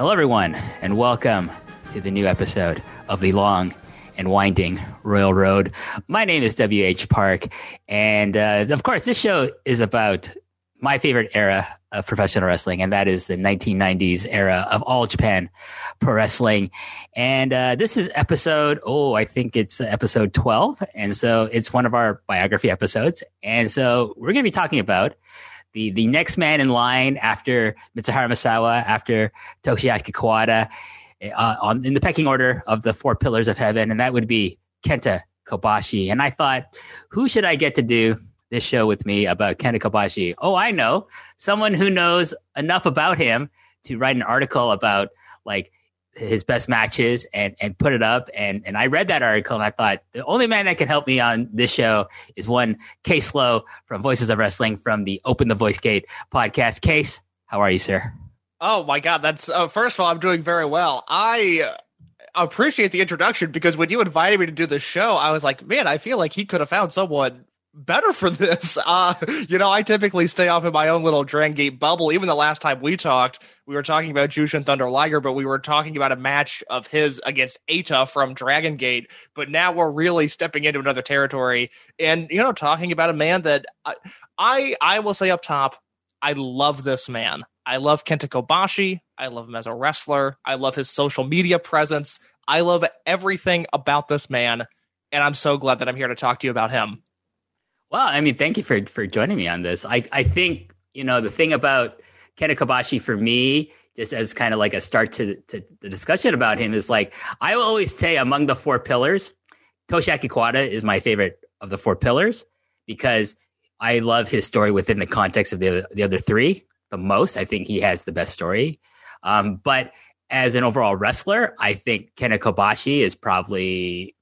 Hello, everyone, and welcome to the new episode of the long and winding Royal Road. My name is W.H. Park, and uh, of course, this show is about my favorite era of professional wrestling, and that is the 1990s era of all Japan pro wrestling. And uh, this is episode, oh, I think it's episode 12. And so it's one of our biography episodes. And so we're going to be talking about the, the next man in line after Mitsuharu Misawa, after Toshiaki Kawada, uh, on, in the pecking order of the four pillars of heaven. And that would be Kenta Kobashi. And I thought, who should I get to do this show with me about Kenta Kobashi? Oh, I know someone who knows enough about him to write an article about like his best matches and and put it up and and I read that article and I thought the only man that can help me on this show is one Case Lowe from Voices of Wrestling from the Open the Voice Gate podcast. Case, how are you, sir? Oh my God, that's uh, first of all, I'm doing very well. I appreciate the introduction because when you invited me to do this show, I was like, man, I feel like he could have found someone better for this. Uh, you know, I typically stay off in my own little Dragon Gate bubble. Even the last time we talked, we were talking about Jushin Thunder Liger, but we were talking about a match of his against Eita from Dragon Gate. But now we're really stepping into another territory and, you know, talking about a man that I, I, I will say up top, I love this man. I love Kenta Kobashi. I love him as a wrestler. I love his social media presence. I love everything about this man. And I'm so glad that I'm here to talk to you about him. Well, I mean, thank you for for joining me on this. I I think you know the thing about Kenta Kobashi for me, just as kind of like a start to, to the discussion about him, is like I will always say among the four pillars, Toshiaki Kawada is my favorite of the four pillars because I love his story within the context of the the other three the most. I think he has the best story. Um, but as an overall wrestler, I think Kenta Kobashi is probably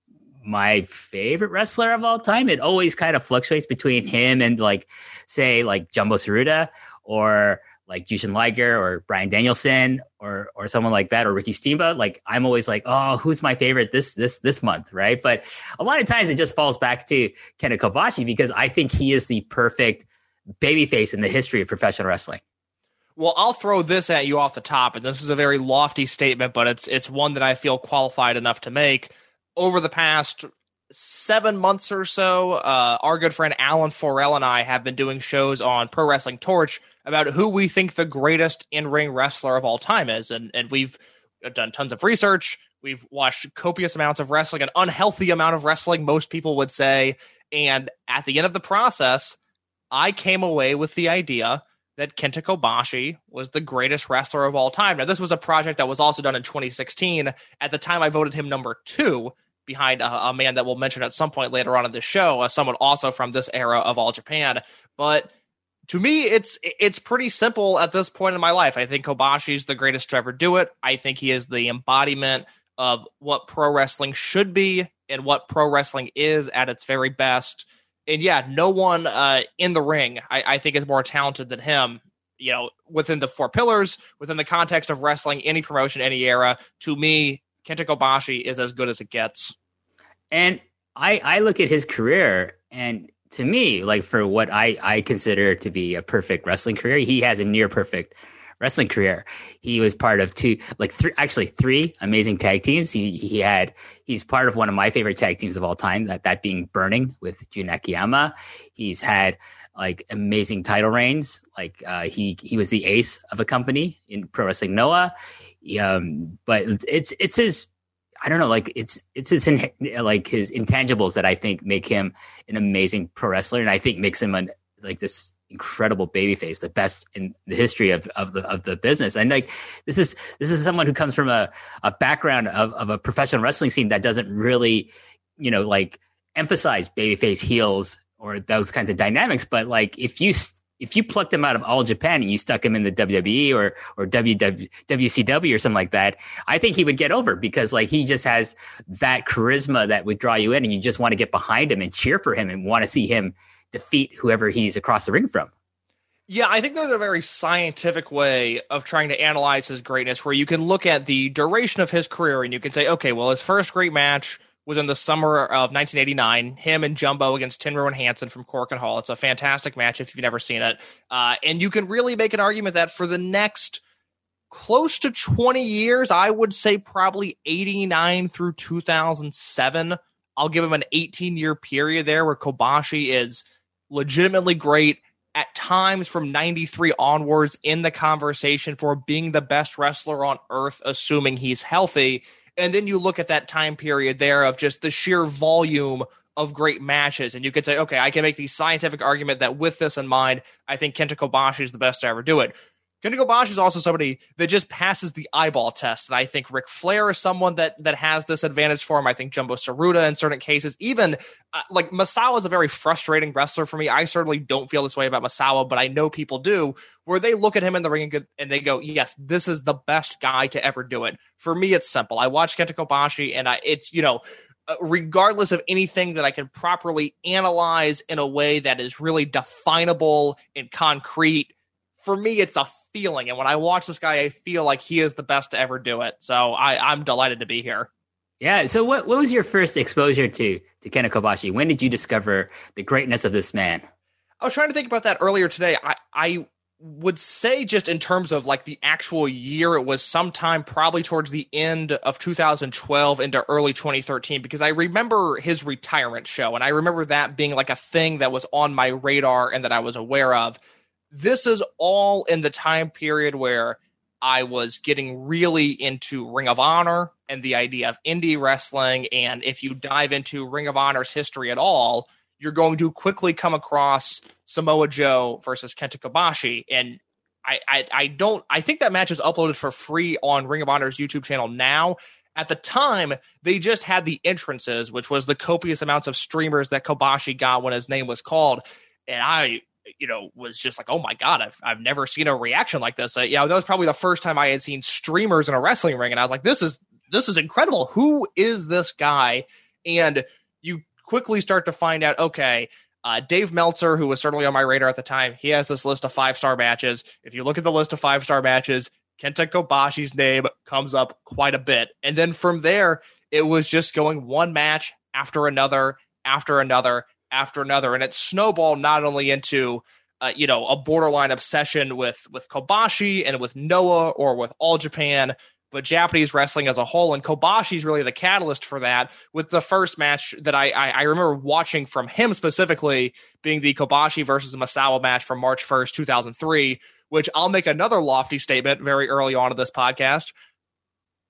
my favorite wrestler of all time. It always kind of fluctuates between him and like, say, like Jumbo Tsuruta or like Jushin Liger or Bryan Danielson or or someone like that or Ricky Steamboat. Like I'm always like, oh, who's my favorite this this this month, right? But a lot of times it just falls back to Kenta Kobashi because I think he is the perfect babyface in the history of professional wrestling. Well, I'll throw this at you off the top, and this is a very lofty statement, but it's it's one that I feel qualified enough to make over the past seven months or so, uh, our good friend Alan Forel and I have been doing shows on Pro Wrestling Torch about who we think the greatest in ring wrestler of all time is. And, and we've done tons of research. We've watched copious amounts of wrestling, an unhealthy amount of wrestling, most people would say. And at the end of the process, I came away with the idea that Kenta Kobashi was the greatest wrestler of all time. Now, this was a project that was also done in 2016. At the time, I voted him number two behind a, a, man that we'll mention at some point later on in the show, uh, someone also from this era of All Japan. But to me, it's it's pretty simple at this point in my life. I think Kobashi's the greatest to ever do it. I think he is the embodiment of what pro wrestling should be and what pro wrestling is at its very best. And yeah, no one uh, in the ring, I, I think, is more talented than him you know, within the four pillars, within the context of wrestling, any promotion, any era, to me, Kenta Kobashi is as good as it gets. And I I look at his career and to me, like for what I I consider to be a perfect wrestling career, he has a near perfect wrestling career. He was part of two, like three, actually three amazing tag teams. He he had he's part of one of my favorite tag teams of all time. That that being Burning with Jun Akiyama. He's had like amazing title reigns. Like uh, he he was the ace of a company in Pro Wrestling Noah. Um, but it's it's his I don't know, like it's it's his like his intangibles that I think make him an amazing pro wrestler, and I think makes him an like this incredible babyface, the best in the history of of the of the business. And like this is this is someone who comes from a a background of of a professional wrestling scene that doesn't really, you know, like emphasize babyface heels or those kinds of dynamics. But like if you if you plucked him out of all Japan and you stuck him in the WWE or or WW, WCW or something like that, I think he would get over because like he just has that charisma that would draw you in, and you just want to get behind him and cheer for him and want to see him defeat whoever he's across the ring from. Yeah, I think there's a very scientific way of trying to analyze his greatness where you can look at the duration of his career and you can say, okay, well, his first great match was in the summer of 1989. Him and Jumbo against Tenryu and Hansen from Korakuen Hall. It's a fantastic match if you've never seen it. Uh, and you can really make an argument that for the next close to 20 years. I would say probably 89 through 2007. I'll give him an 18 year period there where Kobashi is legitimately great at times from 93 onwards in the conversation for being the best wrestler on earth, assuming he's healthy. And then you look at that time period there of just the sheer volume of great matches, and you could say, okay, I can make the scientific argument that with this in mind, I think Kenta Kobashi is the best to ever do it. Kenta Kobashi is also somebody that just passes the eyeball test. And I think Ric Flair is someone that that has this advantage for him. I think Jumbo Tsuruta in certain cases, even uh, like Misawa is a very frustrating wrestler for me. I certainly don't feel this way about Misawa, but I know people do, where they look at him in the ring and they go, yes, this is the best guy to ever do it. For me, it's simple. I watch Kenta Kobashi and I, it's, you know, uh, regardless of anything that I can properly analyze in a way that is really definable and concrete for me, it's a feeling. And when I watch this guy, I feel like he is the best to ever do it. So I, I'm delighted to be here. Yeah. So what, what was your first exposure to to Kenta Kobashi? When did you discover the greatness of this man? I was trying to think about that earlier today. I, I would say just in terms of like the actual year, it was sometime probably towards the end of 2012 into early 2013 because I remember his retirement show and I remember that being like a thing that was on my radar and that I was aware of this is all in the time period where I was getting really into Ring of Honor and the idea of indie wrestling. And if you dive into Ring of Honor's history at all, you're going to quickly come across Samoa Joe versus Kenta Kobashi. And I, I, I don't I think that match is uploaded for free on Ring of Honor's YouTube channel now. At the time, they just had the entrances, which was the copious amounts of streamers that Kobashi got when his name was called. And I you know, was just like, oh my god, I've I've never seen a reaction like this. Uh, yeah, that was probably the first time I had seen streamers in a wrestling ring, and I was like, this is this is incredible. Who is this guy? And you quickly start to find out, okay. Uh, Dave Meltzer, who was certainly on my radar at the time, he has this list of five star matches. If you look at the list of five star matches, Kenta Kobashi's name comes up quite a bit. And then from there, it was just going one match after another, after another, after another, and it snowballed not only into uh, you know a borderline obsession with with Kobashi and with Noah or with All Japan, but Japanese wrestling as a whole. And Kobashi is really the catalyst for that. With the first match that I, I, I remember watching from him specifically being the Kobashi versus Misawa match from March first, two thousand three. Which I'll make another lofty statement very early on in this podcast.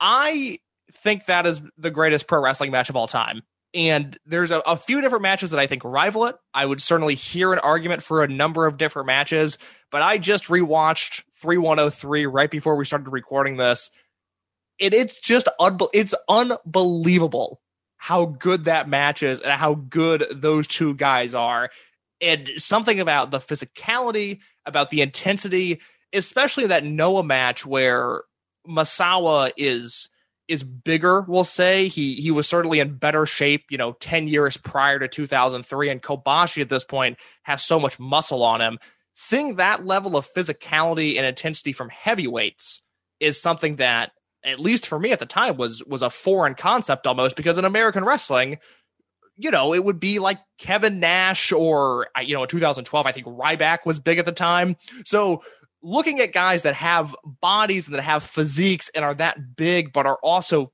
I think that is the greatest pro wrestling match of all time. And there's a, a, few different matches that I think rival it. I would certainly hear an argument for a number of different matches, but I just rewatched 3103 right before we started recording this. And it's just unbe- it's unbelievable how good that match is and how good those two guys are. And something about the physicality, about the intensity, especially that Noah match where Misawa is is bigger, we'll say. He he was certainly in better shape, you know, 10 years prior to 2003 and Kobashi at this point has so much muscle on him. Seeing that level of physicality and intensity from heavyweights is something that at least for me at the time was was a foreign concept almost because in American wrestling, you know, it would be like Kevin Nash or you know, in 2012 I think Ryback was big at the time. So looking at guys that have bodies and that have physiques and are that big, but are also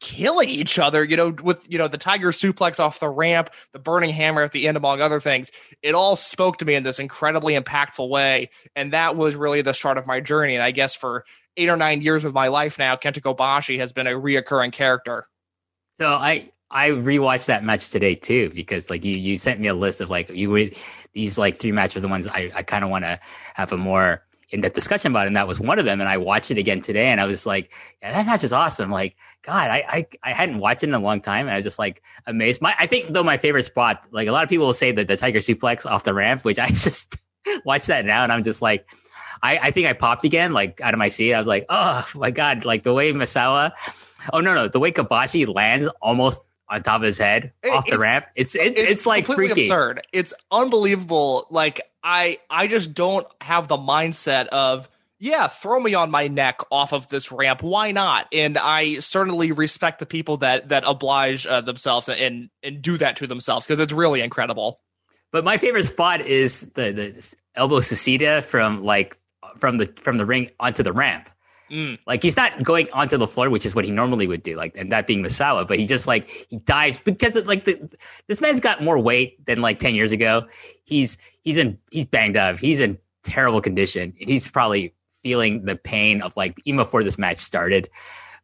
killing each other, you know, with, you know, the tiger suplex off the ramp, the burning hammer at the end, among other things, it all spoke to me in this incredibly impactful way. And that was really the start of my journey. And I guess for eight or nine years of my life now, Kenta Kobashi has been a reoccurring character. So I, I rewatched that match today too because like you you sent me a list of like you would these like three matches the ones I, I kind of want to have a more in the discussion about it, and that was one of them. And I watched it again today, and I was like, "Yeah, that match is awesome!" Like, God, I, I I hadn't watched it in a long time, and I was just like amazed. My I think though my favorite spot, like a lot of people will say that the Tiger suplex off the ramp, which I just watch that now, and I'm just like, I I think I popped again, like out of my seat. I was like, oh my God, like the way Misawa. Oh no, no, the way Kobashi lands almost on top of his head it, off the ramp. It's it, it's, it's like freaky. absurd. It's unbelievable. Like I I just don't have the mindset of yeah, throw me on my neck off of this ramp. Why not? And I certainly respect the people that that oblige uh, themselves and and do that to themselves because it's really incredible. But my favorite spot is the the elbow suicida from like from the from the ring onto the ramp Mm. Like he's not going onto the floor, which is what he normally would do, like and that being Misawa, but he just like he dives because it, like the, this man's got more weight than like ten years ago. He's he's in he's banged up. He's in terrible condition. He's probably feeling the pain of like even before this match started.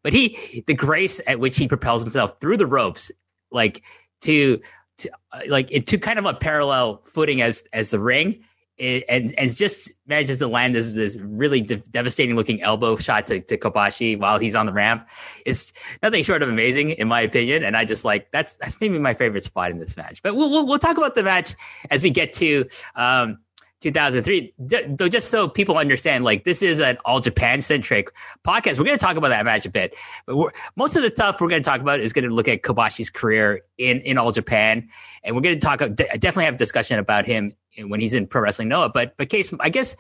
But he the grace at which he propels himself through the ropes, like to to uh, like it to kind of a parallel footing as as the ring it, and and just manages to land this this really de- devastating looking elbow shot to, to Kobashi while he's on the ramp. It's nothing short of amazing in my opinion, and I just like that's that's maybe my favorite spot in this match. But we'll we'll, we'll talk about the match as we get to um, 2003. Though, just so people understand, like this is an all Japan centric podcast. We're going to talk about that match a bit, but most of the stuff we're going to talk about is going to look at Kobashi's career in in all Japan, and we're going to talk. I definitely have a discussion about him when he's in Pro Wrestling Noah. But but case, I guess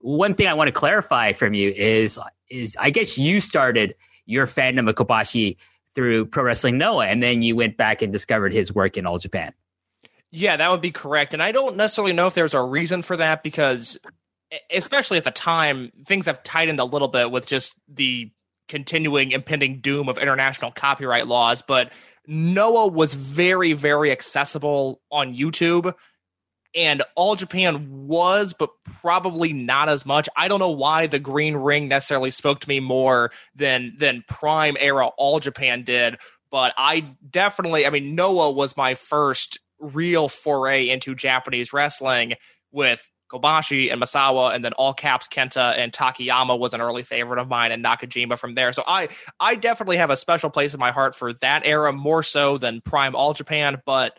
one thing I want to clarify from you is is I guess you started your fandom of Kobashi through Pro Wrestling Noah, and then you went back and discovered his work in All Japan. Yeah, that would be correct. And I don't necessarily know if there's a reason for that because, especially at the time, things have tightened a little bit with just the continuing impending doom of international copyright laws. But Noah was very, very accessible on YouTube. And All Japan was, but probably not as much. I don't know why the Green Ring necessarily spoke to me more than than Prime era All Japan did. But I definitely, I mean, Noah was my first real foray into Japanese wrestling with Kobashi and Misawa, and then all caps Kenta and Takayama was an early favorite of mine, and Nakajima from there. So I I definitely have a special place in my heart for that era more so than Prime All Japan, but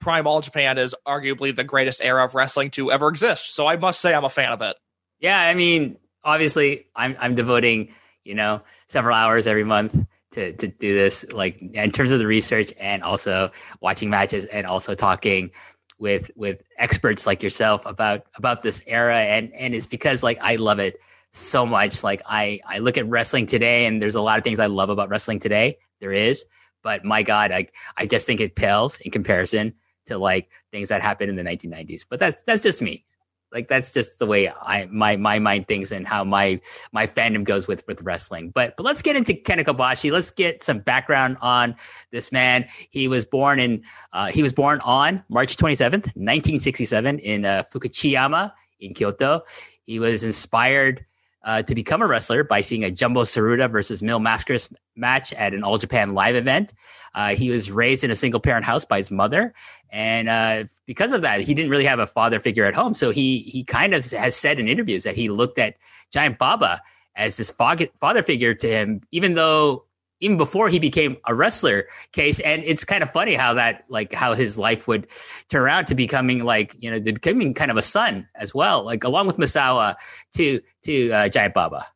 Prime All Japan is arguably the greatest era of wrestling to ever exist. So I must say I'm a fan of it. Yeah, I mean, obviously I'm I'm devoting, you know, several hours every month to to do this, like in terms of the research and also watching matches and also talking with with experts like yourself about about this era and and it's because like I love it so much. Like I I look at wrestling today and there's a lot of things I love about wrestling today. There is, but my God, I I just think it pales in comparison to like things that happened in the 1990s. But that's that's just me like that's just the way I my my mind thinks and how my my fandom goes with with wrestling. But but let's get into Kenta Kobashi. Let's get some background on this man. He was born in uh, he was born on March 27th, 1967 in uh, Fukuchiyama in Kyoto. He was inspired uh, to become a wrestler by seeing a Jumbo Tsuruta versus Mil Mascaras match at an All Japan live event. Uh, he was raised in a single parent house by his mother, and uh, because of that, he didn't really have a father figure at home. So he he kind of has said in interviews that he looked at Giant Baba as this father figure to him, even though even before he became a wrestler case. And it's kind of funny how that like how his life would turn around to becoming like you know becoming kind of a son as well like along with Misawa to to uh, Giant Baba.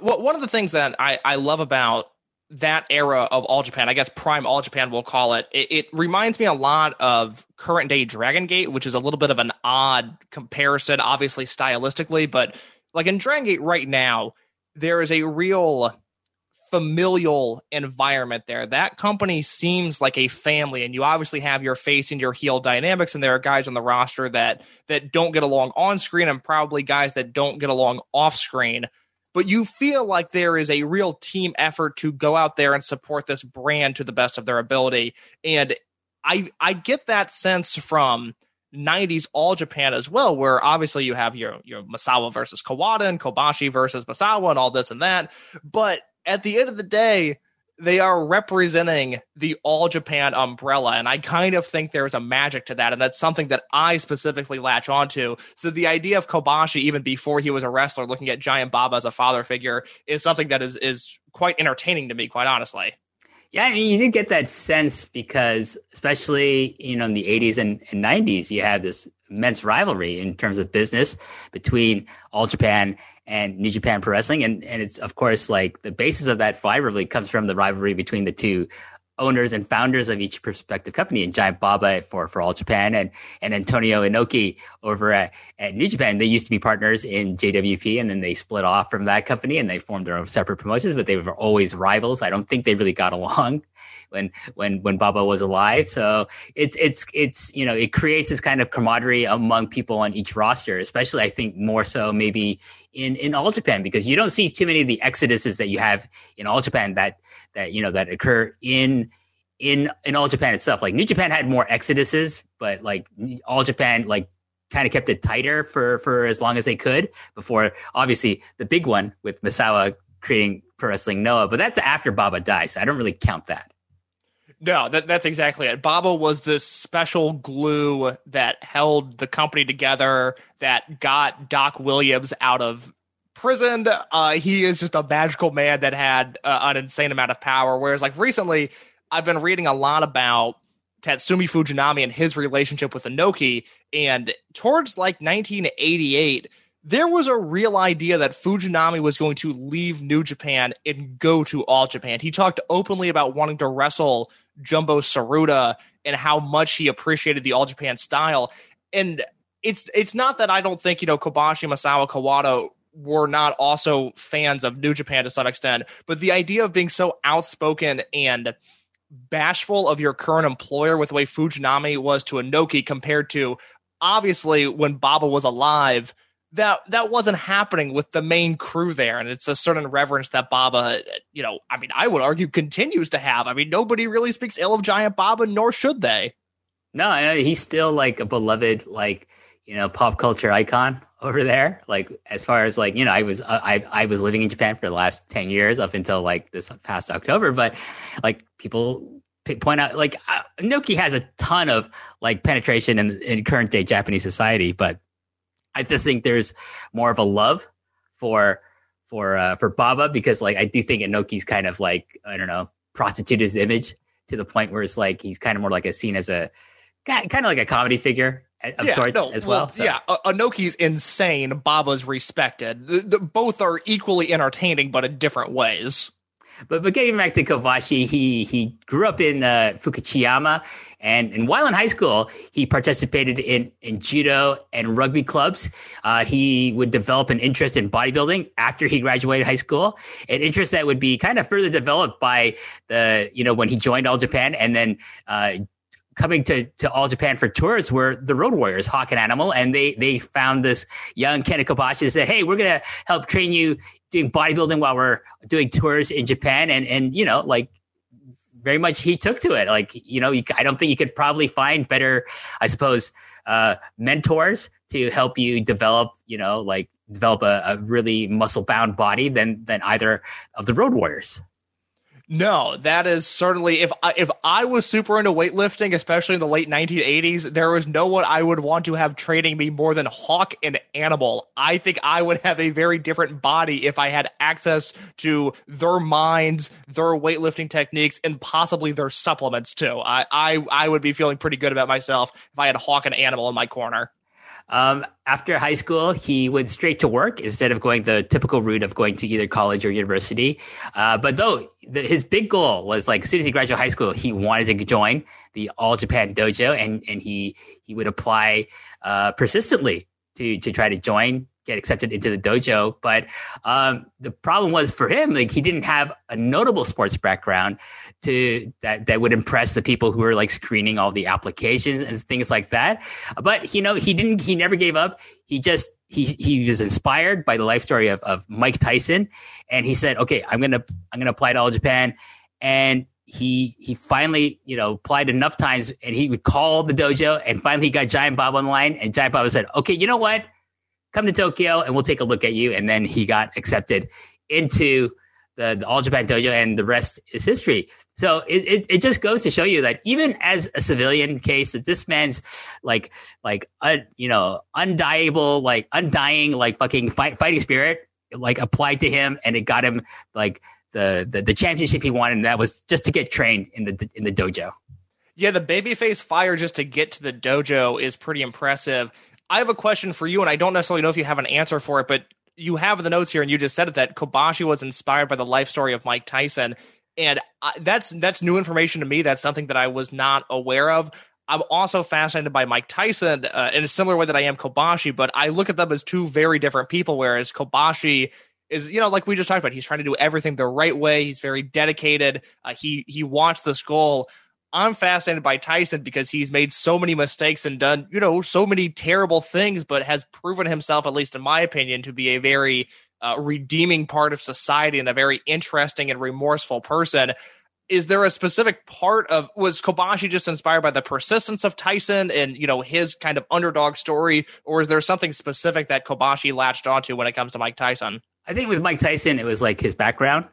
Well one of the things that I I love about that era of All Japan, I guess Prime All Japan, we'll call it, it, it reminds me a lot of current day Dragon Gate, which is a little bit of an odd comparison, obviously stylistically, but like in Dragon Gate right now, there is a real familial environment there. That company seems like a family, and you obviously have your face and your heel dynamics, and there are guys on the roster that that don't get along on screen, and probably guys that don't get along off screen. But you feel like there is a real team effort to go out there and support this brand to the best of their ability, and I I get that sense from 90s All Japan as well, where obviously you have your your Misawa versus Kawada and Kobashi versus Misawa and all this and that, but at the end of the day, they are representing the all Japan umbrella. And I kind of think there's a magic to that. And that's something that I specifically latch onto. So the idea of Kobashi, even before he was a wrestler, looking at Giant Baba as a father figure is something that is, is quite entertaining to me, quite honestly. Yeah, I mean, you did get that sense because, especially you know, in the '80s and, and '90s, you have this immense rivalry in terms of business between All Japan and New Japan Pro Wrestling, and and it's of course like the basis of that rivalry comes from the rivalry between the two owners and founders of each prospective company and Giant Baba for, for All Japan and, and Antonio Inoki over at, at New Japan. They used to be partners in JWP and then they split off from that company and they formed their own separate promotions, but they were always rivals. I don't think they really got along. When when when Baba was alive. So it's it's it's you know it creates this kind of camaraderie among people on each roster, especially I think more so maybe in in All Japan because you don't see too many of the exoduses that you have in All Japan that that you know that occur in in in All Japan itself. Like New Japan had more exoduses, but like All Japan like kind of kept it tighter for for as long as they could before obviously the big one with Misawa creating Pro Wrestling Noah, but that's after Baba dies. So I don't really count that. No, that, that's exactly it. Baba was this special glue that held the company together, that got Doc Williams out of prison. Uh, he is just a magical man that had uh, an insane amount of power. Whereas, like recently, I've been reading a lot about Tatsumi Fujinami and his relationship with Inoki, and towards like 1988 there was a real idea that Fujinami was going to leave New Japan and go to All Japan. He talked openly about wanting to wrestle Jumbo Tsuruta and how much he appreciated the All Japan style. And it's it's not that I don't think, you know, Kobashi, Misawa, Kawada were not also fans of New Japan to some extent, but the idea of being so outspoken and bashful of your current employer with the way Fujinami was to Inoki compared to obviously when Baba was alive – that that wasn't happening with the main crew there. And it's a certain reverence that baba you know i mean i would argue continues to have. I mean nobody really speaks ill of giant baba nor should they. No he's still like a beloved like you know pop culture icon over there. Like as far as like you know i was uh, i i was living in japan for the last 10 years up until like this past october. But like people point out like uh, Inoki has a ton of like penetration in, in current day Japanese society, but I just think there's more of a love for for uh, for Baba because like I do think Inoki's kind of like I don't know prostitute his image to the point where it's like he's kind of more like a seen as a kind of like a comedy figure of yeah, sorts no, as well. well so. Yeah, Inoki's insane. Baba's respected. The, the, both are equally entertaining, but in different ways. But but getting back to Kobashi, he he grew up in uh, Fukuchiyama, and, and while in high school, he participated in in judo and rugby clubs. Uh, he would develop an interest in bodybuilding after he graduated high school, an interest that would be kind of further developed by the you know when he joined All Japan, and then uh, coming to, to All Japan for tours were the Road Warriors, Hawk and Animal, and they they found this young Kenta Kobashi and said, "Hey, we're gonna help train you doing bodybuilding while we're doing tours in Japan." And and you know, like very much he took to it. Like you know, you, I don't think you could probably find better, I suppose, uh, mentors to help you develop. You know, like develop a, a really muscle bound body than than either of the Road Warriors. No, that is certainly if I, if I was super into weightlifting, especially in the late 1980s, there was no one I would want to have training me more than Hawk and Animal. I think I would have a very different body if I had access to their minds, their weightlifting techniques, and possibly their supplements too. I I, I would be feeling pretty good about myself if I had Hawk and Animal in my corner. Um, after high school, he went straight to work instead of going the typical route of going to either college or university. Uh, but though the, his big goal was like as soon as he graduated high school, he wanted to join the All Japan Dojo, and and he he would apply uh, persistently to to try to join get accepted into the dojo. But um, the problem was for him, like he didn't have a notable sports background to that that would impress the people who were like screening all the applications and things like that. But you know, he didn't. He never gave up. He just he he was inspired by the life story of of Mike Tyson, and he said, "Okay, I'm gonna I'm gonna apply to All Japan." And he he finally you know applied enough times, and he would call the dojo, and finally he got Giant Baba on the line, and Giant Baba said, "Okay, you know what." Come to Tokyo and we'll take a look at you. And then he got accepted into the, the All Japan Dojo, and the rest is history. So it, it, it, just goes to show you that even as a civilian case, that this man's like like uh, you know undiable, like undying, like fucking fight, fighting spirit, like applied to him, and it got him like the, the the championship he wanted. And that was just to get trained in the in the dojo. Yeah, the babyface fire just to get to the dojo is pretty impressive. I have a question for you, and I don't necessarily know if you have an answer for it, but you have the notes here, and you just said it that Kobashi was inspired by the life story of Mike Tyson, and I, that's that's new information to me. That's something that I was not aware of. I'm also fascinated by Mike Tyson uh, in a similar way that I am Kobashi, but I look at them as two very different people. Whereas Kobashi is you know like we just talked about he's trying to do everything the right way he's very dedicated uh, he he wants this goal i'm fascinated by tyson because he's made so many mistakes and done you know so many terrible things but has proven himself at least in my opinion to be a very uh, redeeming part of society and a very interesting and remorseful person is there a specific part of was Kobashi just inspired by the persistence of Tyson and you know his kind of underdog story, or is there something specific that Kobashi latched onto when it comes to Mike Tyson? I think with Mike Tyson, it was like his background.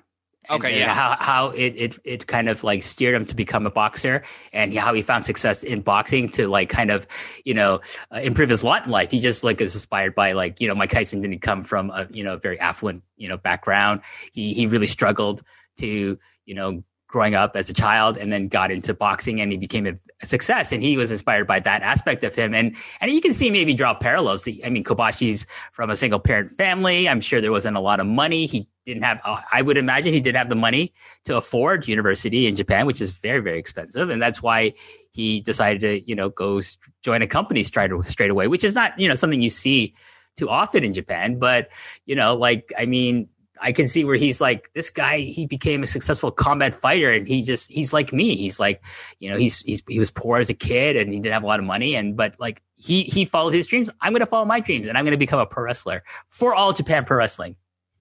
Okay, yeah. how how it, it it kind of like steered him to become a boxer, and how he found success in boxing to like kind of you know uh, improve his lot in life. He just like was inspired by like you know Mike Tyson didn't come from a you know very affluent you know background. He he really struggled to you know growing up as a child and then got into boxing and he became a, a, success and he was inspired by that aspect of him and and you can see maybe draw parallels i mean kobashi's from a single parent family i'm sure there wasn't a lot of money he didn't have uh, i would imagine he did have the money to afford university in japan which is very very expensive and that's why he decided to you know go join a company straight, straight away which is not you know something you see too often in japan but you know like i mean I can see where he's like this guy. He became a successful combat fighter, and he just he's like me. He's like, you know, he's he's he was poor as a kid, and he didn't have a lot of money, and but like he he followed his dreams. I'm going to follow my dreams, and I'm going to become a pro wrestler for all Japan Pro Wrestling.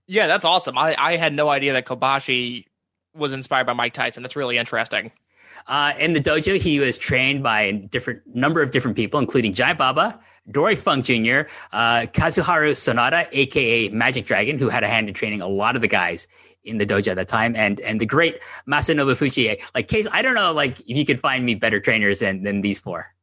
Yeah, that's awesome. I I had no idea that Kobashi was inspired by Mike Tyson. That's really interesting. Uh, in the dojo, he was trained by a different number of different people, including Giant Baba, Dory Funk Jr., uh, Kazuharu Sonoda, aka Magic Dragon, who had a hand in training a lot of the guys in the dojo at that time, and and the great Masanobu Fuchi. Like case, I don't know, like if you could find me better trainers than than these four.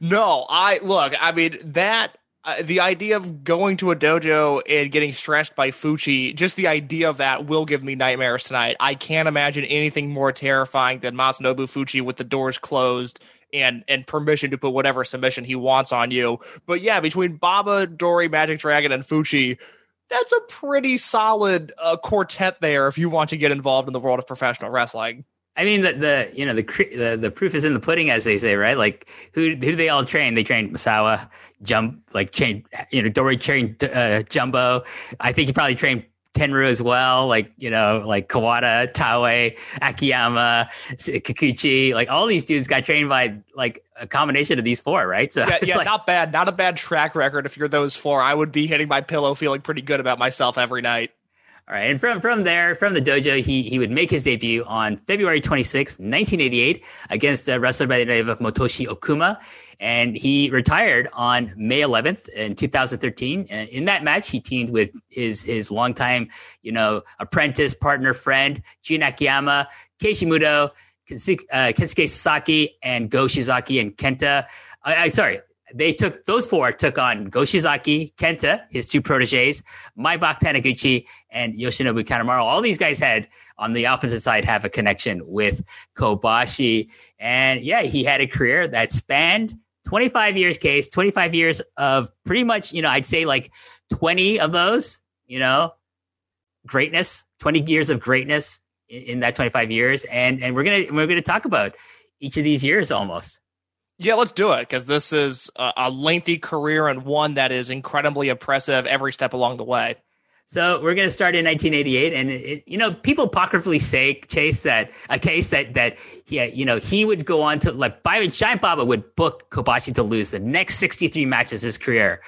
No, I look. I mean that uh, the idea of going to a dojo and getting stressed by Fuchi, just the idea of that will give me nightmares tonight. I can't imagine anything more terrifying than Masanobu Fuchi with the doors closed and and permission to put whatever submission he wants on you. But yeah, between Baba, Dory, Magic Dragon, and Fuchi, that's a pretty solid uh, quartet there if you want to get involved in the world of professional wrestling. I mean, the, the you know the, the the proof is in the pudding, as they say, right? Like who who do they all train? They train Misawa, Jump, like train you know Dory trained uh, Jumbo. I think he probably trained Tenryu as well, like you know, like Kawada, Taue, Akiyama, Kikuchi, like all these dudes got trained by like a combination of these four, right? So yeah, yeah like, not bad, not a bad track record. If you're those four, I would be hitting my pillow, feeling pretty good about myself every night. All right, and from from there, from the dojo, he he would make his debut on February 26, 1988, against a wrestler by the name of Motoshi Okuma, and he retired on May 11th in 2013. And in that match, he teamed with his his longtime, you know, apprentice, partner, friend Jun Akiyama, Keiji Muto, Kensuke, uh, Kensuke Sasaki, and Go Shiozaki and Kenta. I, I sorry, they took those four took on Go Shiozaki, Kenta, his two proteges, Maybach Taniguchi, and Yoshinobu Kanemaru. All these guys had on the opposite side have a connection with Kobashi. And yeah, he had a career that spanned 25 years case, 25 years of pretty much, you know, I'd say like 20 of those, you know, greatness, 20 years of greatness in, in that 25 years. And and we're gonna we're gonna talk about each of these years almost. Yeah, let's do it because this is a, a, lengthy career and one that is incredibly impressive every step along the way. So we're going to start in 1988, and it, you know, people apocryphally say Chase that a case that that yeah, you know, he would go on to like Byron Giant Baba would book Kobashi to lose the next 63 matches his career.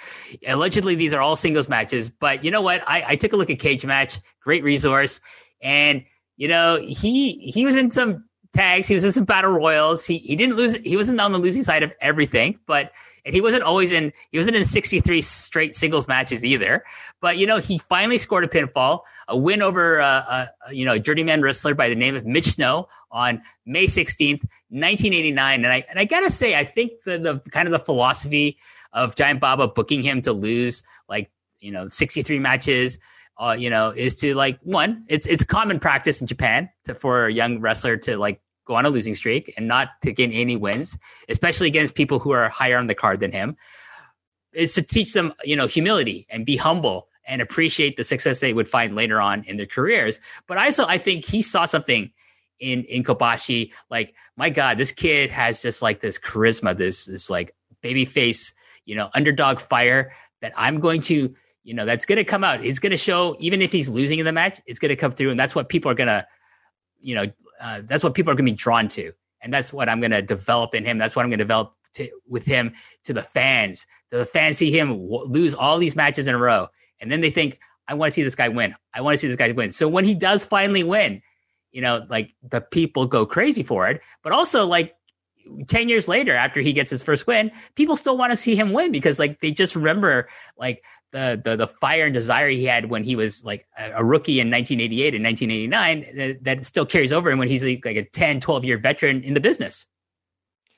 Allegedly, these are all singles matches, but you know what? I, I took a look at Cagematch, great resource, and you know, he he was in some tags. He was in some battle royals. He he didn't lose. He wasn't on the losing side of everything, but he wasn't always in. He wasn't in 63 straight singles matches either. But you know, he finally scored a pinfall, a win over uh, a, you know journeyman wrestler by the name of Mitch Snow on May 16th, 1989. And I and I gotta say, I think the the kind of the philosophy of Giant Baba booking him to lose like you know 63 matches uh, you know, is to like one, it's it's common practice in Japan to, for a young wrestler to like go on a losing streak and not to gain any wins, especially against people who are higher on the card than him. Is to teach them, you know, humility and be humble and appreciate the success they would find later on in their careers. But I also, I think he saw something in in Kobashi. Like, my God, this kid has just like this charisma, this this like baby face, you know, underdog fire that I'm going to you know, that's going to come out. It's going to show, even if he's losing in the match, it's going to come through. And that's what people are going to, you know, uh, that's what people are going to be drawn to. And that's what I'm going to develop in him. That's what I'm going to develop with him to the fans. The fans see him w- lose all these matches in a row. And then they think, I want to see this guy win. I want to see this guy win. So when he does finally win, you know, like the people go crazy for it. But also, like 10 years later after he gets his first win people still want to see him win because like they just remember like the the, the fire and desire he had when he was like a, a rookie in 1988 and 1989 that, uh, that, still carries over and when he's like, like a 10 12 year veteran in the business.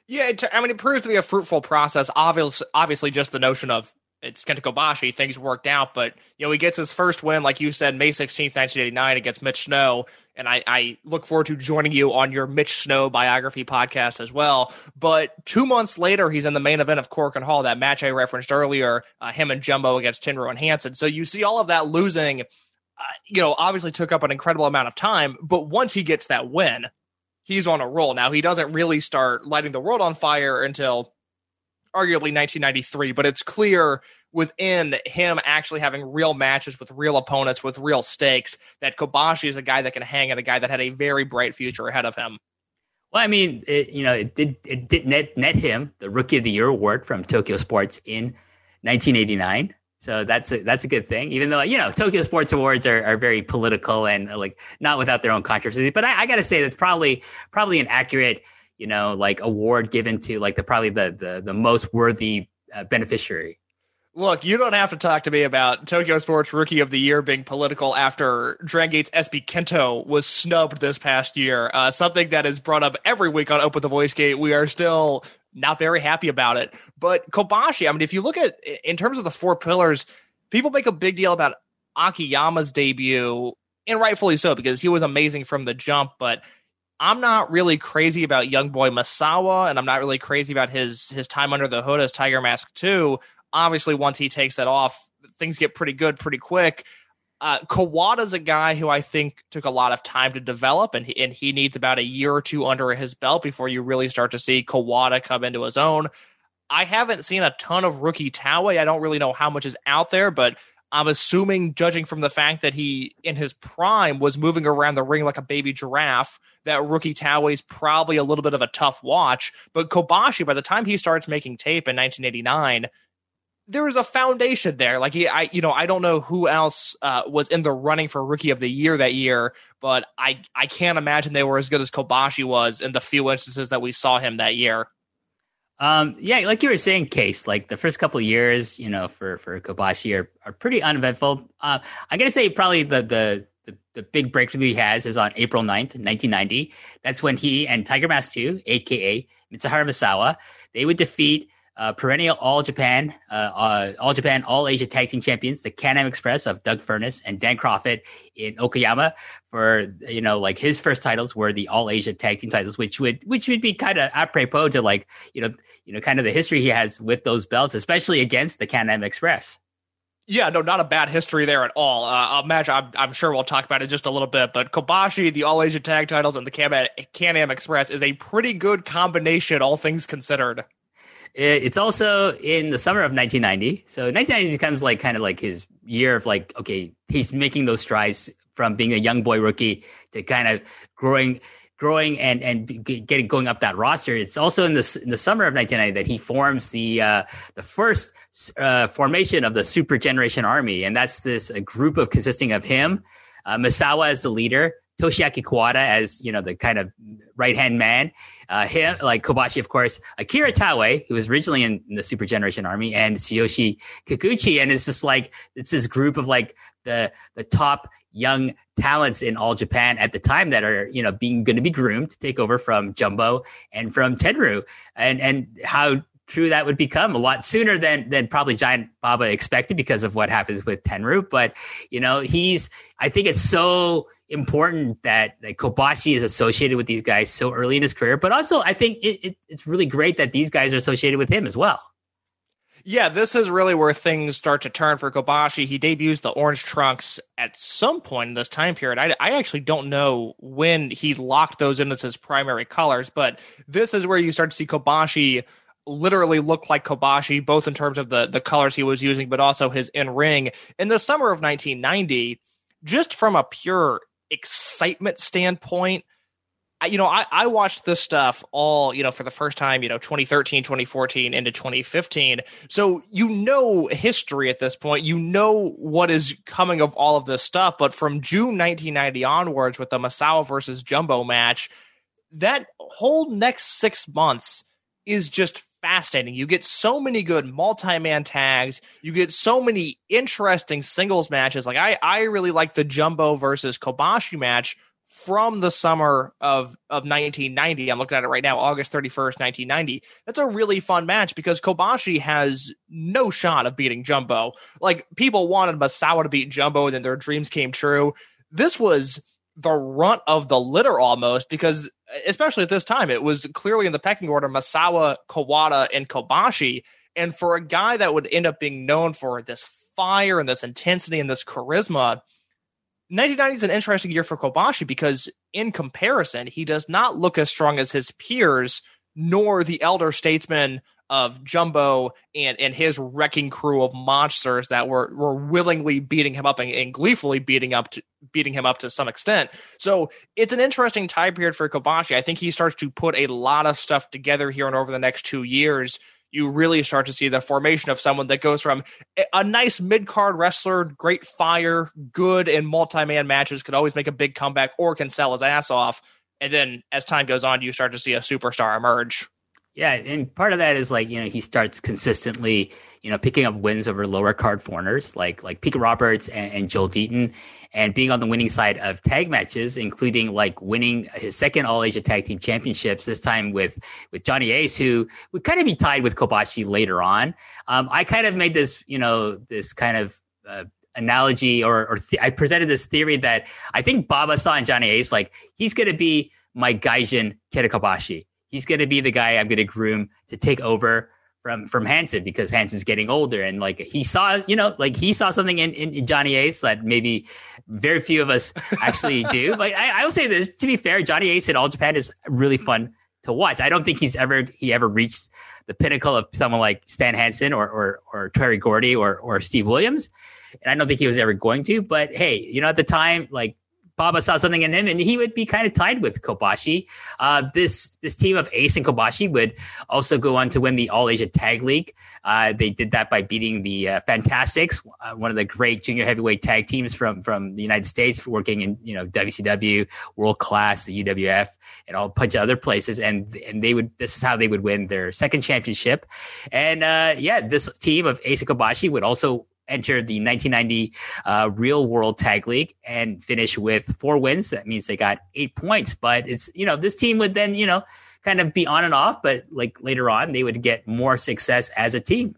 Yeah it, i mean it proves to be a fruitful process obviously obviously just the notion of it's Kenta Kobashi. Things worked out, but you know he gets his first win, like you said, May sixteenth, nineteen eighty nine, against Mitch Snow, and I, I look forward to joining you on your Mitch Snow biography podcast as well. But two months later, he's in the main event of Korakuen Hall, that match I referenced earlier, uh, him and Jumbo against Tenryu and Hansen. So you see all of that losing. Uh, you know, obviously took up an incredible amount of time, but once he gets that win, he's on a roll. Now he doesn't really start lighting the world on fire until arguably 1993, but it's clear within him actually having real matches with real opponents with real stakes that Kobashi is a guy that can hang and a guy that had a very bright future ahead of him. Well, I mean, it, you know, it did it did net net him the Rookie of the Year award from Tokyo Sports in 1989. So that's a, that's a good thing. Even though you know Tokyo Sports Awards are, are very political and like not without their own controversy, but I, I got to say that's probably probably an accurate you know like award given to like the probably the the, the most worthy uh, beneficiary Look, you don't have to talk to me about Tokyo Sports Rookie of the Year being political after Dragon Gate's SB Kento was snubbed this past year. Uh, something that is brought up every week on Open the Voice Gate. We are still not very happy about it. But Kobashi, I mean, if you look at in terms of the four pillars, people make a big deal about Akiyama's debut, and rightfully so because he was amazing from the jump. But I'm not really crazy about young boy Misawa, and I'm not really crazy about his his time under the hood as Tiger Mask 2 obviously once he takes that off, things get pretty good pretty quick. Uh, Kawada's a guy who I think took a lot of time to develop, and he, and he needs about a year or two under his belt before you really start to see Kawada come into his own. I haven't seen a ton of rookie Taue. I don't really know how much is out there, but I'm assuming, judging from the fact that he, in his prime, was moving around the ring like a baby giraffe, that rookie Taue is probably a little bit of a tough watch. But Kobashi, by the time he starts making tape in 1989, there was a foundation there. Like he, I, you know, I don't know who else uh, was in the running for rookie of the year that year, but I, I can't imagine they were as good as Kobashi was in the few instances that we saw him that year. Um, yeah, like you were saying, Case, like the first couple years, you know, for for Kobashi are, are pretty uneventful. Uh, I'm gonna say probably the the the, the big breakthrough he has is on April 9th, 1990. That's when he and Tiger Mask 2, aka Mitsuharu Misawa, they would defeat uh, perennial All Japan, uh, uh, All Japan, All Asia Tag Team Champions, the Can-Am Express of Doug Furnas and Dan Kroffat in Okayama. For you know, like his first titles were the All Asia Tag Team titles, which would which would be kind of apropos to like you know you know kind of the history he has with those belts, especially against the Can-Am Express. Yeah, no, not a bad history there at all. Uh, imagine, I'm, I'm, sure we'll talk about it just a little bit, but Kobashi, the All Asia Tag titles, and the Can-Am Express is a pretty good combination, all things considered. It's also in the summer of 1990. So 1990 becomes like kind of like his year of like, okay, he's making those strides from being a young boy rookie to kind of growing, growing and and getting going up that roster. It's also in the in the summer of 1990 that he forms the uh, the first uh, formation of the Super Generation Army, and that's this a group of consisting of him, uh, Misawa as the leader, Toshiaki Kawada as you know the kind of right hand man. Uh, him like Kobashi, of course, Akira Taue, who was originally in, in, the Super Generation Army, and Tsuyoshi Kikuchi, and it's just like it's this group of like the the top young talents in all Japan at the time that are you know being going to be groomed to take over from Jumbo and from Tenryu, and and how true that would become a lot sooner than than probably Giant Baba expected because of what happens with Tenryu. But you know, he's I think it's so important that, that Kobashi is associated with these guys so early in his career. But also, I think it, it, it's really great that these guys are associated with him as well. Yeah, this is really where things start to turn for Kobashi. He debuts the orange trunks at some point in this time period. I, I actually don't know when he locked those in as his primary colors, but this is where you start to see Kobashi literally looked like Kobashi, both in terms of the the colors he was using, but also his in ring. In the summer of 1990, just from a pure excitement standpoint, you know, I, I watched this stuff all, you know, for the first time, you know, 2013, 2014 into 2015. So you know history at this point. You know what is coming of all of this stuff. But from June 1990 onwards with the Misawa versus Jumbo match, that whole next six months is just fascinating. You get so many good multi-man tags. You get so many interesting singles matches. Like I, I really like the Jumbo versus Kobashi match from the summer of, of 1990. I'm looking at it right now, August 31st, 1990. That's a really fun match because Kobashi has no shot of beating Jumbo. Like people wanted Misawa to beat Jumbo and then their dreams came true. This was the runt of the litter almost because especially at this time it was clearly in the pecking order Misawa, Kawada and Kobashi. And for a guy that would end up being known for this fire and this intensity and this charisma 1990 is an interesting year for Kobashi because, in comparison, he does not look as strong as his peers, nor the elder statesmen of Jumbo and, and his wrecking crew of monsters that were, were willingly beating him up and, and gleefully beating up to, beating him up to some extent. So it's an interesting time period for Kobashi. I think he starts to put a lot of stuff together here and over the next two years you really start to see the formation of someone that goes from a nice mid card wrestler, great fire, good in multi man matches, could always make a big comeback or can sell his ass off. And then as time goes on, you start to see a superstar emerge. Yeah, and part of that is like you know he starts consistently you know picking up wins over lower card foreigners like like Pete Roberts and, and Joel Deaton, and being on the winning side of tag matches, including like winning his second All Asia Tag Team Championships. This time with with Johnny Ace, who would kind of be tied with Kobashi later on. Um, I kind of made this you know this kind of uh, analogy or, or th- I presented this theory that I think Baba saw in Johnny Ace like he's going to be my Gaijin Kenta Kobashi he's going to be the guy I'm going to groom to take over from from Hansen because Hansen's getting older and like he saw you know like he saw something in, in, in Johnny Ace that maybe very few of us actually do. Like I, I will say this to be fair, Johnny Ace in All Japan is really fun to watch. I don't think he's ever he ever reached the pinnacle of someone like Stan Hansen or or or Terry Gordy or or Steve Williams. And I don't think he was ever going to. But hey, you know, at the time, like Baba saw something in him, and he would be kind of tied with Kobashi. Uh, this this team of Ace and Kobashi would also go on to win the All Asia Tag League. Uh, they did that by beating the uh, Fantastics, uh, one of the great junior heavyweight tag teams from from the United States, working in you know WCW, World Class, the UWF, and all a bunch of other places. And and they would this is how they would win their second championship. And uh, yeah, this team of Ace and Kobashi would also enter the 1990 uh, Real World Tag League and finish with four wins. That means they got eight points. But it's you know this team would then you know kind of be on and off, but like later on they would get more success as a team.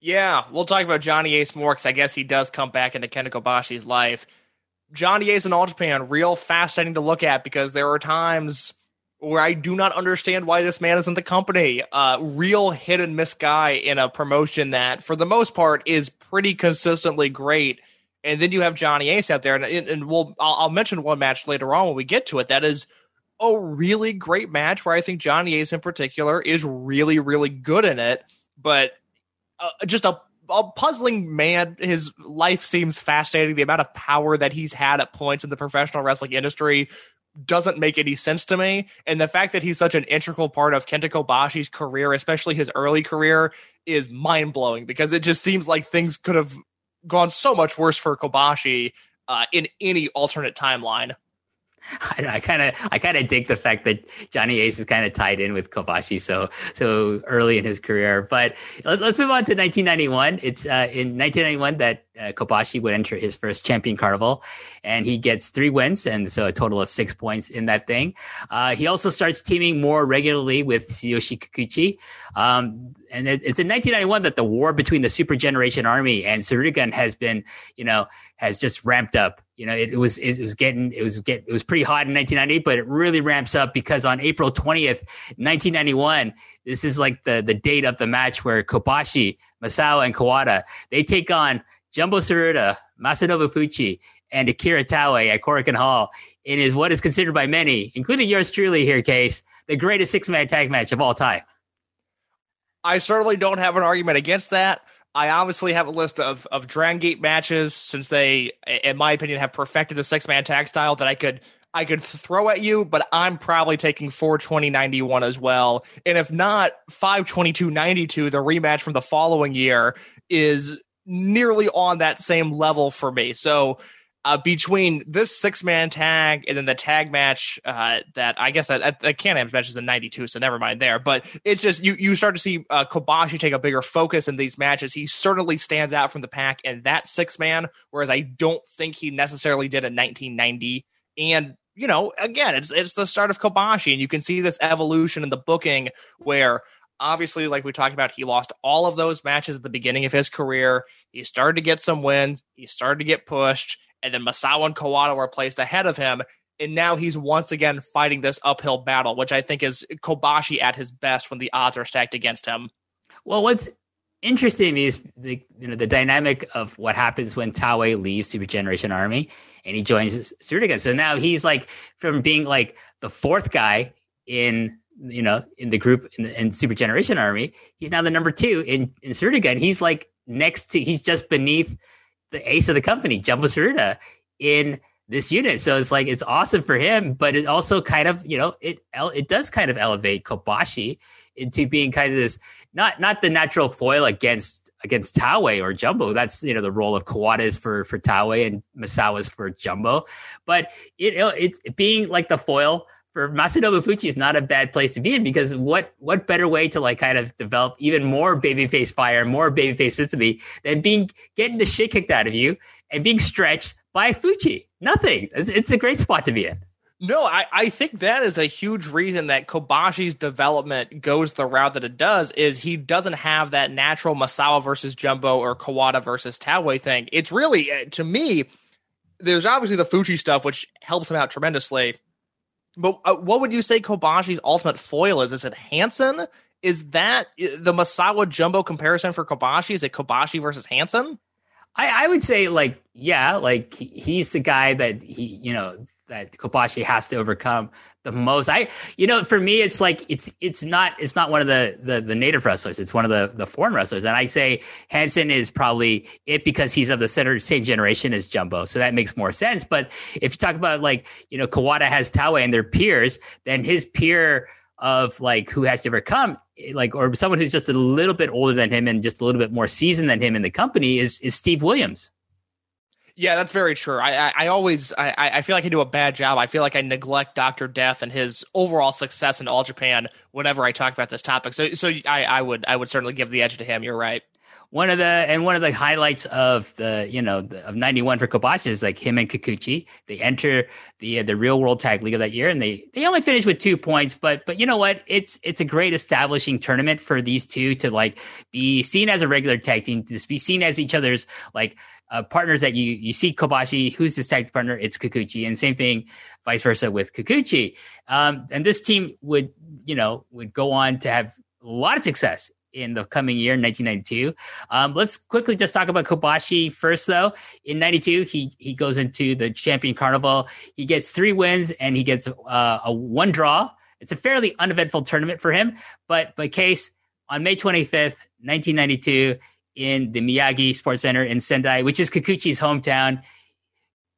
Yeah, we'll talk about Johnny Ace more because I guess he does come back into Kenta Kobashi's life. Johnny Ace in All Japan, real fascinating to look at because there are times where I do not understand why this man is in the company. Uh, real hit and miss guy in a promotion that, for the most part, is pretty consistently great. And then you have Johnny Ace out there, and, and we'll I'll, I'll mention one match later on when we get to it. That is a really great match where I think Johnny Ace in particular is really really good in it. But uh, just a a puzzling man. His life seems fascinating. The amount of power that he's had at points in the professional wrestling industry doesn't make any sense to me. And the fact that he's such an integral part of Kenta Kobashi's career, especially his early career, is mind blowing because it just seems like things could have gone so much worse for Kobashi uh, in any alternate timeline. I kind of I kind of dig the fact that Johnny Ace is kind of tied in with Kobashi so so early in his career. But let's move on to 1991. It's uh, in 1991 that uh, Kobashi would enter his first champion carnival, and he gets three wins, and so a total of six points in that thing. Uh, he also starts teaming more regularly with Tsuyoshi Kikuchi. Um, and it, it's in 1991 that the war between the Super Generation Army and Tsurugun has been, you know, has just ramped up. You know, it, it was it was getting it was get it was pretty hot in 1990, but it really ramps up because on April 20th, 1991, this is like the the date of the match where Kobashi, Misawa, and Kawada they take on Jumbo Tsuruta, Masanobu Fuchi, and Akira Taue at Korakuen Hall in is what is considered by many, including yours truly here, Case, the greatest six man tag match of all time. I certainly don't have an argument against that. I obviously have a list of of Dragon Gate matches since they, in my opinion, have perfected the six man tag style that I could I could throw at you, but I'm probably taking 420.91 as well. And if not, 522.92, the rematch from the following year, is nearly on that same level for me. So uh, between this six man tag and then the tag match uh, that I guess that the Can-Am's match is in 92, so never mind there. But it's just you you start to see uh, Kobashi take a bigger focus in these matches. He certainly stands out from the pack in that six man, whereas I don't think he necessarily did in 1990. And you know, again, it's it's the start of Kobashi, and you can see this evolution in the booking where obviously, like we talked about, he lost all of those matches at the beginning of his career. He started to get some wins. He started to get pushed, and then Misawa and Kawada were placed ahead of him. And now he's once again fighting this uphill battle, which I think is Kobashi at his best when the odds are stacked against him. Well, what's interesting is the you know the dynamic of what happens when Taue leaves Super Generation Army and he joins Tsurugun. So now he's like from being like the fourth guy in you know in the group in, in Super Generation Army, he's now the number two in in Tsurugun, and he's like next to he's just beneath the ace of the company, Jumbo Tsuruta, in this unit. So it's like it's awesome for him, but it also kind of you know it it does kind of elevate Kobashi into being kind of this not not the natural foil against against Taue or Jumbo. That's you know the role of Kawada is for for Taue and Misawa's for Jumbo, but it it's being like the foil for Masanobu Fuchi is not a bad place to be in because what what better way to like kind of develop even more babyface fire, more babyface sympathy than being getting the shit kicked out of you and being stretched by Fuchi? Nothing. It's, it's a great spot to be in. No, I, I think that is a huge reason that Kobashi's development goes the route that it does is he doesn't have that natural Misawa versus Jumbo or Kawada versus Taue thing. It's really uh, to me, there's obviously the Fuchi stuff which helps him out tremendously. But uh, what would you say Kobashi's ultimate foil is? Is it Hansen? Is that the Misawa Jumbo comparison for Kobashi? Is it Kobashi versus Hansen? I, I would say like yeah, like he's the guy that he you know that Kobashi has to overcome the most. I, you know, for me, it's like it's it's not it's not one of the the, the native wrestlers. It's one of the the foreign wrestlers, and I say Hansen is probably it because he's of the center, same generation as Jumbo, so that makes more sense. But if you talk about like you know Kawada has Taue and their peers, then his peer of like who has to overcome like or someone who's just a little bit older than him and just a little bit more seasoned than him in the company is is Steve Williams. Yeah, that's very true. I I, I always I, I feel like I do a bad job. I feel like I neglect Doctor Death and his overall success in All Japan whenever I talk about this topic. So so I, I would I would certainly give the edge to him. You're right one of the and one of the highlights of the you know the, of 91 for Kobashi is like him and Kikuchi they enter the uh, the real world tag league of that year and they they only finish with two points but but you know what? It's it's a great establishing tournament for these two to like be seen as a regular tag team to be seen as each other's like uh, partners that you you see Kobashi who's his tag partner? It's Kikuchi and same thing vice versa with Kikuchi. Um, and this team would you know would go on to have a lot of success in the coming year, 1992. Um, let's quickly just talk about Kobashi first, though. In 92, he he goes into the Champion Carnival. He gets three wins and he gets uh, a one draw. It's a fairly uneventful tournament for him. But but case on May 25th, 1992, in the Miyagi Sports Center in Sendai, which is Kikuchi's hometown,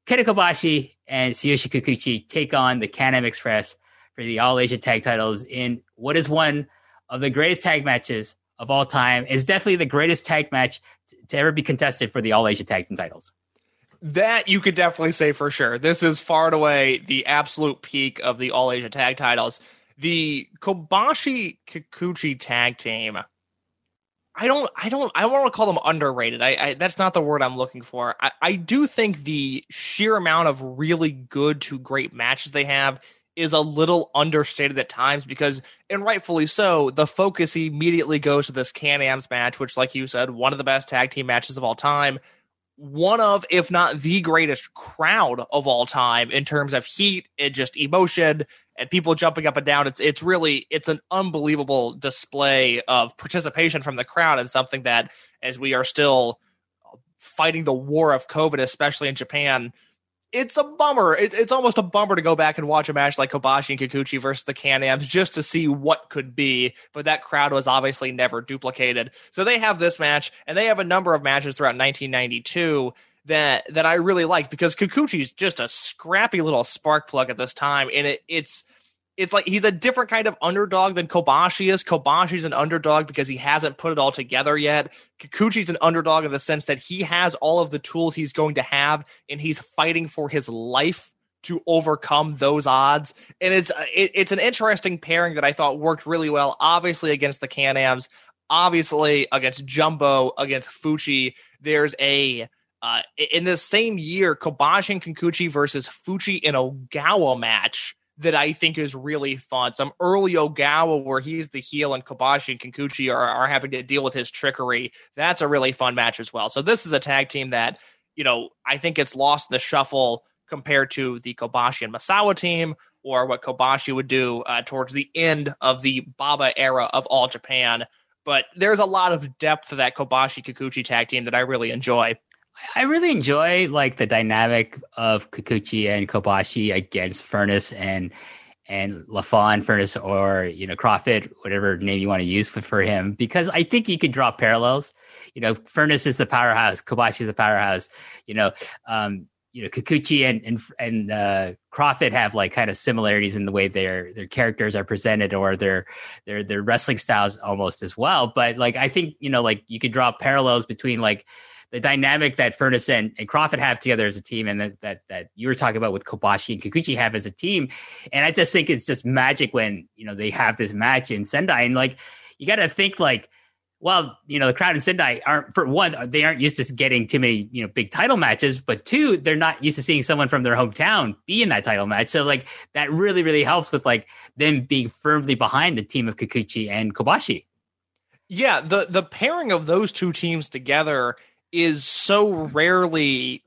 Kenta Kobashi and Tsuyoshi Kikuchi take on the Can-Am Express for the All Asia Tag Titles in what is one of the greatest tag matches of all time is definitely the greatest tag match to ever be contested for the All Asia Tag Team titles. That you could definitely say for sure. This is far and away the absolute peak of the All Asia Tag titles. The Kobashi Kikuchi tag team. I don't, I don't, I want to call them underrated. I, I, that's not the word I'm looking for. I, I do think the sheer amount of really good to great matches they have is a little understated at times because, and rightfully so, the focus immediately goes to this Can Am's match, which, like you said, one of the best tag team matches of all time. One of, if not the greatest crowd of all time in terms of heat and just emotion and people jumping up and down. It's it's really it's an unbelievable display of participation from the crowd and something that, as we are still fighting the war of COVID, especially in Japan, it's a bummer. It, it's almost a bummer to go back and watch a match like Kobashi and Kikuchi versus the Can-Ams just to see what could be. But that crowd was obviously never duplicated. So they have this match, and they have a number of matches throughout 1992 that that I really like because Kikuchi's just a scrappy little spark plug at this time, and it, it's it's like he's a different kind of underdog than Kobashi is. Kobashi's an underdog because he hasn't put it all together yet. Kikuchi's an underdog in the sense that he has all of the tools he's going to have, and he's fighting for his life to overcome those odds. And it's it, it's an interesting pairing that I thought worked really well. Obviously against the Can-Ams, obviously against Jumbo, against Fuchi. There's a uh, in the same year, Kobashi and Kikuchi versus Fuchi in Ogawa match that I think is really fun. Some early Ogawa where he's the heel and Kobashi and Kikuchi are, are having to deal with his trickery. That's a really fun match as well. So this is a tag team that, you know, I think it's lost the shuffle compared to the Kobashi and Misawa team or what Kobashi would do uh, towards the end of the Baba era of All Japan. But there's a lot of depth to that Kobashi Kikuchi tag team that I really enjoy. I really enjoy like the dynamic of Kikuchi and Kobashi against Furnas and and LaFon Furnas or you know Kroffat, whatever name you want to use for, for him, because I think you can draw parallels. You know, Furnas is the powerhouse, Kobashi is the powerhouse. You know, um, you know Kikuchi and and and uh, Kroffat have like kind of similarities in the way their their characters are presented or their their their wrestling styles almost as well. But like I think you know like you could draw parallels between like the dynamic that Furnas and, and Kroffat have together as a team, and that, that that you were talking about with Kobashi and Kikuchi have as a team. And I just think it's just magic when you know they have this match in Sendai, and like you got to think like, well, you know, the crowd in Sendai aren't for one, they aren't used to getting too many you know big title matches, but two, they're not used to seeing someone from their hometown be in that title match. So like that really really helps with like them being firmly behind the team of Kikuchi and Kobashi. Yeah, the the pairing of those two teams together is so rarely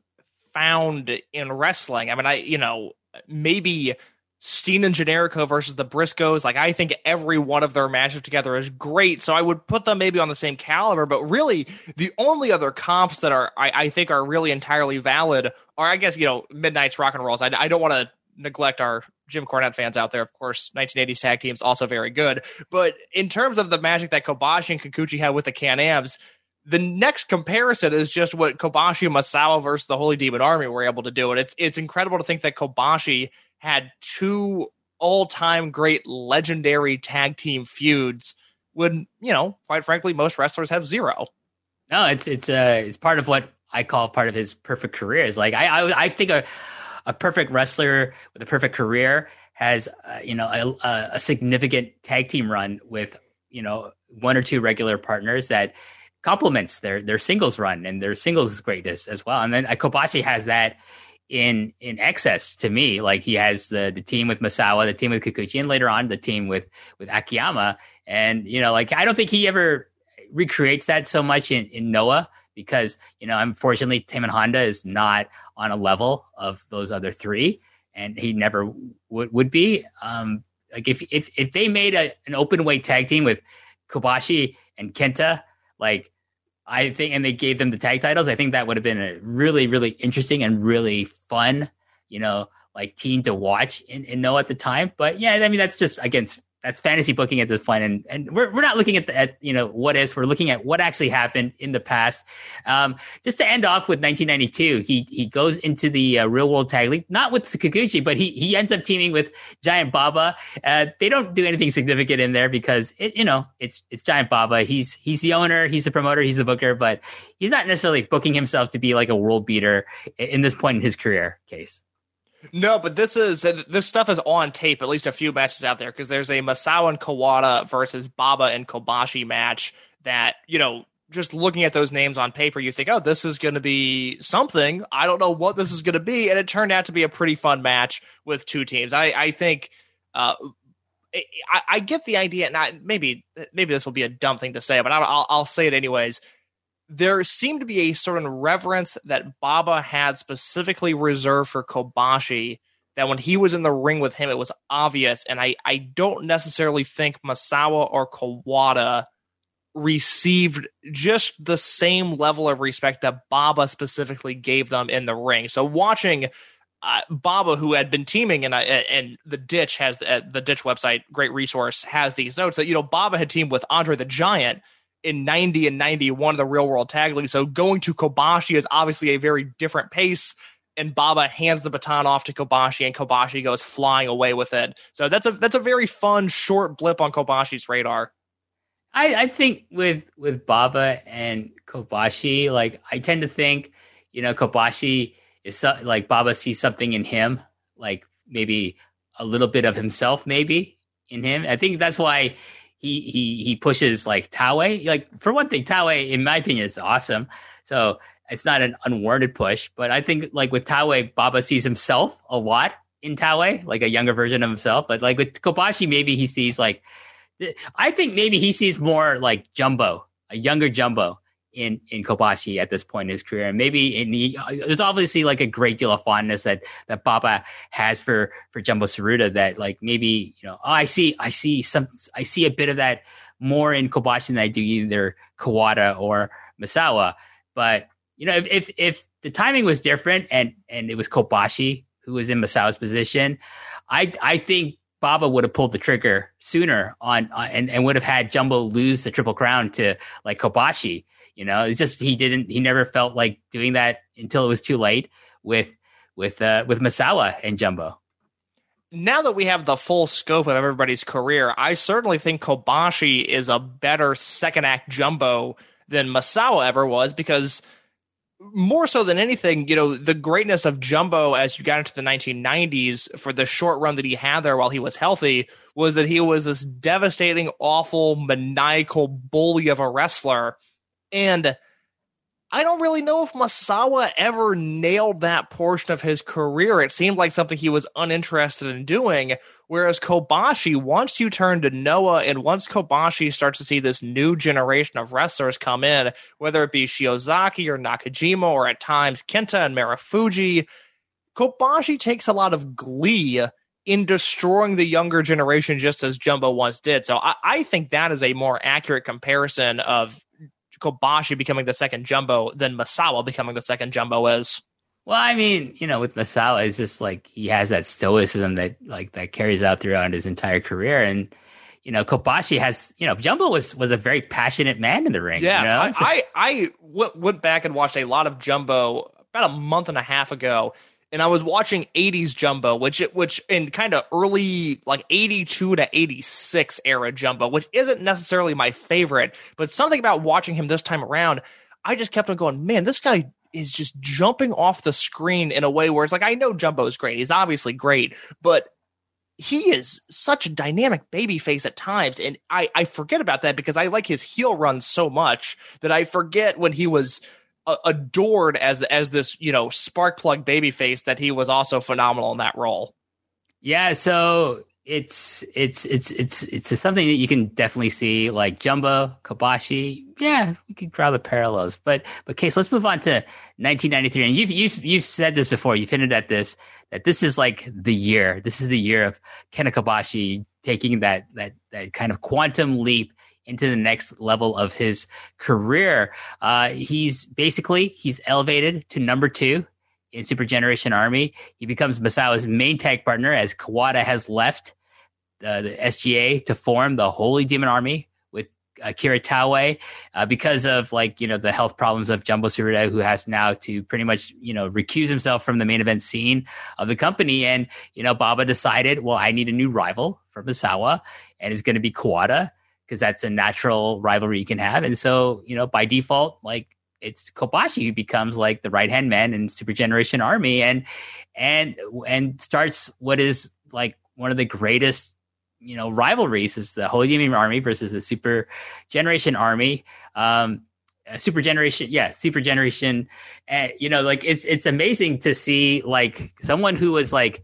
found in wrestling. I mean, I you know maybe Steen and Generico versus the Briscoes. Like I think every one of their matches together is great. So I would put them maybe on the same caliber. But really, the only other comps that are I, I think are really entirely valid are I guess you know Midnight's Rock and Rolls. I, I don't want to neglect our Jim Cornette fans out there. Of course, 1980s tag teams also very good. But in terms of the magic that Kobashi and Kikuchi had with the Can-Ams, the next comparison is just what Kobashi and Misawa versus the Holy Demon Army were able to do. And it's it's incredible to think that Kobashi had two all-time great legendary tag team feuds when, you know, quite frankly, most wrestlers have zero. No, it's it's uh it's part of what I call part of his perfect career. Is like I I, I think a a perfect wrestler with a perfect career has uh, you know a, a significant tag team run with you know one or two regular partners that complements their their singles run and their singles greatness as well. And then Kobashi has that in in excess to me. Like he has the the team with Misawa, the team with Kikuchi, and later on the team with with Akiyama. And you know, like I don't think he ever recreates that so much in in Noah because you know, unfortunately, Tamon Honda is not on a level of those other three, and he never would would be. Um, like if if if they made a, an open weight tag team with Kobashi and Kenta, like I think, and they gave them the tag titles. I think that would have been a really, really interesting and really fun, you know, like team to watch and, know at the time. But yeah, I mean, that's just against that's fantasy booking at this point, and and we're we're not looking at the at, you know what is. We're looking at what actually happened in the past. Um, just to end off with 1992, he he goes into the uh, real world tag league, not with Kikuchi, but he he ends up teaming with Giant Baba. Uh, they don't do anything significant in there because it, you know it's it's Giant Baba. He's he's the owner, he's the promoter, he's the booker, but he's not necessarily booking himself to be like a world beater in this point in his career case. No, but this is this stuff is on tape. At least a few matches out there because there's a Masao and Kawada versus Baba and Kobashi match that you know. Just looking at those names on paper, you think, "Oh, this is going to be something." I don't know what this is going to be, and it turned out to be a pretty fun match with two teams. I, I think uh, I, I, get the idea, and I, maybe maybe this will be a dumb thing to say, but I'll, I'll say it anyways there seemed to be a certain reverence that Baba had specifically reserved for Kobashi that when he was in the ring with him, it was obvious. And I, I don't necessarily think Misawa or Kawada received just the same level of respect that Baba specifically gave them in the ring. So watching uh, Baba, who had been teaming, and uh, and the Ditch has uh, the Ditch website, great resource, has these notes that you know Baba had teamed with Andre the Giant in 90 and 91 of the real world tag league. So going to Kobashi is obviously a very different pace. And Baba hands the baton off to Kobashi, and Kobashi goes flying away with it. So that's a that's a very fun short blip on Kobashi's radar. I, I think with with Baba and Kobashi, like I tend to think, you know, Kobashi is so, like Baba sees something in him, like maybe a little bit of himself, maybe in him. I think that's why he he he pushes like Taue. Like for one thing, Taue, in my opinion, is awesome. So it's not an unwarranted push, but I think like with Taue, Baba sees himself a lot in Taue, like a younger version of himself. But like with Kobashi, maybe he sees like I think maybe he sees more like Jumbo, a younger Jumbo in in Kobashi at this point in his career, and maybe in the, uh, there's obviously like a great deal of fondness that that Baba has for for Jumbo Tsuruta. That like maybe you know, oh, I see, I see some, I see a bit of that more in Kobashi than I do either Kawada or Misawa. But you know, if if, if the timing was different and and it was Kobashi who was in Misawa's position, I I think Baba would have pulled the trigger sooner on, on and, and would have had Jumbo lose the triple crown to like Kobashi you know, it's just he didn't. He never felt like doing that until it was too late with with uh, with Misawa and Jumbo. Now that we have the full scope of everybody's career, I certainly think Kobashi is a better second act Jumbo than Misawa ever was because more so than anything, you know, the greatness of Jumbo as you got into the 1990s for the short run that he had there while he was healthy was that he was this devastating, awful, maniacal bully of a wrestler and I don't really know if Misawa ever nailed that portion of his career. It seemed like something he was uninterested in doing. Whereas Kobashi, once you turn to Noah and once Kobashi starts to see this new generation of wrestlers come in, whether it be Shiozaki or Nakajima or at times Kenta and Marufuji, Kobashi takes a lot of glee in destroying the younger generation just as Jumbo once did. So I, I think that is a more accurate comparison of Kobashi becoming the second jumbo than Misawa becoming the second jumbo is. Well, I mean, you know, with Misawa, it's just like he has that stoicism that like that carries out throughout his entire career, and you know, Kobashi has, you know, Jumbo was was a very passionate man in the ring. Yeah, you know? I, I, I went back and watched a lot of Jumbo about a month and a half ago, and I was watching 80s Jumbo, which which in kind of early like 82 to 86 era Jumbo, which isn't necessarily my favorite, but something about watching him this time around, I just kept on going, man, this guy is just jumping off the screen in a way where it's like I know Jumbo is great. He's obviously great, but he is such a dynamic baby face at times and I, I forget about that because i like his heel run so much that i forget when he was adored as as this you know spark plug baby face that he was also phenomenal in that role. Yeah, so it's it's it's it's it's something that you can definitely see like Jumbo, Kobashi. Yeah, we could draw the parallels. But but case, let's move on to 1993. And you've you've you've said this before. You've hinted at this that this is like the year. This is the year of Kenta Kobashi taking that that that kind of quantum leap into the next level of his career. Uh, he's basically he's elevated to number two in Super Generation Army. He becomes Misawa's main tag partner as Kawada has left uh, the SGA to form the Holy Demon Army with Akira Taue uh, because of like you know the health problems of Jumbo Tsuruta, who has now to pretty much you know recuse himself from the main event scene of the company. And you know Baba decided, well, I need a new rival for Misawa, and it's going to be Kawada because that's a natural rivalry you can have. And so, you know, by default, like it's Kobashi who becomes like the right hand man in Super Generation Army and and and starts what is like one of the greatest you know rivalries is the Holy Demon Army versus the Super Generation Army. Um, Super Generation, yeah, Super Generation. Uh, you know, like it's it's amazing to see like someone who was like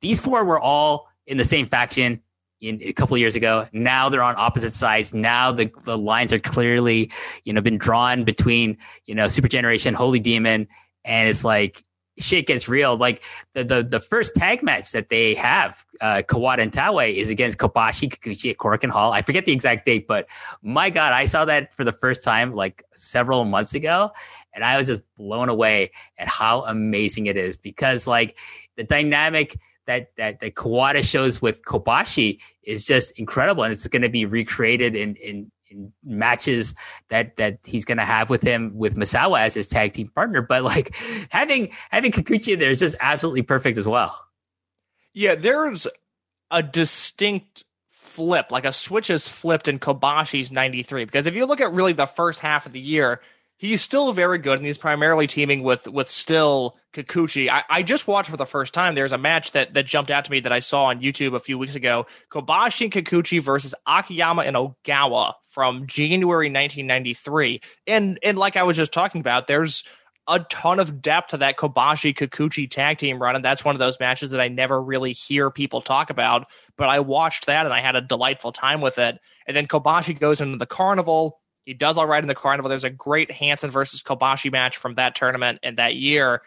these four were all in the same faction in, a couple years ago. Now they're on opposite sides. Now the the lines are clearly, you know, been drawn between, you know, Super Generation, Holy Demon, and it's like shit gets real, like the the, the first tag match that they have, uh, Kawada and Taue is against Kobashi Kikuchi at Korakuen Hall. I forget the exact date, but my God, I saw that for the first time like several months ago, and I was just blown away at how amazing it is because like the dynamic that that that Kawada shows with Kobashi is just incredible, and it's going to be recreated in in in matches that that he's going to have with him with Misawa as his tag team partner. But like having having Kikuchi there is just absolutely perfect as well. Yeah, there's a distinct flip, like a switch is flipped in Kobashi's 93. Because if you look at really the first half of the year, he's still very good, and he's primarily teaming with with still Kikuchi. I, I, just watched for the first time. There's a match that that jumped out to me that I saw on YouTube a few weeks ago: Kobashi and Kikuchi versus Akiyama and Ogawa from January 1993. And and like I was just talking about, there's a ton of depth to that Kobashi Kikuchi tag team run, and that's one of those matches that I never really hear people talk about. But I watched that and I had a delightful time with it. And then Kobashi goes into the carnival he does all right in the carnival. There's a great Hansen versus Kobashi match from that tournament and that year.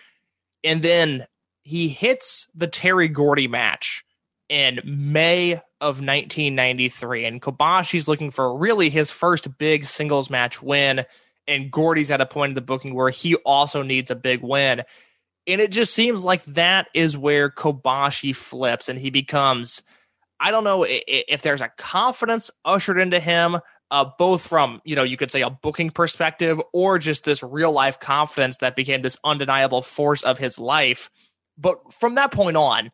And then he hits the Terry Gordy match in May of 1993. And Kobashi's looking for really his first big singles match win. And Gordy's at a point in the booking where he also needs a big win. And it just seems like that is where Kobashi flips and he becomes, I don't know if there's a confidence ushered into him uh, both from you know you could say a booking perspective or just this real life confidence that became this undeniable force of his life. But from that point on,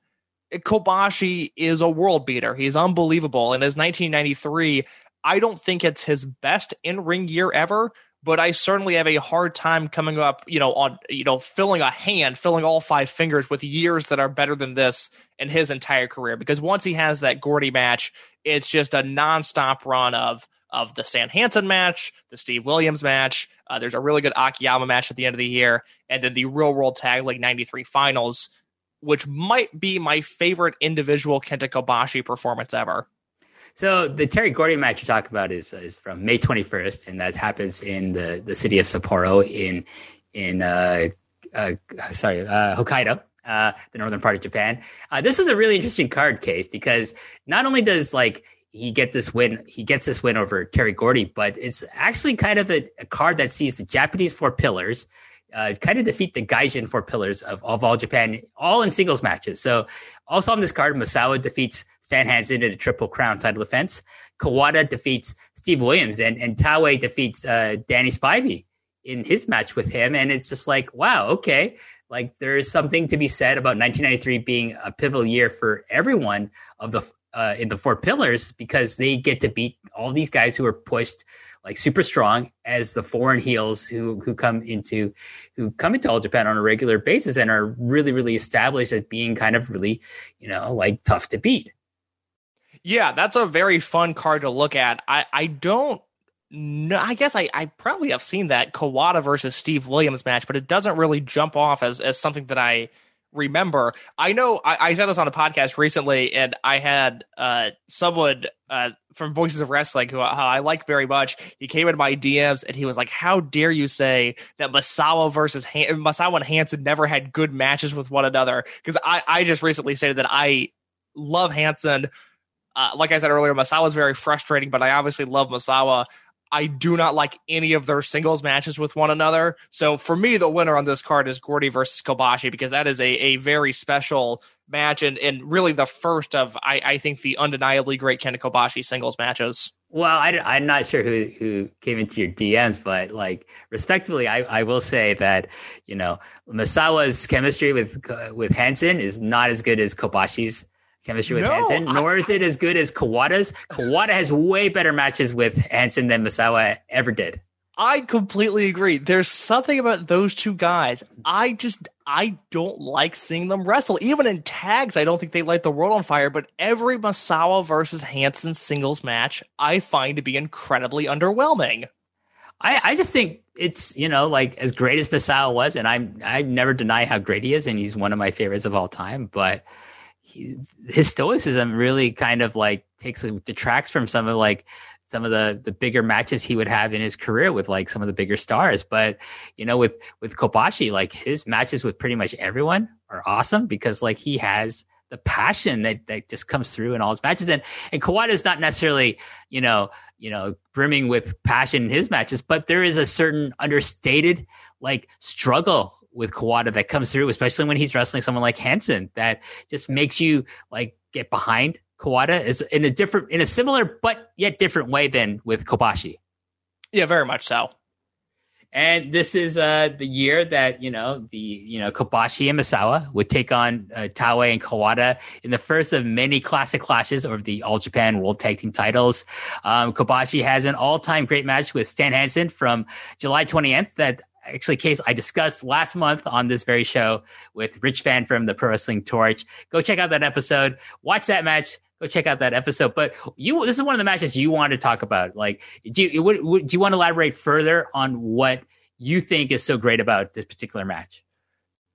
Kobashi is a world beater. He's unbelievable. and his 1993, I don't think it's his best in ring year ever, but I certainly have a hard time coming up, you know, on you know, filling a hand, filling all five fingers with years that are better than this in his entire career. Because once he has that Gordy match, it's just a nonstop run of of the Stan Hansen match, the Steve Williams match. Uh, there's a really good Akiyama match at the end of the year, and then the Real World Tag League 93 finals, which might be my favorite individual Kenta Kobashi performance ever. So the Terry Gordy match you talk about is is from May 21st, and that happens in the, the city of Sapporo in in uh, uh, sorry uh, Hokkaido, uh, the northern part of Japan. Uh, this is a really interesting card case because not only does like he get this win. He gets this win over Terry Gordy, but it's actually kind of a, a card that sees the Japanese four pillars uh, kind of defeat the Gaijin four pillars of, of all Japan, all in singles matches. So also on this card, Misawa defeats Stan Hansen in a triple crown title defense. Kawada defeats Steve Williams, and and Taue defeats uh, Danny Spivey in his match with him. And it's just like, wow, okay. Like there is something to be said about 1993 being a pivotal year for everyone of the uh, in the four pillars because they get to beat all these guys who are pushed like super strong as the foreign heels who who come into who come into all Japan on a regular basis and are really really established as being kind of really you know like tough to beat. Yeah, that's a very fun card to look at. I I don't no, I guess I, I probably have seen that Kawada versus Steve Williams match, but it doesn't really jump off as, as something that I remember. I know I, I said this on a podcast recently, and I had uh, someone uh, from Voices of Wrestling who, who, I like very much. He came into my DMs and he was like, "How dare you say that Misawa versus Han- Misawa and Hansen never had good matches with one another?" Because I I just recently stated that I love Hansen. Uh, like I said earlier, Misawa is very frustrating, but I obviously love Misawa. I do not like any of their singles matches with one another. So for me, the winner on this card is Gordy versus Kobashi because that is a, a very special match and, and really the first of, I, I think, the undeniably great Kenta Kobashi singles matches. Well, I, am not sure who, who came into your DMs, but like respectively, I, I will say that you know Misawa's chemistry with with Hansen is not as good as Kobashi's chemistry with no, Hansen, nor is it as good as Kawada's. Kawada has way better matches with Hansen than Misawa ever did. I completely agree. There's something about those two guys. I just I don't like seeing them wrestle. Even in tags, I don't think they light the world on fire. But every Misawa versus Hansen singles match, I find to be incredibly underwhelming. I, I just think it's you know like as great as Misawa was, and I'm I never deny how great he is, and he's one of my favorites of all time. But his stoicism really kind of like takes detracts from some of like some of the the bigger matches he would have in his career with like some of the bigger stars. But you know, with with Kobashi, like his matches with pretty much everyone are awesome because like he has the passion that that just comes through in all his matches. And and Kawada is not necessarily, you know, you know, brimming with passion in his matches, but there is a certain understated like struggle with Kawada that comes through, especially when he's wrestling someone like Hansen, that just makes you like get behind Kawada is in a different, in a similar but yet different way than with Kobashi. Yeah, very much so. And this is uh, the year that you know the you know Kobashi and Misawa would take on uh, and Kawada in the first of many classic clashes over the All Japan World Tag Team titles. Um, Kobashi has an all-time great match with Stan Hansen from July 20th that actually case I discussed last month on this very show with Rich Fan from the Pro Wrestling Torch. Go check out that episode. Watch that match go check out that episode. But you, this is one of the matches you want to talk about. Like, do you, would, would, do you want to elaborate further on what you think is so great about this particular match?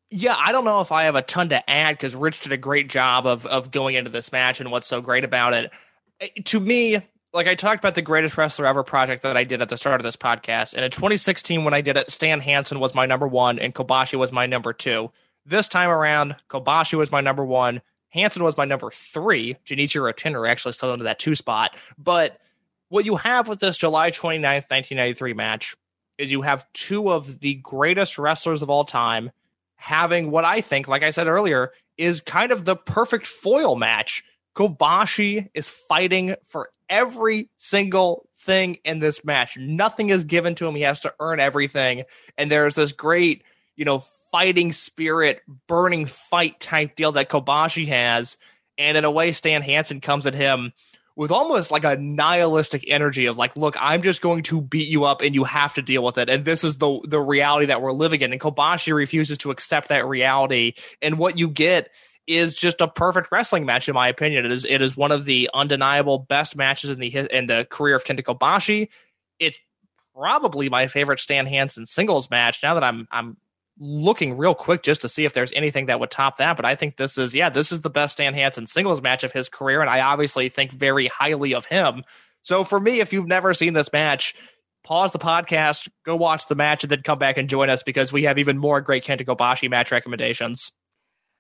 Yeah, I don't know if I have a ton to add because Rich did a great job of of going into this match and what's so great about it. To me, like I talked about the greatest wrestler ever project that I did at the start of this podcast, and in 2016 when I did it, Stan Hansen was my number one and Kobashi was my number two. This time around, Kobashi was my number one, Hansen was my number three. Genichiro Tenryu actually still into that two spot. But what you have with this July 29th, 1993 match is you have two of the greatest wrestlers of all time having what I think, like I said earlier, is kind of the perfect foil match. Kobashi is fighting for every single thing in this match. Nothing is given to him. He has to earn everything. And there's this great, you know, fighting spirit, burning fight type deal that Kobashi has. And in a way, Stan Hansen comes at him with almost like a nihilistic energy of like, look, I'm just going to beat you up and you have to deal with it. And this is the the reality that we're living in. And Kobashi refuses to accept that reality. And what you get is just a perfect wrestling match, in my opinion. It is it is one of the undeniable best matches in the in the career of Kenta Kobashi. It's probably my favorite Stan Hansen singles match. Now that I'm I'm looking real quick just to see if there's anything that would top that. But I think this is, yeah, this is the best Stan Hansen singles match of his career. And I obviously think very highly of him. So for me, if you've never seen this match, pause the podcast, go watch the match, and then come back and join us because we have even more great Kenta Kobashi match recommendations.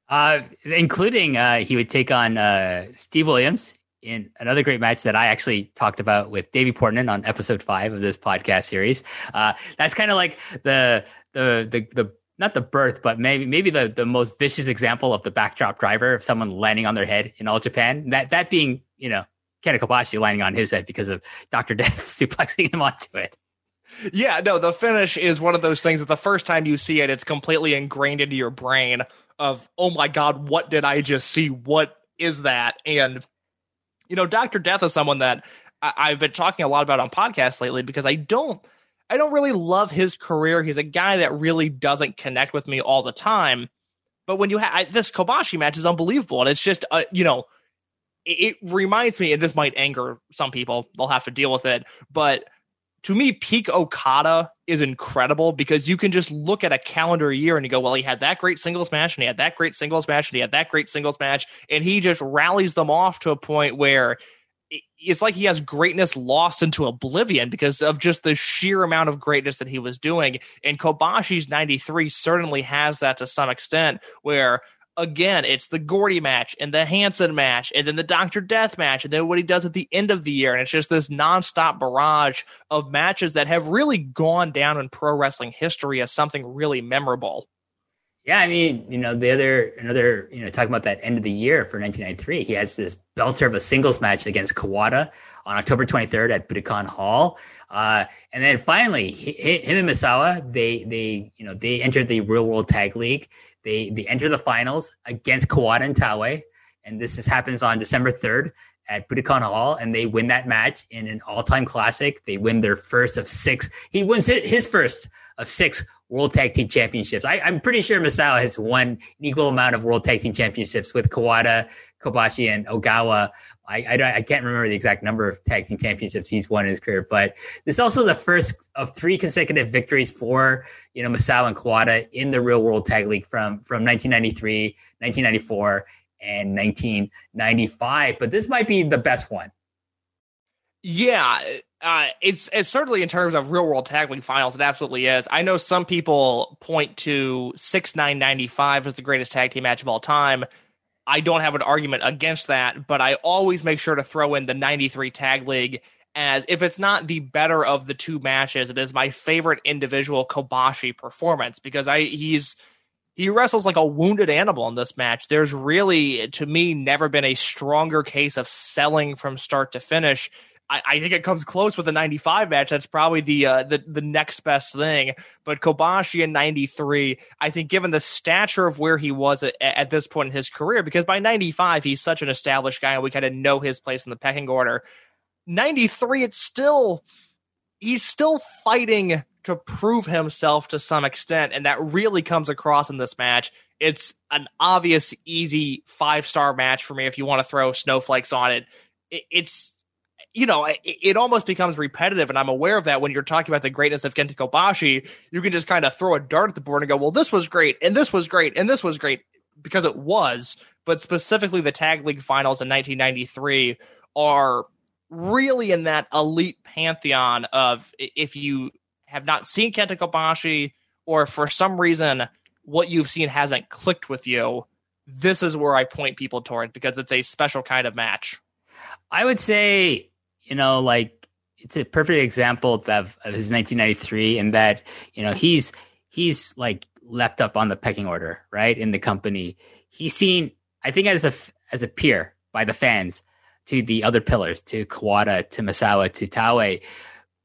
Uh, including uh, he would take on uh, Steve Williams in another great match that I actually talked about with Davey Portman on episode five of this podcast series. Uh, that's kind of like the the the the not the birth, but maybe maybe the, the most vicious example of the backdrop driver of someone landing on their head in all Japan. That that being, you know, Kenta Kobashi landing on his head because of Dr. Death suplexing him onto it. Yeah, no, the finish is one of those things that the first time you see it, it's completely ingrained into your brain of, oh my God, what did I just see? What is that? And, you know, Dr. Death is someone that I- have been talking a lot about on podcasts lately because I don't I don't really love his career. He's a guy that really doesn't connect with me all the time. But when you have this Kobashi match is unbelievable, and it's just uh, you know, it, it reminds me, and this might anger some people. They'll have to deal with it, but to me, peak Okada is incredible because you can just look at a calendar year and you go, well, he had that great singles match and he had that great singles match and he had that great singles match. And he just rallies them off to a point where it's like he has greatness lost into oblivion because of just the sheer amount of greatness that he was doing. And Kobashi's 93 certainly has that to some extent, where again, it's the Gordy match and the Hansen match and then the Dr. Death match and then what he does at the end of the year. And it's just this nonstop barrage of matches that have really gone down in pro wrestling history as something really memorable. Yeah, I mean, you know, the other another, you know, talking about that end of the year for 1993, he has this belter of a singles match against Kawada on October 23rd at Budokan Hall, uh, and then finally, he, him and Misawa, they they you know they entered the Real World Tag League. They they enter the finals against Kawada and Taue, and this is, happens on December 3rd at Budokan Hall, and they win that match in an all-time classic. They win their first of six. He wins his first of six World Tag Team Championships. I, am pretty sure Masao has won an equal amount of World Tag Team Championships with Kawada, Kobashi, and Ogawa. I, I, I, can't remember the exact number of tag team championships he's won in his career, but this is also the first of three consecutive victories for you know Misawa and Kawada in the Real World Tag League from from 1993, 1994, and 1995. But this might be the best one. Yeah, Uh, it's it's certainly in terms of real world tag league finals, it absolutely is. I know some people point to six nine ninety five as the greatest tag team match of all time. I don't have an argument against that, but I always make sure to throw in the ninety three tag league as if it's not the better of the two matches, it is my favorite individual Kobashi performance because I he's he wrestles like a wounded animal in this match. There's really, to me, never been a stronger case of selling from start to finish. I, I think it comes close with a 95 match. That's probably the uh, the the next best thing. But Kobashi in 93, I think, given the stature of where he was at, at this point in his career, because by 95 he's such an established guy and we kind of know his place in the pecking order. 93, it's still he's still fighting to prove himself to some extent, and that really comes across in this match. It's an obvious, easy five star match for me if you want to throw snowflakes on it. It's you know, it, it, almost becomes repetitive, and I'm aware of that when you're talking about the greatness of Kenta Kobashi. You can just kind of throw a dart at the board and go, "Well, this was great, and this was great, and this was great," because it was. But specifically, the Tag League Finals in 1993 are really in that elite pantheon of if you have not seen Kenta Kobashi or for some reason what you've seen hasn't clicked with you, this is where I point people toward because it's a special kind of match. I would say you know, like it's a perfect example of, of his 1993 in that, you know, he's he's like leapt up on the pecking order, right? In the company. He's seen, I think, as a as a peer by the fans to the other pillars, to Kawada, to Misawa, to Taue,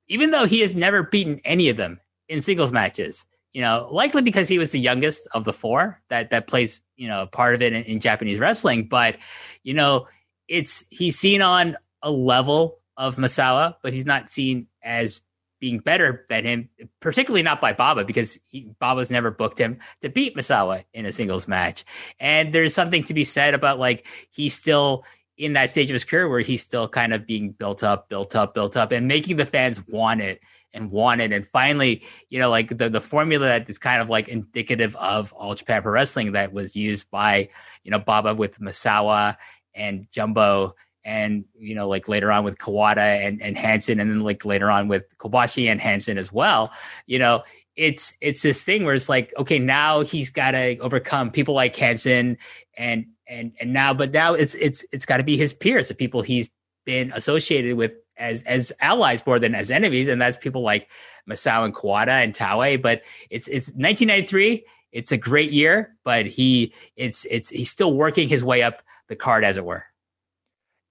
even though he has never beaten any of them in singles matches. You know, likely because he was the youngest of the four that that plays, you know, part of it in, in Japanese wrestling. But, you know, it's he's seen on a level of Misawa, but he's not seen as being better than him, particularly not by Baba, because he, Baba's never booked him to beat Misawa in a singles match. And there's something to be said about like he's still in that stage of his career where he's still kind of being built up, built up, built up, and making the fans want it and want it. And finally, you know, like the, the formula that is kind of like indicative of all Japan Pro Wrestling that was used by, you know, Baba with Misawa and Jumbo and you know like later on with Kawada and and Hansen and then like later on with Kobashi and Hansen as well you know it's it's this thing where it's like okay now he's got to overcome people like Hansen and and and now but now it's it's it's got to be his peers the people he's been associated with as as allies more than as enemies and that's people like Misawa and Kawada and Taue but it's it's 1993 it's a great year but he it's it's he's still working his way up the card as it were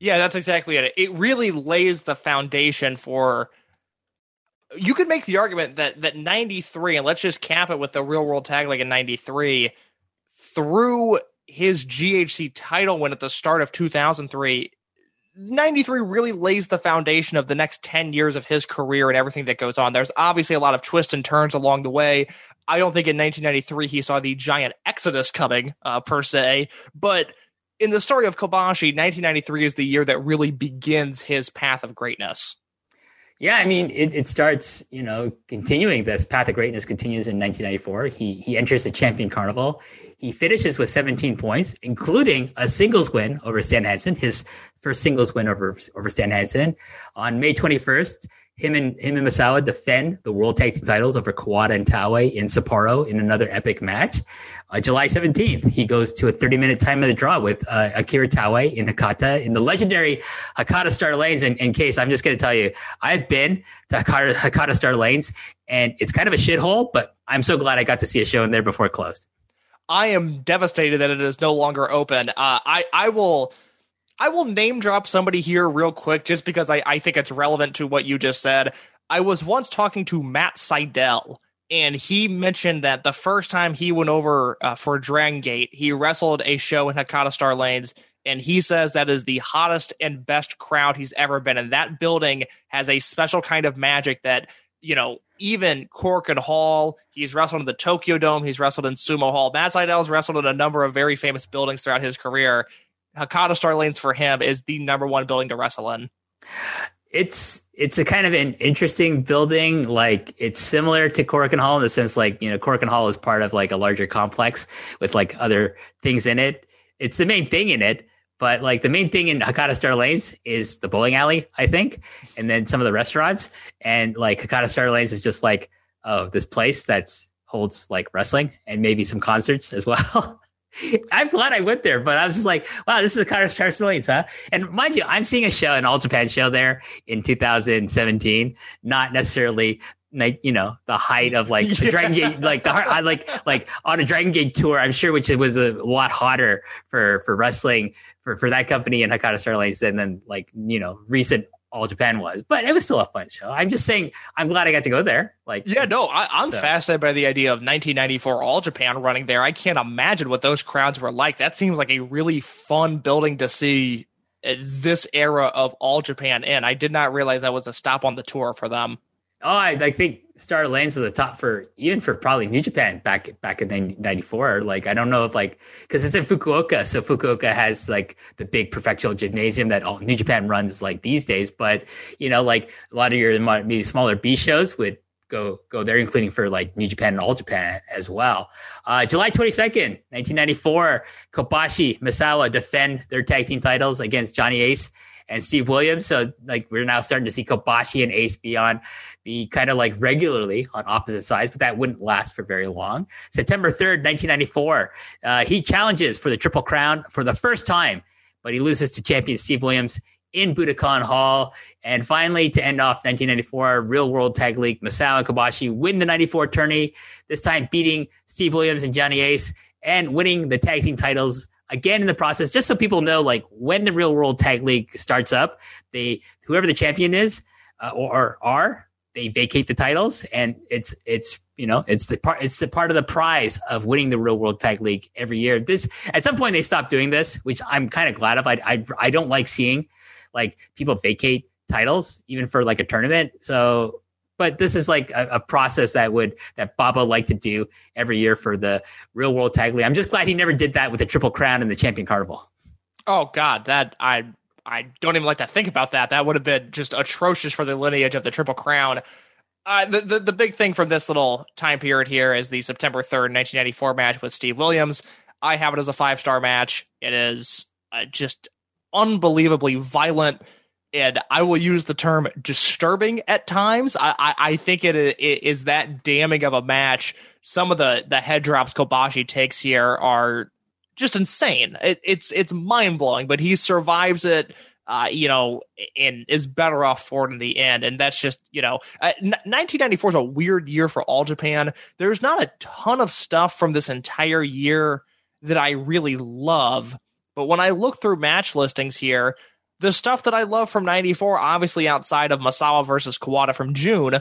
yeah, that's exactly it. It really lays the foundation for. You could make the argument that that 93, and let's just cap it with the real world tag league in 93, through his GHC title win at the start of 2003, 93 really lays the foundation of the next 10 years of his career and everything that goes on. There's obviously a lot of twists and turns along the way. I don't think in 1993 he saw the giant exodus coming, uh, per se, but in the story of Kobashi, 1993 is the year that really begins his path of greatness. Yeah, I mean, it, it starts, you know, continuing this path of greatness continues in 1994. He he enters the champion carnival. He finishes with 17 points, including a singles win over Stan Hansen, his first singles win over over Stan Hansen on May 21st him and him and Misawa defend the World Tag Team titles over Kawada and Taue in Sapporo in another epic match. Uh, July 17th, he goes to a 30 minute time of the draw with uh, Akira Taue in Hakata in the legendary Hakata Star Lanes. And in case, I'm just going to tell you, I've been to Hakata, Hakata Star Lanes, and it's kind of a shithole, but I'm so glad I got to see a show in there before it closed. I am devastated that it is no longer open. Uh, I I will I will name drop somebody here real quick just because I, I think it's relevant to what you just said. I was once talking to Matt Sydal, and he mentioned that the first time he went over uh, for Dragon Gate, he wrestled a show in Hakata Star Lanes, and he says that is the hottest and best crowd he's ever been. And that building has a special kind of magic that, you know, even Korakuen Hall, he's wrestled in the Tokyo Dome, he's wrestled in Sumo Hall. Matt Sydal's wrestled in a number of very famous buildings throughout his career. Hakata Star Lanes for him is the number one building to wrestle in. It's it's a kind of an interesting building. Like it's similar to Korakuen Hall in the sense, like you know, Korakuen Hall is part of like a larger complex with like other things in it. It's the main thing in it, But like the main thing in Hakata Star Lanes is the bowling alley, I think, and then some of the restaurants. And like Hakata Star Lanes is just like, oh, this place that's holds like wrestling and maybe some concerts as well. I'm glad I went there, but I was just like, wow, this is Hakata Star Lanes, huh? And mind you, I'm seeing a show, an All Japan show there in 2017, not necessarily like you know the height of like the Dragon Gate, like the I like like on a Dragon Gate tour. I'm sure which was a lot hotter for for wrestling for for that company and Hakata Star Lanes than than like you know recent all Japan was, but it was still a fun show. I'm just saying, I'm glad I got to go there. Like, yeah, no, I, am so. fascinated by the idea of 1994 All Japan running there. I can't imagine what those crowds were like. That seems like a really fun building to see uh, this era of All Japan in. I did not realize that was a stop on the tour for them. Oh, I, I think Star Lanes was a top for even for probably New Japan back back in '94. Like I don't know if like because it's in Fukuoka, so Fukuoka has like the big professional gymnasium that all New Japan runs like these days. But you know, like a lot of your maybe smaller B shows would go go there, including for like New Japan and All Japan as well. Uh, July 22nd, 1994, Kobashi Misawa defend their tag team titles against Johnny Ace and Steve Williams. So like we're now starting to see Kobashi and Ace be on be kind of like regularly on opposite sides, but that wouldn't last for very long. September 3rd, 1994, uh, he challenges for the Triple Crown for the first time, but he loses to champion Steve Williams in Budokan Hall. And finally, to end off 1994, Real World Tag League, Misawa and Kobashi win the 94 tourney, this time beating Steve Williams and Johnny Ace and winning the tag team titles again in the process, just so people know, like when the real world tag league starts up, they whoever the champion is uh, or, or, are, they vacate the titles, and it's it's you know it's the part it's the part of the prize of winning the real world tag league every year. This at some point they stopped doing this, which I'm kind of glad of. I, I I don't like seeing like people vacate titles even for like a tournament. So but this is like a, a, process that would that Baba liked to do every year for the real world tag league. I'm just glad he never did that with the triple crown and the champion carnival. Oh God, that I I don't even like to think about that. That would have been just atrocious for the lineage of the triple crown. Uh, the, the the big thing from this little time period here is the September third, 1994 match with Steve Williams. I have it as a five star match. It is uh, just unbelievably violent and I will use the term disturbing at times. I, I, I think it, it is that damning of a match. Some of the the head drops Kobashi takes here are just insane. It, it's it's mind blowing, but he survives it. Uh, you know, and is better off for it in the end. And that's just, you know, uh, 1994 is a weird year for All Japan. There's not a ton of stuff from this entire year that I really love. But when I look through match listings here, the stuff that I love from 94, obviously outside of Misawa versus Kawada from June,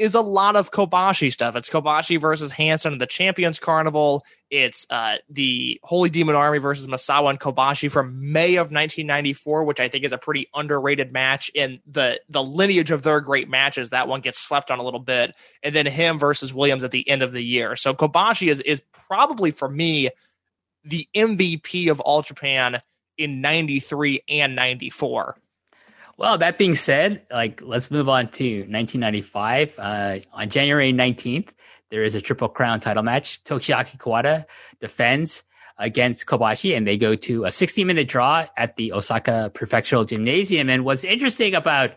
is a lot of Kobashi stuff. It's Kobashi versus Hansen and the Champions Carnival. It's uh, the Holy Demon Army versus Misawa and Kobashi from May of 1994, which I think is a pretty underrated match in the the lineage of their great matches. That one gets slept on a little bit, and then him versus Williams at the end of the year. So Kobashi is is probably for me the MVP of All Japan in 93 and 94. Well, that being said, like let's move on to 1995. Uh, on January 19th, there is a Triple Crown title match. Toshiaki Kawada defends against Kobashi, and they go to a 60 minute draw at the Osaka Prefectural Gymnasium. And what's interesting about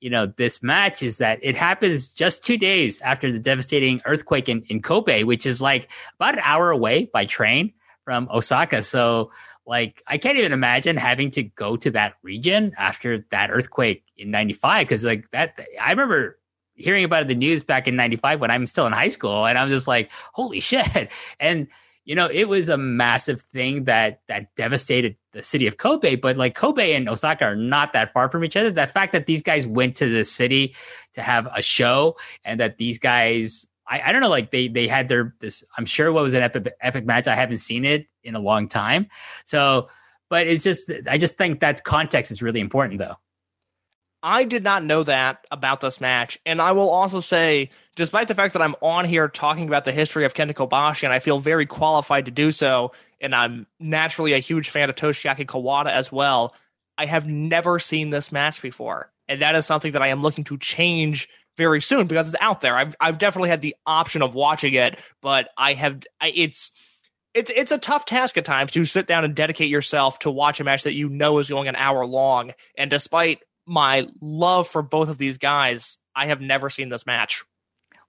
you know this match is that it happens just two days after the devastating earthquake in, in Kobe, which is like about an hour away by train from Osaka. So like I can't even imagine having to go to that region after that earthquake in 95 because like that I remember hearing about the news back in 95 when I'm still in high school and I'm just like holy shit and you know it was a massive thing that that devastated the city of Kobe but like Kobe and Osaka are not that far from each other the fact that these guys went to the city to have a show and that these guys I, I don't know, like they they had their this. I'm sure what was an epic epic match. I haven't seen it in a long time. So, but it's just I just think that context is really important, though. I did not know that about this match, and I will also say, despite the fact that I'm on here talking about the history of Kenta Kobashi, and I feel very qualified to do so, and I'm naturally a huge fan of Toshiaki Kawada as well. I have never seen this match before, and that is something that I am looking to change very soon because it's out there. I've I've definitely had the option of watching it, but I have it's it's it's a tough task at times to sit down and dedicate yourself to watch a match that you know is going an hour long. And despite my love for both of these guys, I have never seen this match.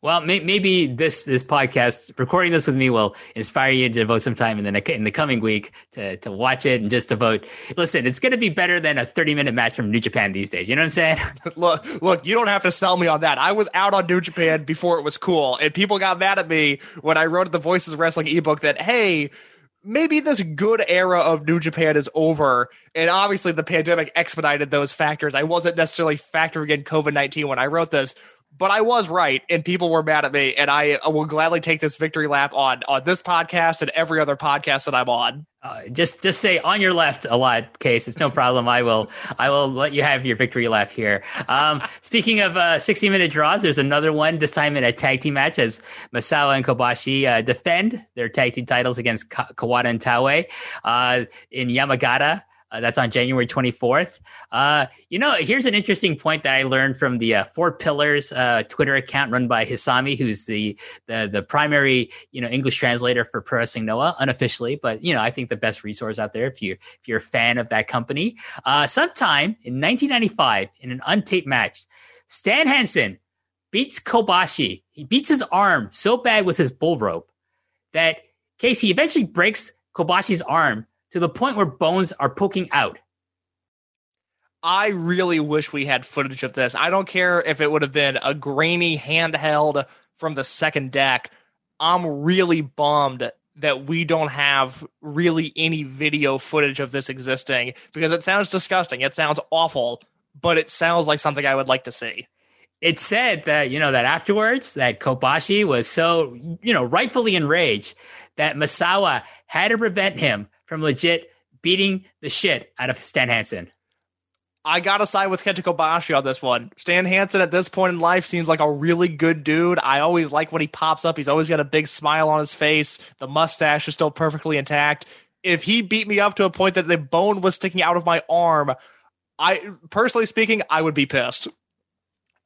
Well, may, maybe this this podcast, recording this with me, will inspire you to devote some time in the in the coming week to to watch it and just devote. Listen, it's going to be better than a thirty minute match from New Japan these days. You know what I'm saying? look, look, you don't have to sell me on that. I was out on New Japan before it was cool, and people got mad at me when I wrote the Voices of Wrestling ebook that hey maybe this good era of New Japan is over. And obviously, the pandemic expedited those factors. I wasn't necessarily factoring in COVID 19 when I wrote this, but I was right, and people were mad at me, and I will gladly take this victory lap on on this podcast and every other podcast that I'm on. Uh, just just say on your left a lot, case. It's no problem. I will I will let you have your victory lap here. Um, speaking of uh, 60 minute draws, there's another one this time in a tag team match as Misawa and Kobashi uh, defend their tag team titles against Ka- Kawada and Taue uh, in Yamagata. Uh, that's on January 24th. Uh, you know, here's an interesting point that I learned from the uh, Four Pillars uh, Twitter account run by Hisami, who's the, the the primary you know English translator for Pro Wrestling Noah unofficially, but you know I think the best resource out there if you if you're a fan of that company. Uh, sometime in 1995, in an untaped match, Stan Hansen beats Kobashi. He beats his arm so bad with his bull rope that Casey eventually breaks Kobashi's arm to the point where bones are poking out. I really wish we had footage of this. I don't care if it would have been a grainy handheld from the second deck. I'm really bummed that we don't have really any video footage of this existing because it sounds disgusting. It sounds awful, but it sounds like something I would like to see. It said that, you know, that afterwards that Kobashi was so, you know, rightfully enraged that Misawa had to prevent him from legit beating the shit out of Stan Hansen. I gotta side with Kenta Kobashi on this one. Stan Hansen at this point in life seems like a really good dude. I always like when he pops up. He's always got a big smile on his face. The mustache is still perfectly intact. If he beat me up to a point that the bone was sticking out of my arm, I personally speaking, I would be pissed.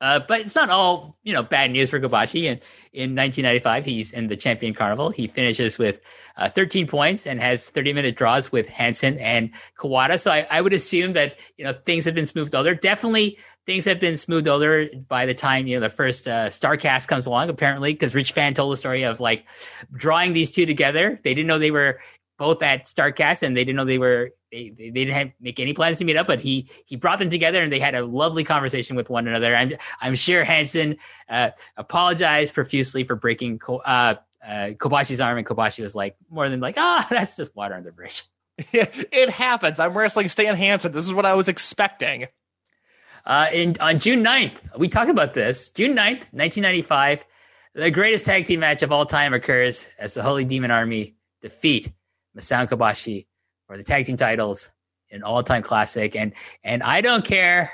Uh, but it's not all you know bad news for Kobashi. And in 1995, he's in the Champion Carnival. He finishes with uh, 13 points and has 30 minute draws with Hansen and Kawada. So I, I, would assume that you know things have been smoothed over. Definitely things have been smoothed over by the time you know the first uh, Starrcast comes along. Apparently, because Rich Fann told the story of like drawing these two together. They didn't know they were both at Starrcast, and they didn't know they were they, they didn't have, make any plans to meet up, but he he brought them together and they had a lovely conversation with one another. I'm I'm sure Hansen uh, apologized profusely for breaking uh, uh, Kobashi's arm, and Kobashi was like more than like, ah, oh, that's just water on the bridge. it happens. I'm wrestling Stan Hansen. This is what I was expecting. Uh, in on June 9th, we talk about this. June 9th, 1995, the greatest tag team match of all time occurs as the Holy Demon Army defeat Misawa Kobashi for the tag team titles an all-time classic. And and I don't care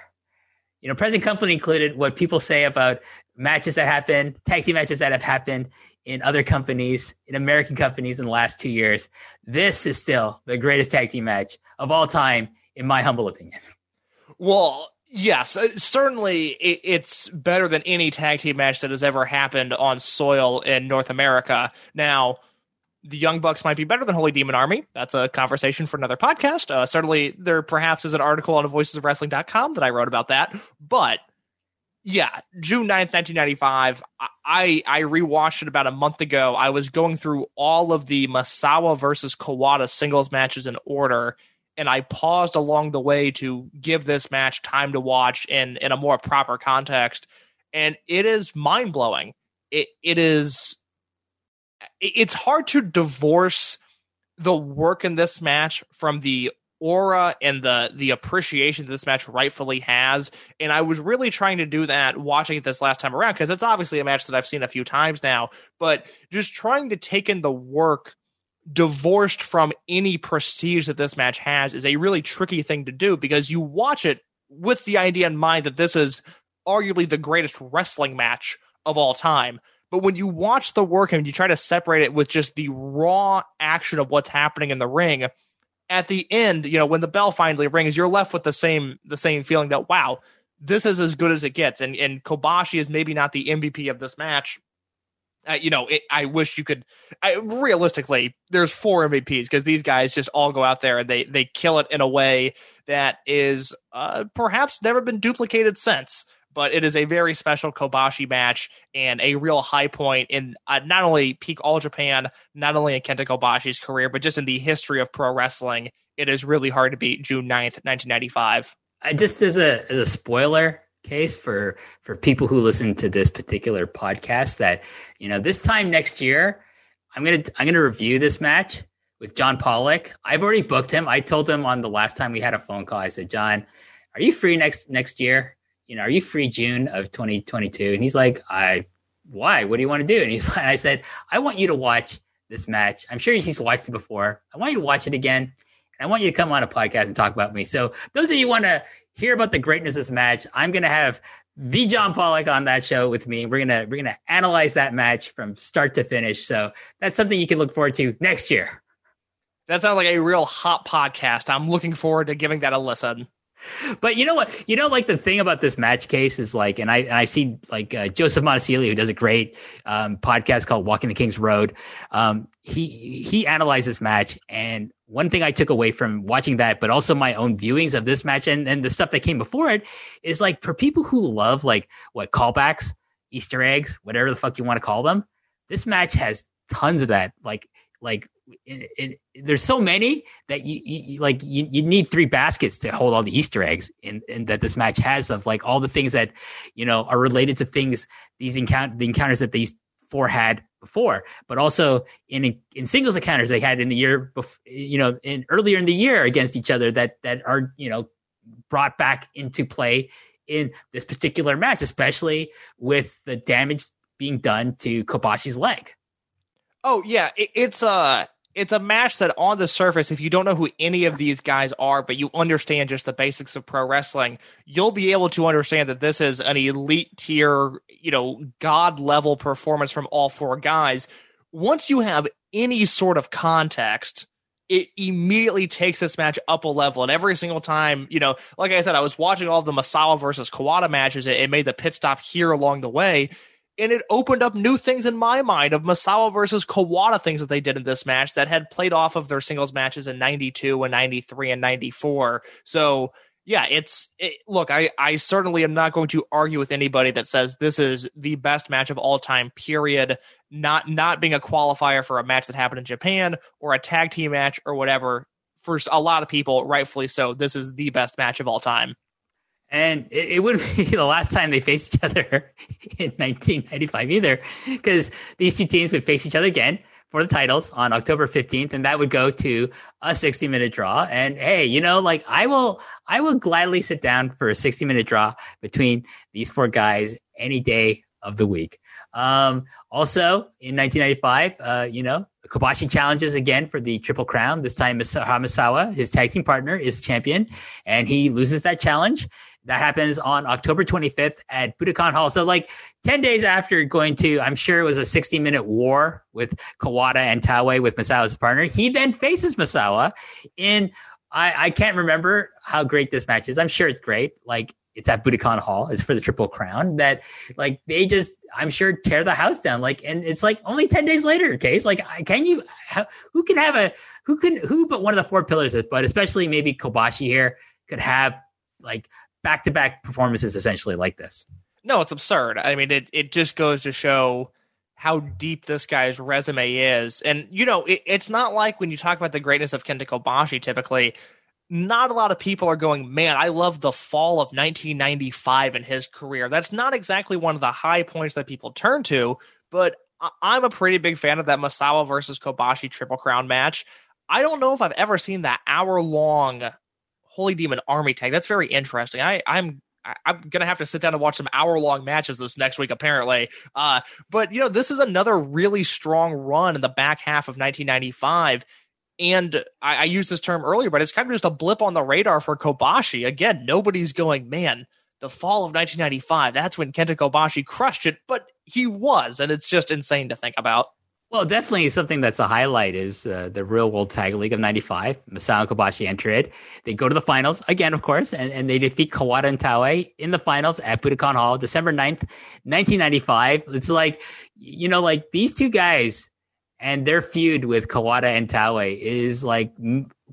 you know present company included what people say about matches that happen tag team matches that have happened in other companies in American companies in the last 2 years. This is still the greatest tag team match of all time in my humble opinion. Well Yes, uh, certainly it's better than any tag team match that has ever happened on soil in North America. Now, the Young Bucks might be better than Holy Demon Army. That's a conversation for another podcast. Uh, certainly, there perhaps is an article on voicesofwrestling.com that I wrote about that. But yeah, June 9th, 1995, I, I rewatched it about a month ago. I was going through all of the Misawa versus Kawada singles matches in order, and I paused along the way to give this match time to watch in, in a more proper context. And it is mind blowing. It, it is it's hard to divorce the work in this match from the aura and the the appreciation that this match rightfully has. And i was really trying to do that watching it this last time around because it's obviously a match that i've seen a few times now. But just trying to take in the work divorced from any prestige that this match has is a really tricky thing to do because you watch it with the idea in mind that this is arguably the greatest wrestling match of all time but when you watch the work and you try to separate it with just the raw action of what's happening in the ring, at the end, you know, when the bell finally rings, you're left with the same the same feeling that wow, this is as good as it gets. And and Kobashi is maybe not the MVP of this match. uh, you know, it, I wish you could. I, realistically, there's four MVPs because these guys just all go out there and they they kill it in a way that is uh, perhaps never been duplicated since. But it is a very special Kobashi match and a real high point in uh, not only peak All Japan, not only in Kenta Kobashi's career, but just in the history of pro wrestling. It is really hard to beat June 9th, 1995. just as a as a spoiler, case for for people who listen to this particular podcast that you know this time next year i'm gonna i'm gonna review this match with john pollock i've already booked him i told him on the last time we had a phone call i said john are you free next next year you know are you free june of 2022 and he's like i why what do you want to do and he's like i said i want you to watch this match i'm sure he's watched it before i want you to watch it again And I want you to come on a podcast and talk about me. So those of you want to hear about the greatness of this match, I'm going to have V John Pollock on that show with me. We're gonna we're gonna analyze that match from start to finish. So that's something you can look forward to next year. That sounds like a real hot podcast. I'm looking forward to giving that a listen. But you know what? You know, like the thing about this match case is like, and I and I've seen like uh, Joseph Monticelli, who does a great um, podcast called Walking the King's Road. Um, he he analyzed this match, and one thing I took away from watching that, but also my own viewings of this match and, and the stuff that came before it is like for people who love like what callbacks, Easter eggs, whatever the fuck you want to call them, this match has tons of that. Like, like it, it, there's so many that you, you like you, you need three baskets to hold all the Easter eggs in, in that this match has of like all the things that you know are related to things these encounter the encounters that these four had before, but also in in singles encounters they had in the year, before, you know, in earlier in the year against each other that that are you know brought back into play in this particular match, especially with the damage being done to Kobashi's leg. Oh yeah, it, it's uh it's a match that on the surface, if you don't know who any of these guys are, but you understand just the basics of pro wrestling, you'll be able to understand that this is an elite tier, you know, god level performance from all four guys. Once you have any sort of context, it immediately takes this match up a level. And every single time, you know, like I said, I was watching all the Misawa versus Kawada matches. It, it made the pit stop here along the way and it opened up new things in my mind of Misawa versus Kawada things that they did in this match that had played off of their singles matches in 92 and 93 and 94. So, yeah, it's it, look, I I certainly am not going to argue with anybody that says this is the best match of all time period, not not being a qualifier for a match that happened in Japan or a tag team match or whatever. For a lot of people, rightfully so, this is the best match of all time. And it, it wouldn't be the last time they faced each other in 1995 either, because these two teams would face each other again for the titles on October 15th, and that would go to a 60 minute draw. And hey, you know, like I will, I will gladly sit down for a 60 minute draw between these four guys any day of the week. Um, also in 1995, uh, you know, Kobashi challenges again for the Triple Crown. This time, Misawa, his tag team partner, is champion, and he loses that challenge. That happens on October 25th at Budokan Hall. So, like 10 days after going to, I'm sure it was a 60 minute war with Kawada and Taue with Misawa's partner. He then faces Misawa in, I, I can't remember how great this match is. I'm sure it's great. Like, it's at Budokan Hall. It's for the Triple Crown. That like they just, I'm sure, tear the house down. Like, and it's like only ten days later. Case like, can you? Who can have a? Who can? Who? But one of the four pillars, but especially maybe Kobashi here could have like back to back performances essentially like this. No, it's absurd. I mean, it it just goes to show how deep this guy's resume is. And you know, it, it's not like when you talk about the greatness of Kenta Kobashi, typically, not a lot of people are going, man, I love the fall of 1995 in his career. That's not exactly one of the high points that people turn to, but I'm a pretty big fan of that Misawa versus Kobashi Triple Crown match. I don't know if I've ever seen that hour long Holy Demon Army tag. That's very interesting. I, I'm I'm gonna have to sit down and watch some hour long matches this next week, apparently. Uh, but you know, this is another really strong run in the back half of 1995. And I, I used this term earlier, but it's kind of just a blip on the radar for Kobashi. Again, nobody's going, man, the fall of 1995, that's when Kenta Kobashi crushed it, but he was, and it's just insane to think about. Well, definitely something that's a highlight is uh, the Real World Tag League of 95. Misawa Kobashi enter it. They go to the finals again, of course, and, and they defeat Kawada and Taue in the finals at Budokan Hall, December 9th, 1995. It's like, you know, like these two guys and their feud with Kawada and Taue is like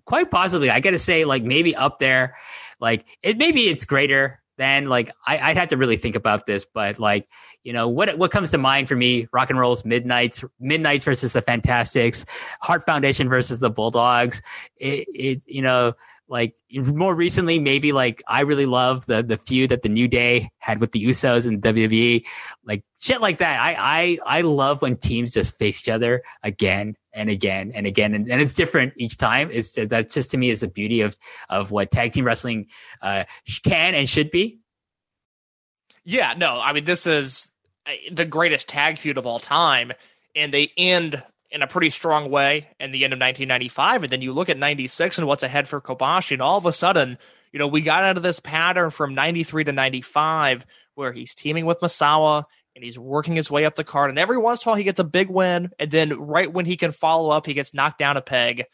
quite possibly, I got to say, like maybe up there. Like it, maybe it's greater than like I, would have to really think about this, but like you know what what comes to mind for me rock and rolls midnights midnights versus the fantastics heart foundation versus the bulldogs. It, it you know like more recently maybe like i really love the the feud that the new day had with the usos and wwe like shit like that. I i i love when teams just face each other again and again and again. And, and it's different each time. It's that's just to me is the beauty of of what tag team wrestling uh can and should be. Yeah, no, I mean this is Uh, the greatest tag feud of all time, and they end in a pretty strong way in the end of 1995. And then you look at 96 and what's ahead for Kobashi, and all of a sudden, you know, we got out of this pattern from 93 to 95 where he's teaming with Misawa and he's working his way up the card. And every once in a while, he gets a big win. And then right when he can follow up, he gets knocked down a peg.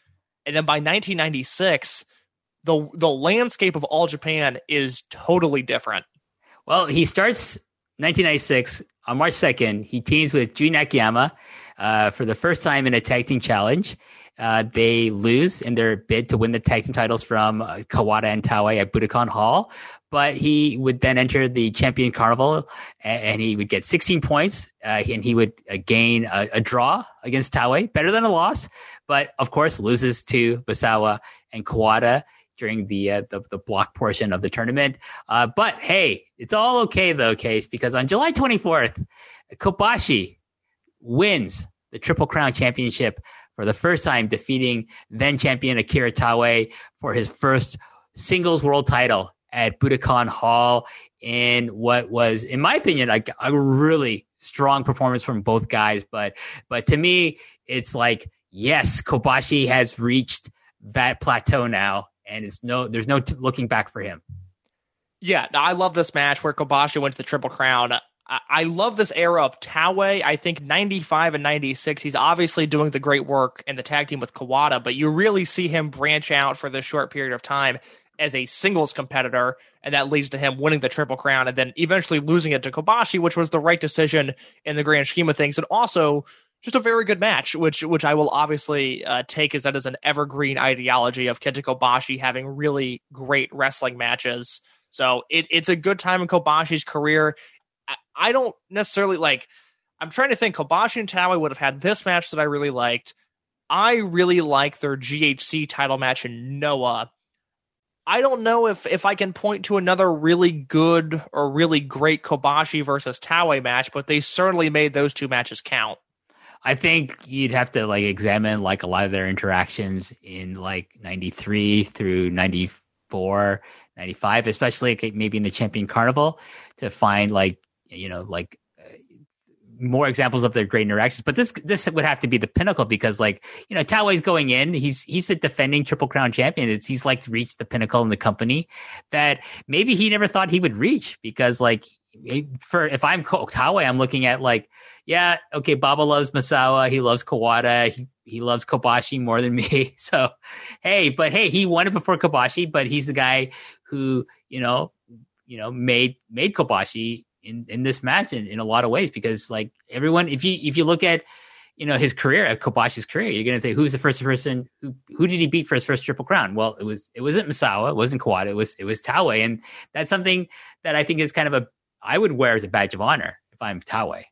And then by 1996, the the landscape of all Japan is totally different. Well, he starts 1996 on March 2nd, he teams with Jun Akiyama uh, for the first time in a tag team challenge. Uh, they lose in their bid to win the tag team titles from uh, Kawada and Taue at Budokan Hall. But he would then enter the champion carnival and, and he would get 16 points uh, and he would uh, gain a, a, draw against Taue, better than a loss. But of course, loses to Misawa and Kawada during the, uh, the, the block portion of the tournament. Uh, but hey, it's all okay though, Case, because on July 24th, Kobashi wins the Triple Crown Championship for the first time, defeating then champion Akira Taue for his first singles world title at Budokan Hall in what was, in my opinion, a, a really strong performance from both guys. But but to me, it's like yes, Kobashi has reached that plateau now and it's no there's no t- looking back for him. Yeah, I love this match where Kobashi wins the Triple Crown. I, I love this era of Taue. I think 95 and 96, he's obviously doing the great work in the tag team with Kawada, but you really see him branch out for this short period of time as a singles competitor, and that leads to him winning the Triple Crown and then eventually losing it to Kobashi, which was the right decision in the grand scheme of things. And also, just a very good match, which which I will obviously uh, take as that as an evergreen ideology of Kenta Kobashi having really great wrestling matches. So it, it's a good time in Kobashi's career. I, I, don't necessarily like. I'm trying to think. Kobashi and Taue would have had this match that I really liked. I really like their GHC title match in Noah. I don't know if if I can point to another really good or really great Kobashi versus Taue match, but they certainly made those two matches count. I think you'd have to like examine like a lot of their interactions in like 93 through 94, 95, especially maybe in the Champion Carnival to find like, you know, like uh, more examples of their great interactions. But this this would have to be the pinnacle because like, you know, Taue's going in, he's he's a defending triple crown champion. It's he's like reached the pinnacle in the company that maybe he never thought he would reach because like for if I'm Taue, I'm looking at like, yeah, okay, Baba loves Misawa, he loves Kawada, he, he loves Kobashi more than me. So, hey, but hey, he won it before Kobashi, but he's the guy who you know, you know, made made Kobashi in in this match in, in a lot of ways because like everyone, if you if you look at you know his career at Kobashi's career, you're going to say who's the first person who who did he beat for his first triple crown? Well, it was it wasn't Misawa, it wasn't Kawada, it was it was Taue, and that's something that I think is kind of a I would wear as a badge of honor if I'm Taue.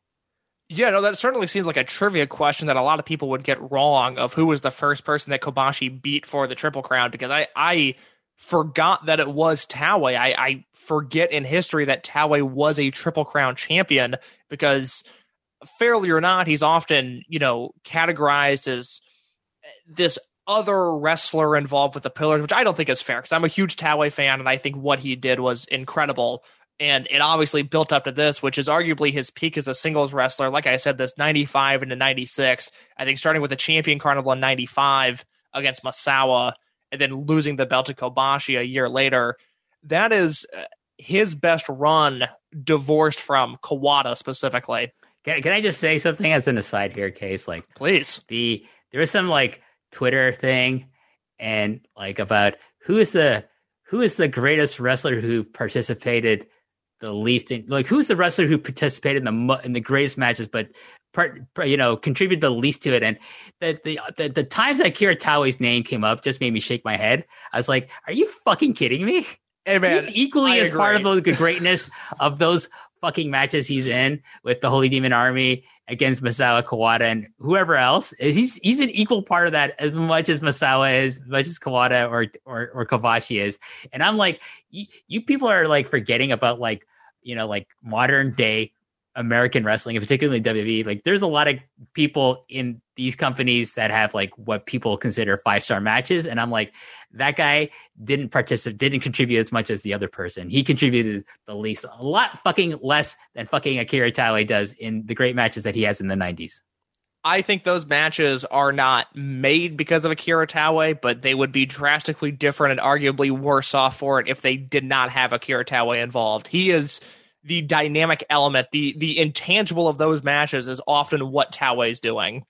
Yeah, no, that certainly seems like a trivia question that a lot of people would get wrong of who was the first person that Kobashi beat for the Triple Crown because I, I forgot that it was Taue. I, I forget in history that Taue was a Triple Crown champion because fairly or not, he's often, you know, categorized as this other wrestler involved with the pillars, which I don't think is fair because I'm a huge Taue fan and I think what he did was incredible and it obviously built up to this, which is arguably his peak as a singles wrestler. Like I said, this 95 into 96. I think starting with the champion carnival in 95 against Misawa and then losing the belt to Kobashi a year later. That is uh, his best run divorced from Kawada specifically. Can, can I just say something as an aside here, case? Like, please. The there was some like Twitter thing, and like about who is the who is the greatest wrestler who participated the least in like who's the wrestler who participated in the in the greatest matches but part you know contributed the least to it and the the the, the times that Kira name came up just made me shake my head I was like are you fucking kidding me Hey man, he's equally I as agree. part of the greatness of those fucking matches he's in with the Holy Demon Army against Misawa Kawada and whoever else. He's he's an equal part of that as much as Misawa is, as much as Kawada or or, or Kobashi is. And I'm like, you, you people are like forgetting about like you know like modern day American wrestling, and particularly WWE, like there's a lot of people in these companies that have like what people consider five star matches, and I'm like, that guy didn't participate, didn't contribute as much as the other person. He contributed the least, a lot fucking less than fucking Akira Taue does in the great matches that he has in the '90s. I think those matches are not made because of Akira Taue, but they would be drastically different and arguably worse off for it if they did not have Akira Taue involved. He is the dynamic element, the the intangible of those matches is often what Taue is doing.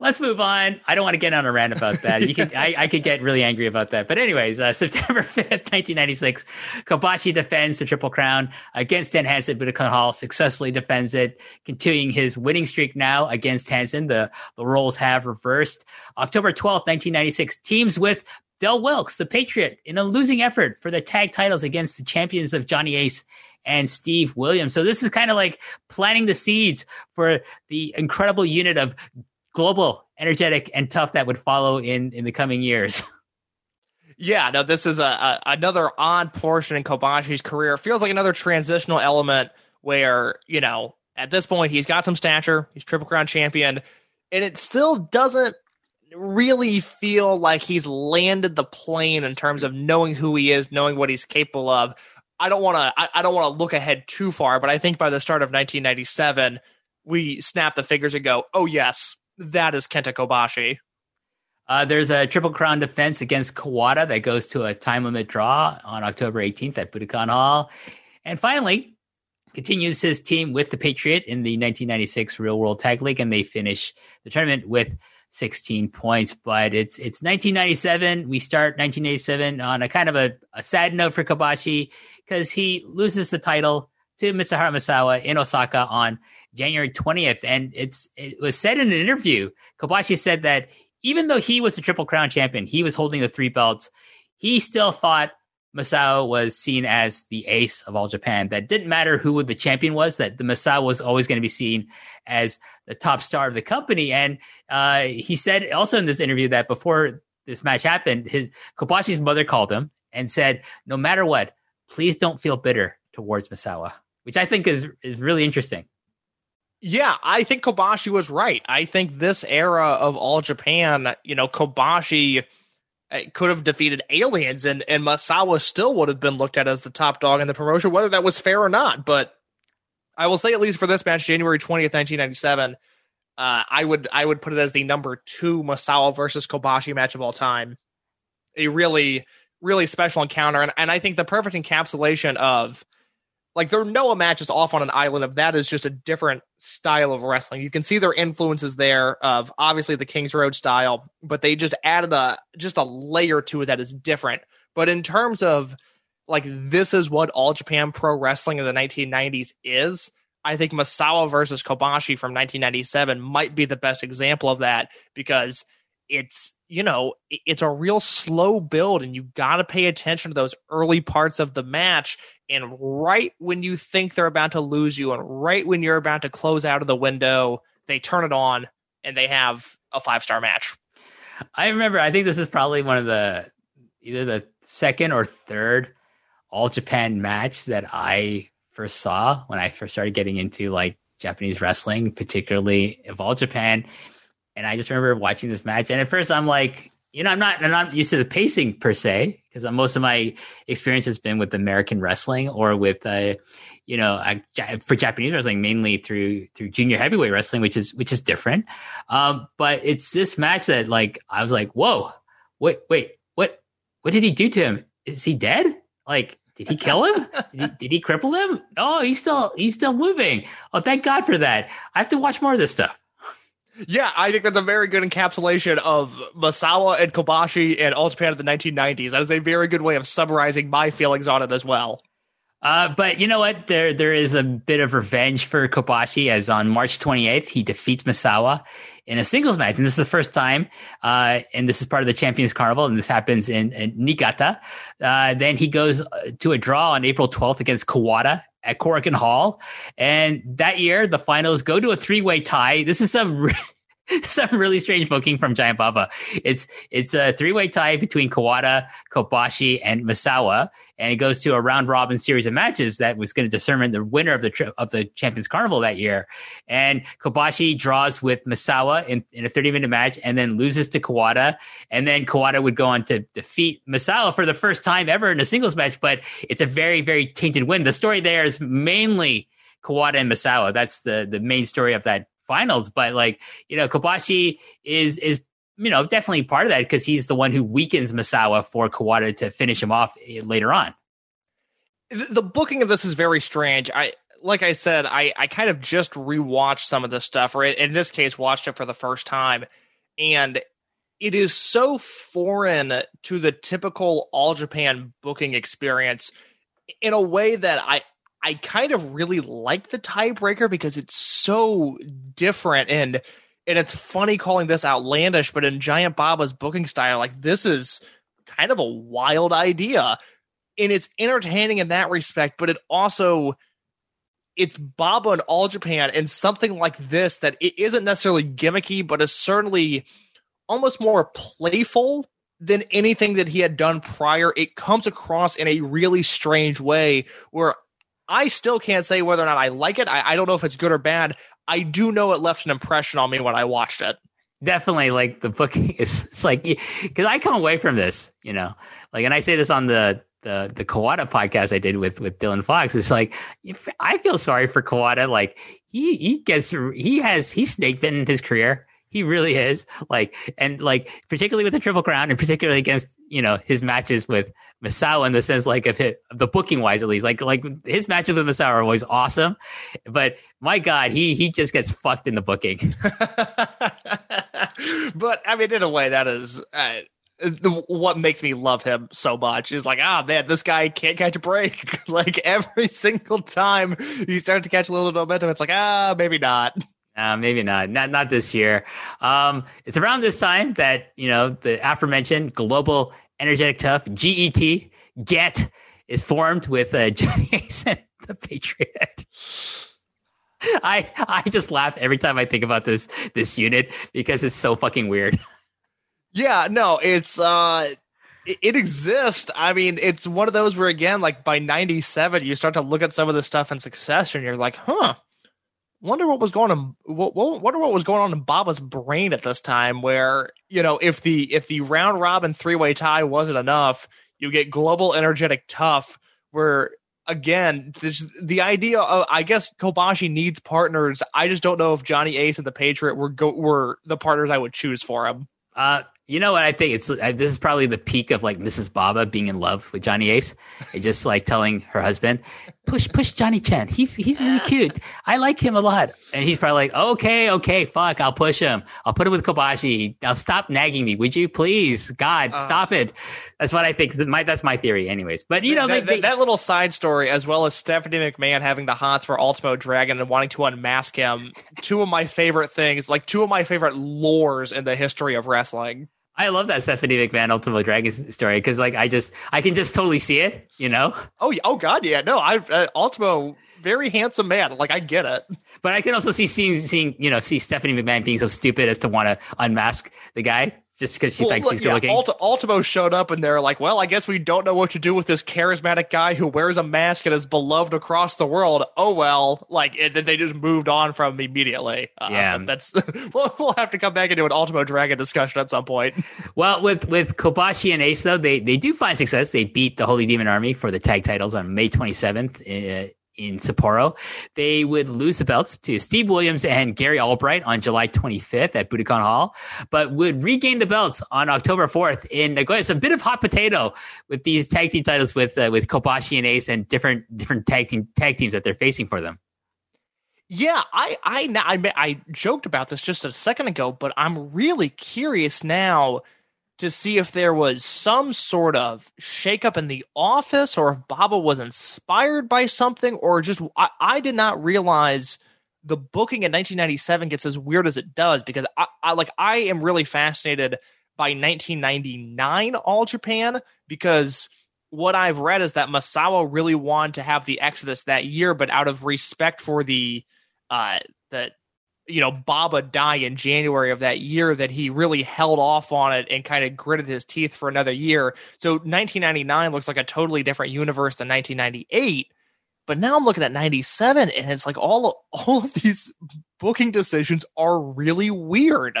Let's move on. I don't want to get on a rant about that. You could, I, I could get really angry about that. But anyways, uh, September fifth, nineteen ninety six, Kobashi defends the Triple Crown against Stan Hansen. Budokan Hall successfully defends it, continuing his winning streak now against Hansen. The the roles have reversed. October twelfth, nineteen ninety six, teams with Del Wilkes, the Patriot, in a losing effort for the tag titles against the champions of Johnny Ace and Steve Williams. So this is kind of like planting the seeds for the incredible unit of global, energetic, and tough that would follow in in the coming years. Yeah, no, this is a, a another odd portion in Kobashi's career. It feels like another transitional element where you know at this point he's got some stature, he's triple crown champion, and it still doesn't really feel like he's landed the plane in terms of knowing who he is, knowing what he's capable of. I don't want to. I, I don't want to look ahead too far, but I think by the start of 1997, we snap the figures and go, "Oh yes, that is Kenta Kobashi." Uh, there's a triple crown defense against Kawada that goes to a time limit draw on October 18th at Budokan Hall, and finally continues his team with the Patriot in the 1996 Real World Tag League, and they finish the tournament with 16 points. But it's it's 1997. We start 1987 on a kind of a, a sad note for Kobashi because he loses the title to Mitsuharu Misawa in Osaka on January 20th. And it's it was said in an interview. Kobashi said that even though he was the Triple Crown champion, he was holding the three belts. He still thought Misawa was seen as the ace of all Japan. That didn't matter who the champion was. That the Misawa was always going to be seen as the top star of the company. And uh, he said also in this interview that before this match happened, his Kobashi's mother called him and said, "No matter what, please don't feel bitter towards Misawa," which I think is is really interesting. Yeah, I think Kobashi was right. I think this era of All Japan, you know, Kobashi uh, could have defeated aliens and, and Misawa still would have been looked at as the top dog in the promotion, whether that was fair or not. But I will say, at least for this match, January 20th, 1997, uh, I would I would put it as the number two Misawa versus Kobashi match of all time. A really, really special encounter. And, and I think the perfect encapsulation of like their Noah match is off on an island of that is just a different style of wrestling. You can see their influences there of obviously the Kings Road style, but they just added a just a layer to it that is different. But in terms of like this is what all Japan pro wrestling in the 1990s is, I think Misawa versus Kobashi from 1997 might be the best example of that because it's you know it's a real slow build and you got to pay attention to those early parts of the match. And right when you think they're about to lose you and right when you're about to close out of the window they turn it on and they have a five star match. I remember i think this is probably one of the either the second or third all japan match that i first saw when i first started getting into like japanese wrestling particularly of all japan and I just remember watching this match. And at first, I'm like, you know, I'm not, I'm not used to the pacing per se, because most of my experience has been with American wrestling or with, uh, you know, for Japanese wrestling, mainly through through junior heavyweight wrestling, which is which is different. Um, but it's this match that, like, I was like, whoa, wait, wait, what, what did he do to him? Is he dead? Like, Did he kill him? did, he, did he cripple him? Oh, he's still he's still moving. Oh, thank God for that. I have to watch more of this stuff. Yeah, I think that's a very good encapsulation of Misawa and Kobashi and All Japan of the 1990s. That is a very good way of summarizing my feelings on it as well. Uh, but you know what? There there is a bit of revenge for Kobashi as on March 28th he defeats Misawa in a singles match, and this is the first time. Uh, and this is part of the Champions Carnival, and this happens in, in Niigata. Uh, then he goes to a draw on April 12th against Kawada at Korakuen Hall, and that year the finals go to a three way tie. This is some. some really strange booking from Giant Baba. It's it's a three way tie between Kawada, Kobashi, and Misawa, and it goes to a round robin series of matches that was going to determine the winner of the tri- of the Champions Carnival that year. And Kobashi draws with Misawa in, in a 30 minute match, and then loses to Kawada, and then Kawada would go on to defeat Misawa for the first time ever in a singles match. But it's a very very tainted win. The story there is mainly. Kawada and Misawa. That's the the main story of that finals. But like, you know, Kobashi is is you know definitely part of that because he's the one who weakens Misawa for Kawada to finish him off eh, later on. The booking of this is very strange. I like I said, I I kind of just rewatched some of this stuff, or in this case, watched it for the first time, and it is so foreign to the typical All Japan booking experience in a way that I I kind of really like the tiebreaker because it's so different and and it's funny calling this outlandish, but in Giant Baba's booking style, like this is kind of a wild idea. And it's entertaining in that respect, but it also it's Baba and All Japan and something like this that it isn't necessarily gimmicky, but is certainly almost more playful than anything that he had done prior. It comes across in a really strange way where I still can't say whether or not I like it. I, I don't know if it's good or bad. I do know it left an impression on me when I watched it. Definitely, like the booking is. It's like because I come away from this, you know, like, and I say this on the the the Kawada podcast I did with with Dylan Fox. It's like I feel sorry for Kawada. Like he he gets he has he snake bitten his career. He really is like, and like, particularly with the Triple Crown, and particularly against you know his matches with Misawa in the sense like of, his, the booking wise at least, like like his matches with Misawa are always awesome, but my God, he he just gets fucked in the booking. but I mean, in a way, that is. Uh, what makes me love him so much is like, ah, man, this guy can't catch a break. like every single time he starts to catch a little momentum, it's like, ah, maybe not. Uh, maybe not. Not not this year. Um, it's around this time that you know the aforementioned global energetic tough GET get is formed with uh, Johnny and the Patriot. I I just laugh every time I think about this this unit because it's so fucking weird. Yeah, no, it's uh it, it exists. I mean, it's one of those where again, like by ninety seven, you start to look at some of the stuff in succession, and you're like, huh, wonder what was going on wonder what was going on in Baba's brain at this time where you know if the if the round robin three way tie wasn't enough you get global energetic tough where again this, the idea of I guess Kobashi needs partners I just don't know if Johnny Ace and the Patriot were go, were the partners I would choose for him uh you know what I think? It's this is probably the peak of like Mrs. Baba being in love with Johnny Ace, and just like telling her husband, "Push, push Johnny Chen. He's he's really cute. I like him a lot." And he's probably like, "Okay, okay, fuck, I'll push him. I'll put him with Kobashi. Now stop nagging me, would you please? God, uh, stop it." That's what I think. My that's my theory, anyways. But you know, that, they, they, that little side story, as well as Stephanie McMahon having the hots for Ultimo Dragon and wanting to unmask him, two of my favorite things, like two of my favorite lores in the history of wrestling. I love that Stephanie McMahon Ultimo Dragon story because, like, I just I can just totally see it. You know? Oh, oh God, yeah. No, I uh, Ultimo, very handsome man. Like, I get it. But I can also see seeing seeing you know see Stephanie McMahon being so stupid as to want to unmask the guy just because she well, thinks he's good yeah, looking. Ult- Ultimo showed up and they're like, well, I guess we don't know what to do with this charismatic guy who wears a mask and is beloved across the world. Oh well, like then they just moved on from him immediately. Uh, yeah, that's we'll, we'll have to come back into an Ultimo Dragon discussion at some point. Well, with with Kobashi and Ace though, they they do find success. They beat the Holy Demon Army for the tag titles on May 27th uh, in Sapporo. They would lose the belts to Steve Williams and Gary Albright on July 25th at Budokan Hall, but would regain the belts on October 4th in Nagoya. So a bit of hot potato with these tag team titles with uh, with Kobashi and Ace and different different tag team tag teams that they're facing for them. Yeah, I, I, I, I joked about this just a second ago, but I'm really curious now to see if there was some sort of shakeup in the office or if Baba was inspired by something or just I, I did not realize the booking in 1997 gets as weird as it does because I, I like I am really fascinated by 1999 All Japan because what I've read is that Misawa really wanted to have the Exodus that year, but out of respect for the uh, the you know Baba die in January of that year that he really held off on it and kind of gritted his teeth for another year. So 1999 looks like a totally different universe than 1998. But now I'm looking at 97 and it's like all all of these booking decisions are really weird.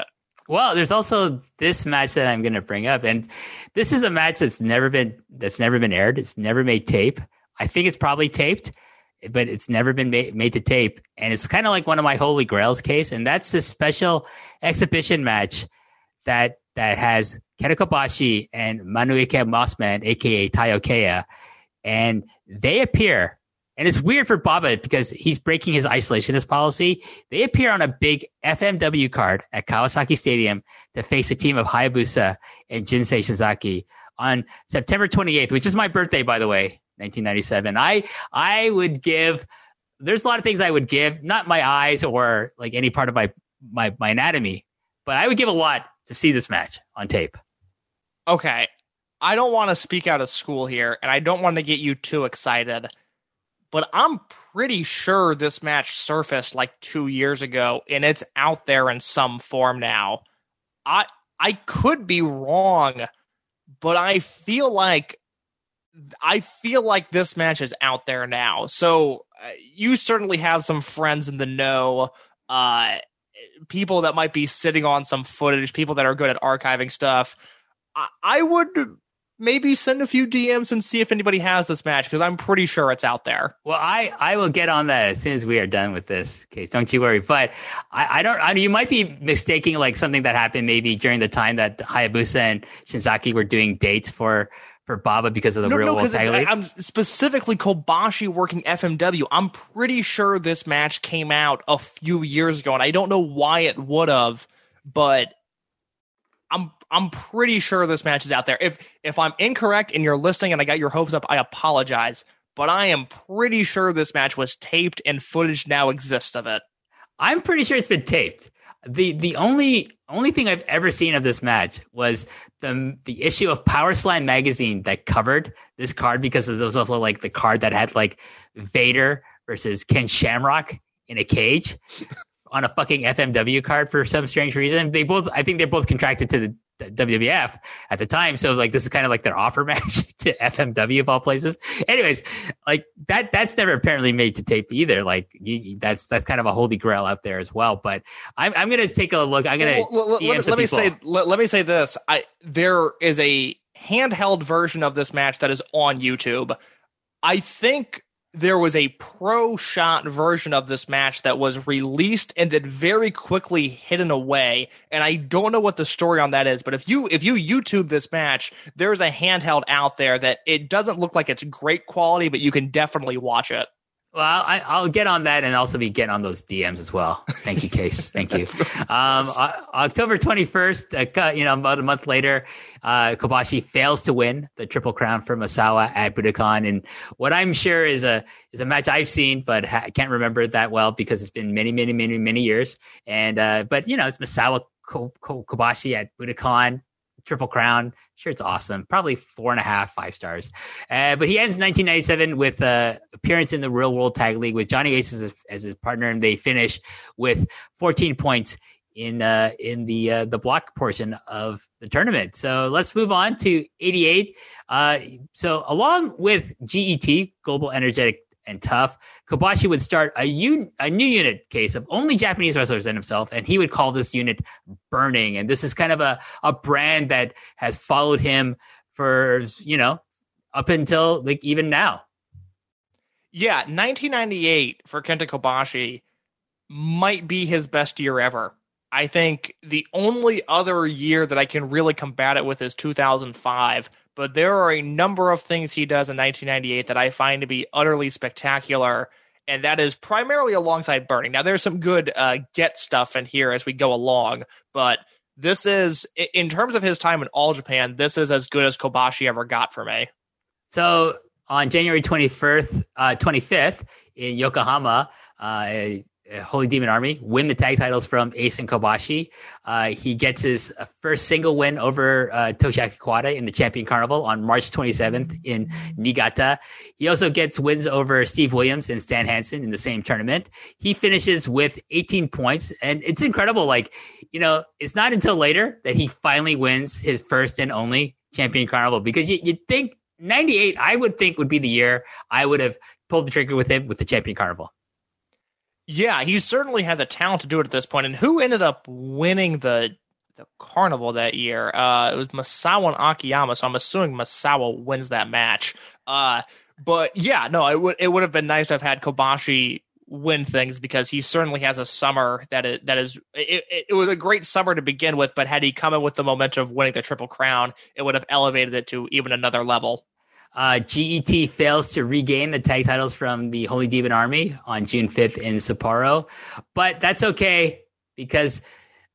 Well, there's also this match that I'm going to bring up and this is a match that's never been that's never been aired. It's never made tape. I think it's probably taped but it's never been made, made to tape. And it's kind of like one of my holy grails case. And that's this special exhibition match that that has Kenta Kobashi and Maunakea Mossman, aka Taiyo And they appear, and it's weird for Baba because he's breaking his isolationist policy. They appear on a big FMW card at Kawasaki Stadium to face a team of Hayabusa and Jinsei Shinzaki on September 28th, which is my birthday, by the way. 1997. I I would give. There's a lot of things I would give, not my eyes or like any part of my my my anatomy, but I would give a lot to see this match on tape. Okay, I don't want to speak out of school here, and I don't want to get you too excited, but I'm pretty sure this match surfaced like two years ago, and it's out there in some form now. I I could be wrong, but I feel like I feel like this match is out there now. So uh, you certainly have some friends in the know, uh, people that might be sitting on some footage, people that are good at archiving stuff. I, I would maybe send a few DMs and see if anybody has this match because I'm pretty sure it's out there. Well, I, I will get on that as soon as we are done with this case. Don't you worry. But I, I don't. I mean, you might be mistaking like something that happened maybe during the time that Hayabusa and Shinzaki were doing dates for for Baba because of the no, real no, world tag league? I'm specifically Kobashi working FMW. I'm pretty sure this match came out a few years ago, and I don't know why it would have, but I'm I'm pretty sure this match is out there. If if I'm incorrect and you're listening and I got your hopes up, I apologize. But I am pretty sure this match was taped and footage now exists of it. I'm pretty sure it's been taped the the only only thing I've ever seen of this match was the the issue of Power Slam magazine that covered this card because there was also like the card that had like Vader versus Ken Shamrock in a cage on a fucking FMW card for some strange reason. They both I think they're both contracted to the WWF at the time. So like this is kind of like their offer match to FMW of all places. Anyways, like that that's never apparently made to tape either. Like you, that's that's kind of a holy grail out there as well. But I'm I'm gonna take a look. I'm gonna well, let, let, let me say let, let me say this. I there is a handheld version of this match that is on YouTube. I think there was a pro shot version of this match that was released and then very quickly hidden away and i don't know what the story on that is but if you if you youtube this match there's a handheld out there that it doesn't look like it's great quality but you can definitely watch it well, I, will get on that and also be getting on those DMs as well. Thank you, Case. Thank you. Um, October 21st, uh, you know, about a month later, uh, Kobashi fails to win the Triple Crown for Misawa at Budokan. And what I'm sure is a is a match I've seen, but ha- I can't remember it that well because it's been many, many, many, many years. And uh, but you know, it's Misawa Kobashi at Budokan Triple Crown. Sure, it's awesome. Probably four and a half, five stars. Uh, but he ends 1997 with uh, appearance in the Real World Tag League with Johnny Ace as, as his partner, and they finish with 14 points in uh, in the uh, the block portion of the tournament. So let's move on to 88. Uh, so along with GET, Global Energetic and tough. Kobashi would start a, un- a new unit case of only Japanese wrestlers and himself, and he would call this unit Burning. And this is kind of a, a brand that has followed him for, you know, up until like even now. Yeah, 1998 for Kenta Kobashi might be his best year ever. I think the only other year that I can really combat it with is 2005. But there are a number of things he does in 1998 that I find to be utterly spectacular, and that is primarily alongside Burning. Now, there's some good uh, get stuff in here as we go along, but this is, in terms of his time in All Japan, this is as good as Kobashi ever got for me. So on January 21st, uh, 25th in Yokohama, uh, Holy Demon Army win the tag titles from Ace and Kobashi. Uh, he gets his uh, first single win over uh, Toshiaki Kawada in the Champion Carnival on March 27th in Niigata. He also gets wins over Steve Williams and Stan Hansen in the same tournament. He finishes with 18 points, and it's incredible. Like, you know, it's not until later that he finally wins his first and only Champion Carnival because you, you'd think 98, I would think would be the year I would have pulled the trigger with him with the Champion Carnival. Yeah, he certainly had the talent to do it at this point. And who ended up winning the the carnival that year? Uh, it was Misawa and Akiyama. So I'm assuming Misawa wins that match. Uh, but yeah, no, it would it would have been nice to have had Kobashi win things because he certainly has a summer that is that is it, it, it was a great summer to begin with. But had he come in with the momentum of winning the triple crown, it would have elevated it to even another level. Uh, GET fails to regain the tag titles from the Holy Demon Army on June 5th in Sapporo, but that's okay because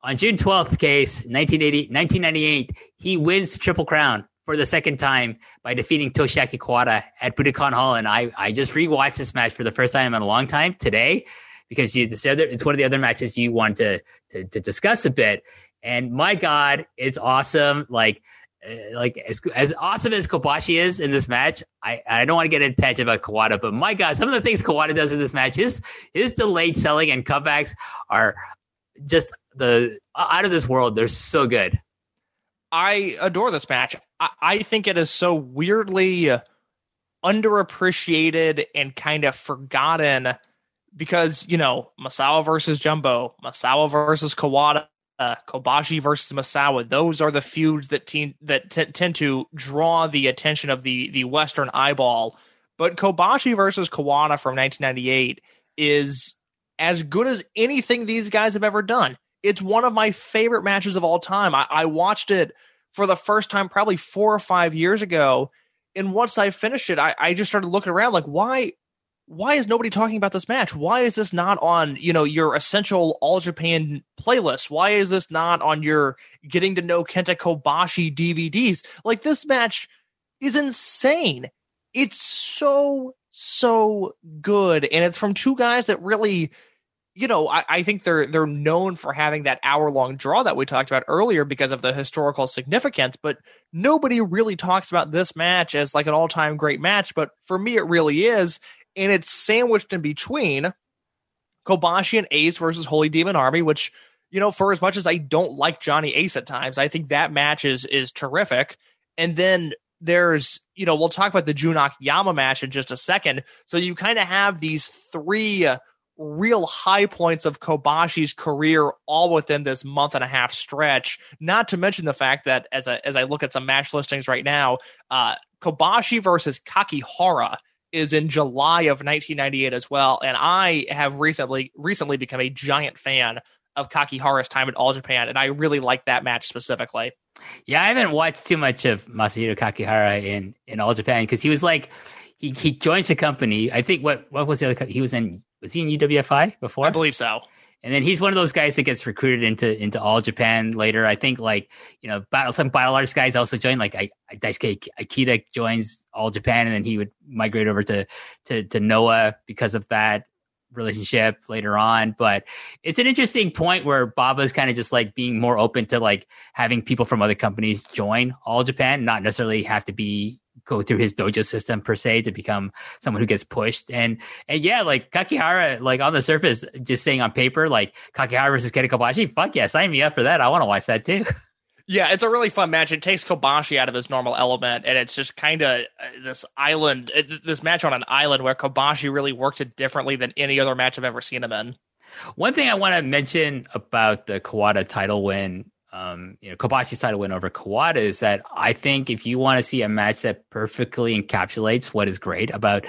on June 12th case, 1980, 1998, he wins the Triple Crown for the second time by defeating Toshiaki Kawada at Budokan Hall. And I, I just rewatched this match for the first time in a long time today because it's, it's one of the other matches you want to, to, to discuss a bit. And my God, it's awesome. Like, Uh, like as as awesome as Kobashi is in this match, I, I don't want to get attached about Kawada, but my God, some of the things Kawada does in this match, his his delayed selling and cutbacks are just the out of this world. They're so good. I adore this match. I, I think it is so weirdly underappreciated and kind of forgotten because you know Misawa versus Jumbo, Misawa versus Kawada uh, Kobashi versus Misawa. Those are the feuds that team that t- tend to draw the attention of the the Western eyeball. But Kobashi versus Kawada from 1998 is as good as anything these guys have ever done. It's one of my favorite matches of all time. I, I watched it for the first time probably four or five years ago. And once I finished it, I, I just started looking around like, why why is nobody talking about this match? Why is this not on, you know, your essential all Japan playlist? Why is this not on your getting to know Kenta Kobashi DVDs? Like this match is insane. It's so so good and it's from two guys that really you know, I, I, think they're they're known for having that hour long draw that we talked about earlier because of the historical significance, but nobody really talks about this match as like an all time great match. But for me, it really is and it's sandwiched in between Kobashi and Ace versus Holy Demon Army, which you know, for as much as I don't like Johnny Ace at times, I think that match is is terrific. And then there's, you know, we'll talk about the Jun Akiyama match in just a second. So you kind of have these three real high points of Kobashi's career all within this month and a half stretch. Not to mention the fact that as I as I look at some match listings right now, uh, Kobashi versus Kakihara is in July of 1998 as well, and I have recently recently become a giant fan of Kakihara's time at All Japan, and I really like that match specifically. Yeah, I haven't watched too much of Masahiro Kakihara in in All Japan because he was like he he joins the company. I think what what was the other he was in was he in UWFI before? I believe so. And then he's one of those guys that gets recruited into into All Japan later. I think like you know battle, some battle arts guys also join. Like I, I Daisuke Ikeda joins All Japan, and then he would migrate over to to to Noah because of that relationship later on. But it's an interesting point where Baba's kind of just like being more open to like having people from other companies join All Japan, not necessarily have to be go through his dojo system per se to become someone who gets pushed. And and yeah, like Kakihara, like on the surface, just saying on paper, like Kakihara versus Kenta Kobashi, fuck yeah, sign me up for that. I want to watch that too. Yeah, it's a really fun match. It takes Kobashi out of his normal element, and it's just kind of uh, this island, uh, this match on an island where Kobashi really works it differently than any other match I've ever seen him in. One thing I want to mention about the Kawada title win um, you know, Kobashi's title win over Kawada is that I think if you want to see a match that perfectly encapsulates what is great about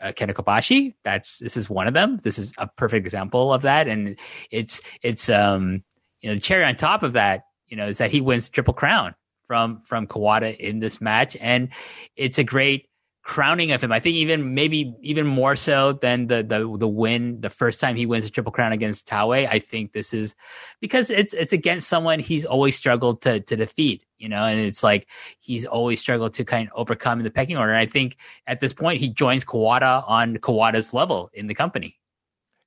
uh, Kenta Kobashi. That's this is one of them. This is a perfect example of that, and it's it's um you know the cherry on top of that you know is that he wins triple crown from from Kawada in this match, and it's a great crowning of him. I think even maybe even more so than the the the win the first time he wins a triple crown against Taue. I think this is because it's it's against someone he's always struggled to to defeat, you know, and it's like he's always struggled to kind of overcome in the pecking order. And I think at this point he joins Kawada on Kawada's level in the company.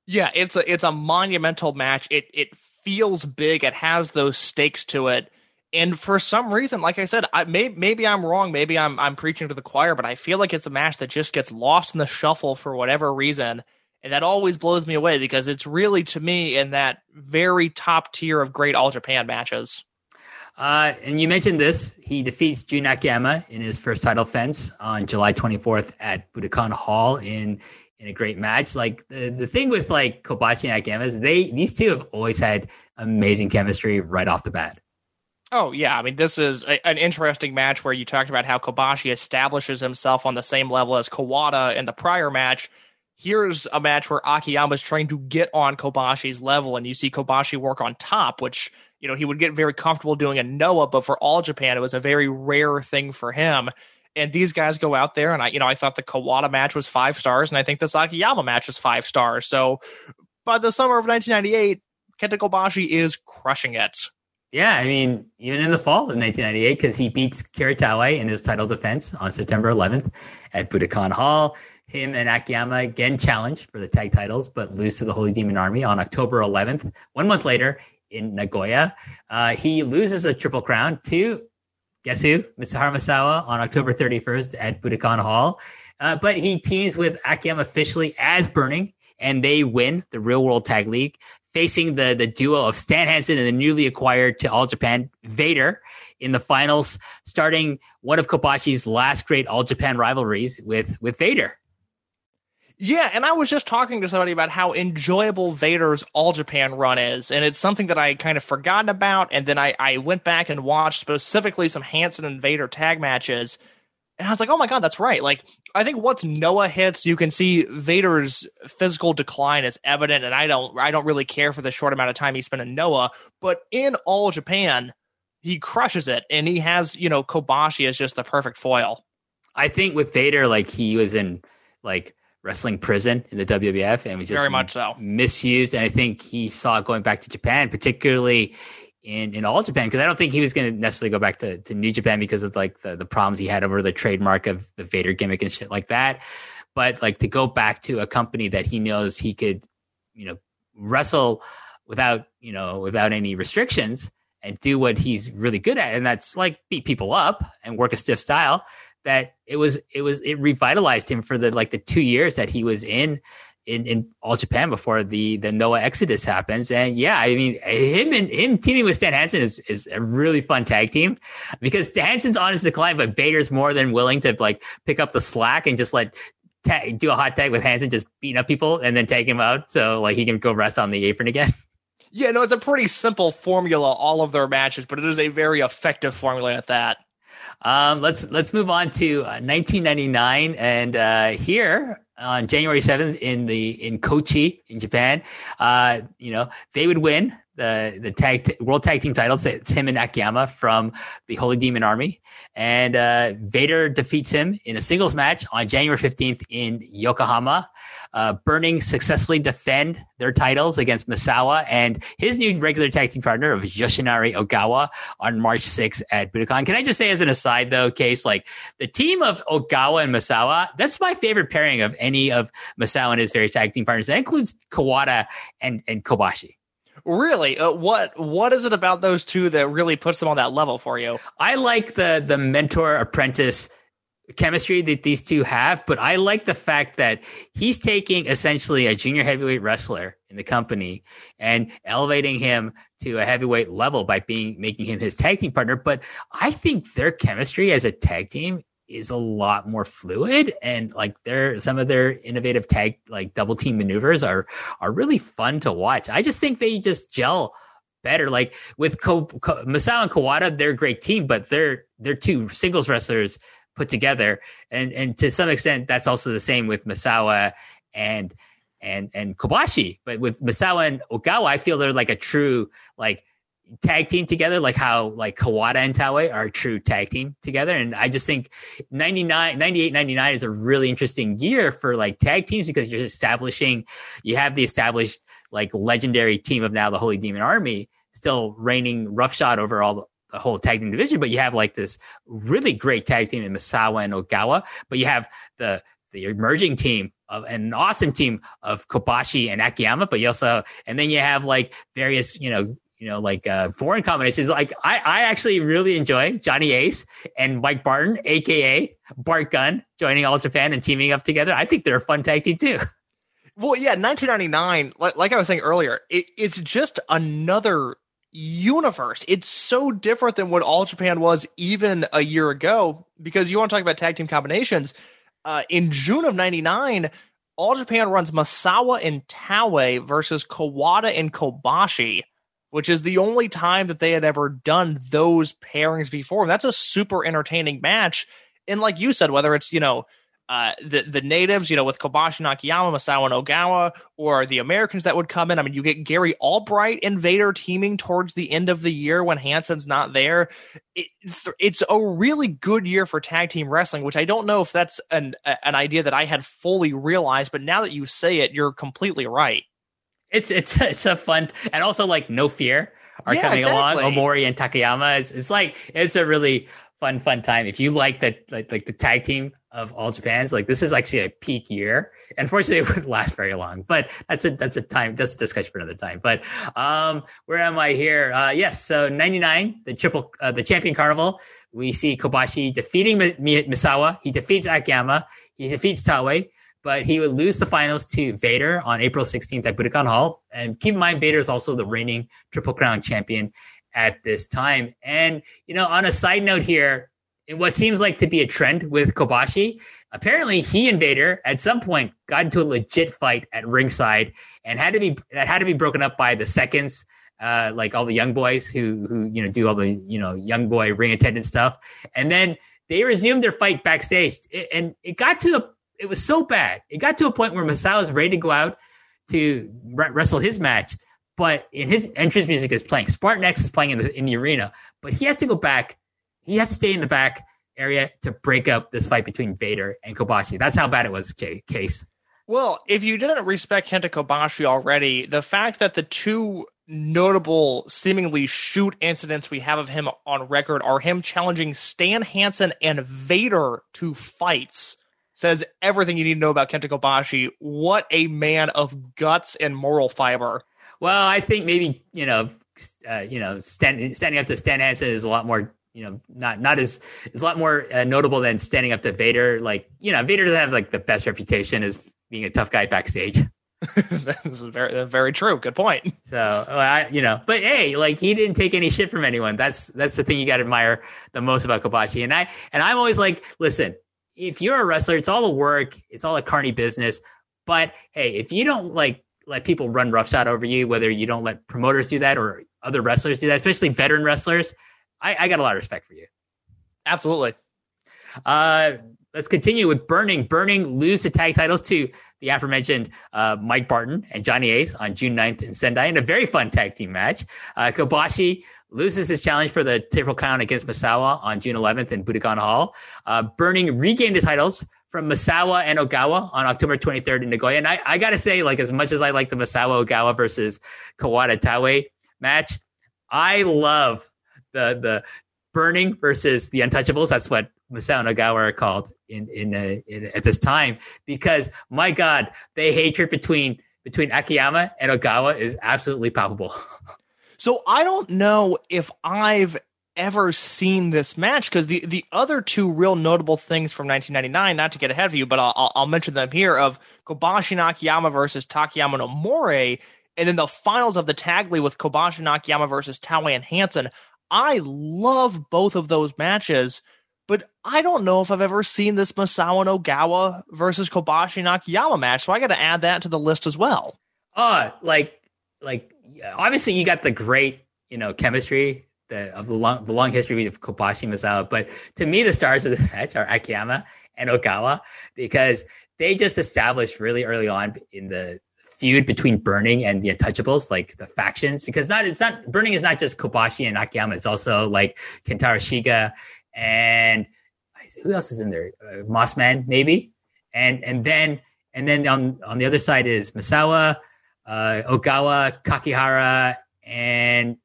Yeah, it's a it's a monumental match. It it feels big. It has those stakes to it and for some reason, like I said, I may, maybe I'm wrong. Maybe I'm I'm preaching to the choir, but I feel like it's a match that just gets lost in the shuffle for whatever reason, and that always blows me away because it's really to me in that very top tier of great All Japan matches. Uh, and you mentioned this. He defeats Jun Akiyama in his first title fence on July 24th at Budokan Hall in in a great match. Like the, the thing with like Kobashi and Akiyama is they these two have always had amazing chemistry right off the bat. Oh yeah, I mean this is a, an interesting match where you talked about how Kobashi establishes himself on the same level as Kawada in the prior match. Here's a match where Akiyama is trying to get on Kobashi's level, and you see Kobashi work on top, which you know he would get very comfortable doing in Noah, but for all Japan, it was a very rare thing for him. And these guys go out there, and I, you know, I thought the Kawada match was five stars, and I think this Akiyama match was five stars. So by the summer of 1998, Kenta Kobashi is crushing it. Yeah, I mean, even in the fall of 1998, because he beats Kira Taue in his title defense on September 11th at Budokan Hall. Him and Akiyama again challenged for the tag titles, but lose to the Holy Demon Army on October 11th. One month later in Nagoya, uh, he loses a triple crown to guess who? Mitsuharu Misawa on October 31st at Budokan Hall. Uh, but he teams with Akiyama officially as Burning, and they win the Real World Tag League facing the the duo of Stan Hansen and the newly acquired to All Japan Vader in the finals, starting one of Kobashi's last great All Japan rivalries with with Vader. Yeah, and I was just talking to somebody about how enjoyable Vader's All Japan run is, and it's something that I kind of forgotten about. And then I, I went back and watched specifically some Hansen and Vader tag matches, and I was like, oh my god, that's right. Like, I think once Noah hits, you can see Vader's physical decline is evident, and I don't, I don't really care for the short amount of time he spent in Noah. But in all Japan, he crushes it, and he has, you know, Kobashi as just the perfect foil. I think with Vader, like he was in like wrestling prison in the WWF, and was just very much so misused. And I think he saw it going back to Japan, particularly in, in all Japan because I don't think he was going to necessarily go back to, to New Japan because of like the, the problems he had over the trademark of the Vader gimmick and shit like that. But like to go back to a company that he knows he could, you know, wrestle without, you know, without any restrictions and do what he's really good at. And that's like beat people up and work a stiff style that it was, it was, it revitalized him for the like the two years that he was in in, in all Japan before the the Noah Exodus happens. And yeah, I mean him and him teaming with Stan Hansen is is a really fun tag team because Hansen's on his decline, but Vader's more than willing to like pick up the slack and just let ta- do a hot tag with Hansen, just beating up people and then take him out so like he can go rest on the apron again. Yeah, no, it's a pretty simple formula, all of their matches, but it is a very effective formula at that. Um, let's let's move on to uh, 1999, and uh, here on January 7th in the in Kochi in Japan. Uh, you know, they would win the the tag t- world tag team titles. It's him and Akiyama from the Holy Demon Army, and uh, Vader defeats him in a singles match on January 15th in Yokohama. Uh, Burning successfully defend their titles against Misawa and his new regular tag team partner of Yoshinari Ogawa on March 6th at Budokan. Can I just say as an aside though, Case, like the team of Ogawa and Misawa, that's my favorite pairing of any of Misawa and his various tag team partners. That includes Kawada and, and Kobashi. Really? Uh, what what is it about those two that really puts them on that level for you? I like the the mentor apprentice chemistry that these two have, but I like the fact that he's taking essentially a junior heavyweight wrestler in the company and elevating him to a heavyweight level by being making him his tag team partner. But I think their chemistry as a tag team is a lot more fluid and like their some of their innovative tag like double team maneuvers are are really fun to watch. I just think they just gel better. Like with Ko, Ko, Masao and Kawada, they're a great team, but they're they're two singles wrestlers put together. And and to some extent, that's also the same with Misawa and and and Kobashi. But with Misawa and Ogawa, I feel they're like a true like tag team together, like how like Kawada and Taue are a true tag team together. And I just think 99, 98, 99 is a really interesting year for like tag teams because you're establishing, you have the established like legendary team of now the Holy Demon Army still reigning roughshod over all the whole tag team division, but you have like this really great tag team in Misawa and Ogawa, but you have the the emerging team of an awesome team of Kobashi and Akiyama, but you also and then you have like various, you know, you know, like uh, foreign combinations. Like I, I actually really enjoy Johnny Ace and Mike Barton, aka Bart Gunn, joining All Japan and teaming up together. I think they're a fun tag team too. Well, yeah, 1999, like, like I was saying earlier, it, it's just another universe. It's so different than what All Japan was even a year ago. Because you want to talk about tag team combinations. Uh, in June of 99, All Japan runs Misawa and Taue versus Kawada and Kobashi which is the only time that they had ever done those pairings before. That's a super entertaining match. And like you said, whether it's, you know, uh, the the natives, you know, with Kobashi Nakayama, Misawa and Ogawa, or the Americans that would come in. I mean, you get Gary Albright and Vader teaming towards the end of the year when Hansen's not there. It, it's a really good year for tag team wrestling, which I don't know if that's an an idea that I had fully realized, but now that you say it, you're completely right. It's it's it's a fun and also like no fear are yeah, coming exactly. along. Omori and Takayama. It's it's like it's a really fun fun time. If you like that like, like the tag team of all Japan's, like this is actually a peak year. Unfortunately, it wouldn't last very long, but that's a that's a time that's a discussion for another time. But um, where am I here? Uh, yes, so ninety nine, the triple uh, the champion carnival. We see Kobashi defeating Misawa. He defeats Akiyama. He defeats Taue but he would lose the finals to Vader on April 16th at Budokan Hall. And keep in mind, Vader is also the reigning Triple Crown champion at this time. And, you know, on a side note here, in what seems like to be a trend with Kobashi, apparently he and Vader at some point got into a legit fight at ringside and had to be that had to be broken up by the seconds. Uh, like all the young boys who who you know do all the you know young boy ring attendant stuff, and then they resumed their fight backstage, and it got to a it was so bad. It got to a point where Misawa was ready to go out to re- wrestle his match, but in his entrance music is playing. Spartan X is playing in the in the arena, but he has to go back. He has to stay in the back area to break up this fight between Vader and Kobashi. That's how bad it was, Case. Well, if you didn't respect Kenta Kobashi already, the fact that the two notable, seemingly shoot incidents we have of him on record are him challenging Stan Hansen and Vader to fights says everything you need to know about Kenta Kobashi. What a man of guts and moral fiber. Well, I think maybe you know, uh, you know, stand, standing up to Stan Hansen is a lot more, you know, not not as is a lot more uh, notable than standing up to Vader. Like, you know, Vader doesn't have like the best reputation as being a tough guy backstage. That's very very true. Good point. So I, you know, but hey, like he didn't take any shit from anyone. That's that's the thing you got to admire the most about Kobashi. And I and I'm always like, listen, if you're a wrestler, it's all the work, it's all a carny business. But hey, if you don't like let people run roughshod over you, whether you don't let promoters do that or other wrestlers do that, especially veteran wrestlers, I, I got a lot of respect for you. Absolutely. Uh, let's continue with Burning. Burning lose the tag titles to the aforementioned uh, Mike Barton and Johnny Ace on June 9th in Sendai in a very fun tag team match. Uh, Kobashi loses his challenge for the Triple Crown against Misawa on June 11th in Budokan Hall. Uh, Burning regained the titles from Misawa and Ogawa on October 23rd in Nagoya. And I, I got to say, like, as much as I like the Misawa Ogawa versus Kawada Taue match, I love the, the Burning versus the Untouchables. That's what Misawa and Ogawa are called in, in, uh, in at this time because my God, the hatred between between Akiyama and Ogawa is absolutely palpable. So I don't know if I've ever seen this match because the the other two real notable things from 1999, not to get ahead of you, but I'll, I'll mention them here of Kobashi and Akiyama versus Takayama no More, and then the finals of the tag league with Kobashi and Akiyama versus Taue and Hansen. I love both of those matches, but I don't know if I've ever seen this Misawa and Ogawa versus Kobashi and Akiyama match, so I got to add that to the list as well. Uh, like like obviously you got the great you know chemistry the of the long the long history of Kobashi Misawa. But to me, the stars of the match are Akiyama and Ogawa because they just established really early on in the feud between Burning and the Untouchables, like the factions, because not it's not Burning is not just Kobashi and Akiyama, it's also like Kentaro Shiga and who else is in there? Uh, Mossman, maybe, and and then and then on on the other side is Misawa, uh, Ogawa, Kakihara, and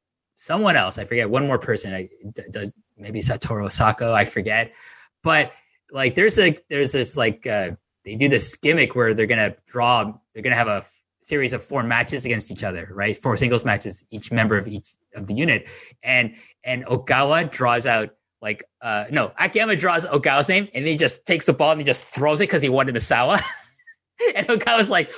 someone else. I forget one more person. I does maybe Satoru Asako. I forget, but like there's a there's this like uh, they do this gimmick where they're gonna draw. They're gonna have a series of four matches against each other, right? Four singles matches, each member of each of the unit, and and Ogawa draws out like uh no Akiyama draws Ogawa's name and he just takes the ball and he just throws it because he wanted Misawa. and Ogawa's like,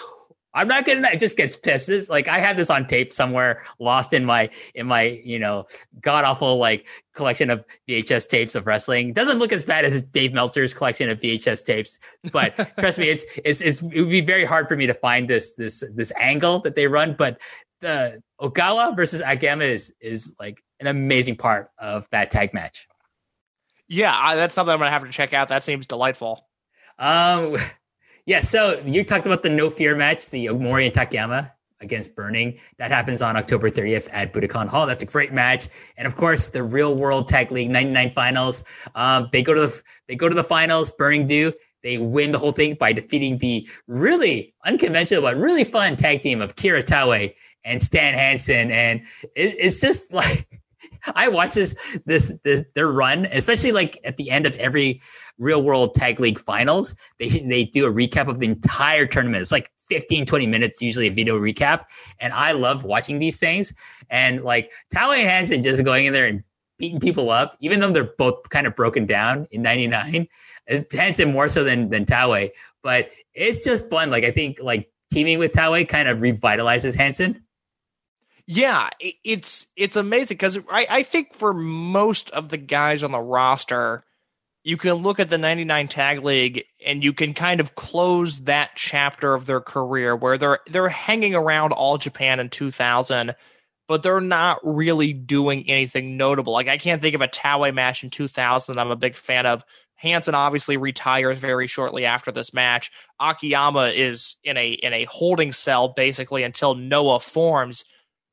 I'm not gonna it just gets pissed. This, like I have this on tape somewhere, lost in my in my you know god awful like collection of VHS tapes of wrestling. Doesn't look as bad as Dave Meltzer's collection of VHS tapes, but trust me, it's, it's it's it would be very hard for me to find this this this angle that they run. But the Ogawa versus Akiyama is is like an amazing part of that tag match. Yeah, I, that's something I'm gonna have to check out. That seems delightful. Um, yeah, so you talked about the no fear match, the Omori and Takayama against Burning. That happens on October 30th at Budokan Hall. That's a great match. And of course, the Real World Tag League 99 finals. Um, they go to the they go to the finals. Burning do. They win the whole thing by defeating the really unconventional but really fun tag team of Kira Taue and Stan Hansen. And it, it's just like I watch this, this this their run, especially like at the end of every real world tag league finals. They they do a recap of the entire tournament. It's like 15, 20 minutes, usually a video recap. And I love watching these things. And like Taue Hansen just going in there and beating people up, even though they're both kind of broken down in 99. Uh, Hansen more so than than Taue, but it's just fun. Like I think like teaming with Taue kind of revitalizes Hansen. Yeah, it's it's amazing because I, I think for most of the guys on the roster, you can look at the 99 tag league and you can kind of close that chapter of their career where they're they're hanging around all Japan in 2000 but they're not really doing anything notable. Like I can't think of a Taue match in 2000 I'm a big fan of. Hansen obviously retires very shortly after this match. Akiyama is in a in a holding cell basically until Noah forms.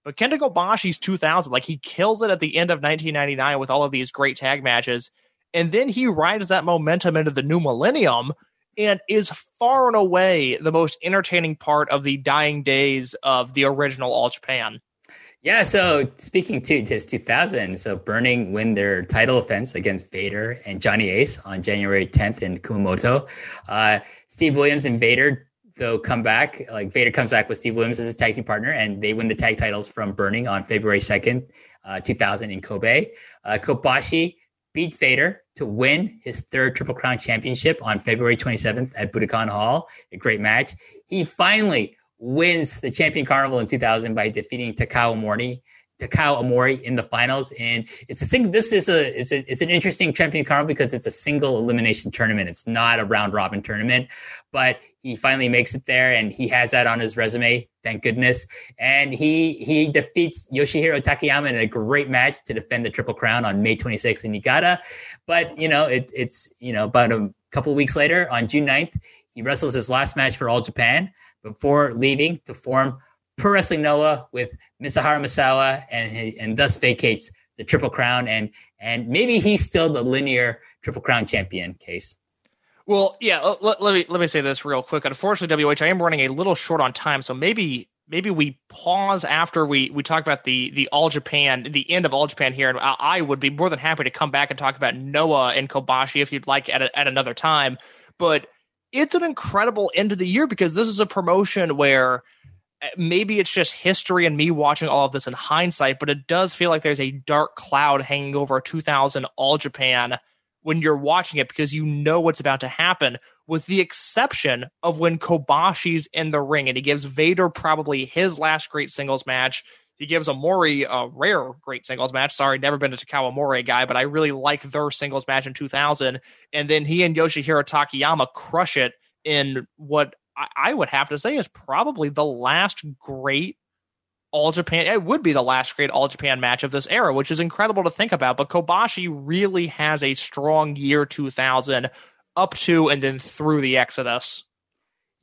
But Kenta Kobashi's 2000, like he kills it at the end of 1999 with all of these great tag matches. And then he rides that momentum into the new millennium and is far and away the most entertaining part of the dying days of the original All Japan. Yeah, so speaking to his 2000, so Burning win their title offense against Vader and Johnny Ace on January 10th in Kumamoto. Uh, Steve Williams and Vader, though, come back. Like Vader comes back with Steve Williams as his tag team partner, and they win the tag titles from Burning on February 2nd, uh, 2000 in Kobe. Uh, Kobashi beats Vader to win his third Triple Crown championship on February 27th at Budokan Hall. A great match. He finally wins the Champion Carnival in 2000 by defeating Takao Omori Takao Omori in the finals. And it's a single, this is a, it's a, it's an interesting champion card because it's a single elimination tournament. It's not a round robin tournament, but he finally makes it there and he has that on his resume. Thank goodness. And he, he defeats Yoshihiro Takayama in a great match to defend the triple crown on May 26th in Niigata. But, you know, it, it's, you know, about a couple weeks later on June 9th, he wrestles his last match for All Japan before leaving to form Pro Wrestling Noah with Mitsuharu Misawa and and thus vacates the Triple Crown and and maybe he's still the linear Triple Crown champion case. Well, yeah. Let, let me let me say this real quick. Unfortunately, WH, I am running a little short on time, so maybe maybe we pause after we we talk about the the All Japan, the end of All Japan here, and I, I would be more than happy to come back and talk about Noah and Kobashi if you'd like at a, at another time. But it's an incredible end of the year because this is a promotion where Uh, maybe it's just history and me watching all of this in hindsight, but it does feel like there's a dark cloud hanging over 2000 All Japan when you're watching it because you know what's about to happen, with the exception of when Kobashi's in the ring and he gives Vader probably his last great singles match. He gives Omori a rare great singles match. Sorry, never been a Takao Omori guy, but I really like their singles match in 2000. And then he and Yoshihiro Takayama crush it in what I would have to say is probably the last great all Japan. It would be the last great all Japan match of this era, which is incredible to think about. But Kobashi really has a strong year 2000 up to and then through the Exodus.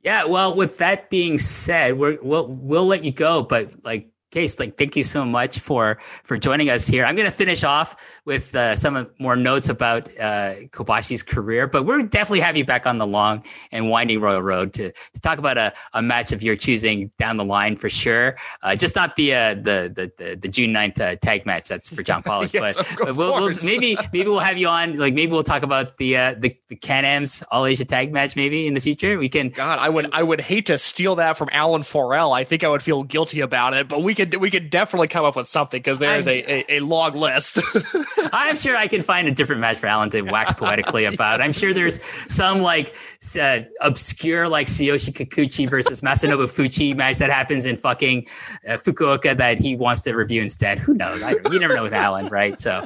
Yeah, well, with that being said, we're, we'll we'll let you go, but like Case, like, thank you so much for for joining us here. I'm going to finish off with uh, some more notes about uh, Kobashi's career, but we're definitely have you back on the long and winding royal road to to talk about a, a match of your choosing down the line for sure. Uh, just not the, uh, the, the the the June 9th uh, tag match that's for John Pollock, yes, but, but we'll, we'll, maybe maybe we'll have you on. Like maybe we'll talk about the uh, the the Can-Am's All Asia tag match maybe in the future. We can. God, I would I would hate to steal that from Alan Forel. I think I would feel guilty about it, but we could we could definitely come up with something because there is a, a, a, long list. I'm sure I can find a different match for Alan to wax poetically about. yes. I'm sure there's some like uh, obscure like Tsuyoshi Kikuchi versus Masanobu Fuchi match that happens in fucking uh, Fukuoka that he wants to review instead. Who knows? I, you never know with Alan, right? So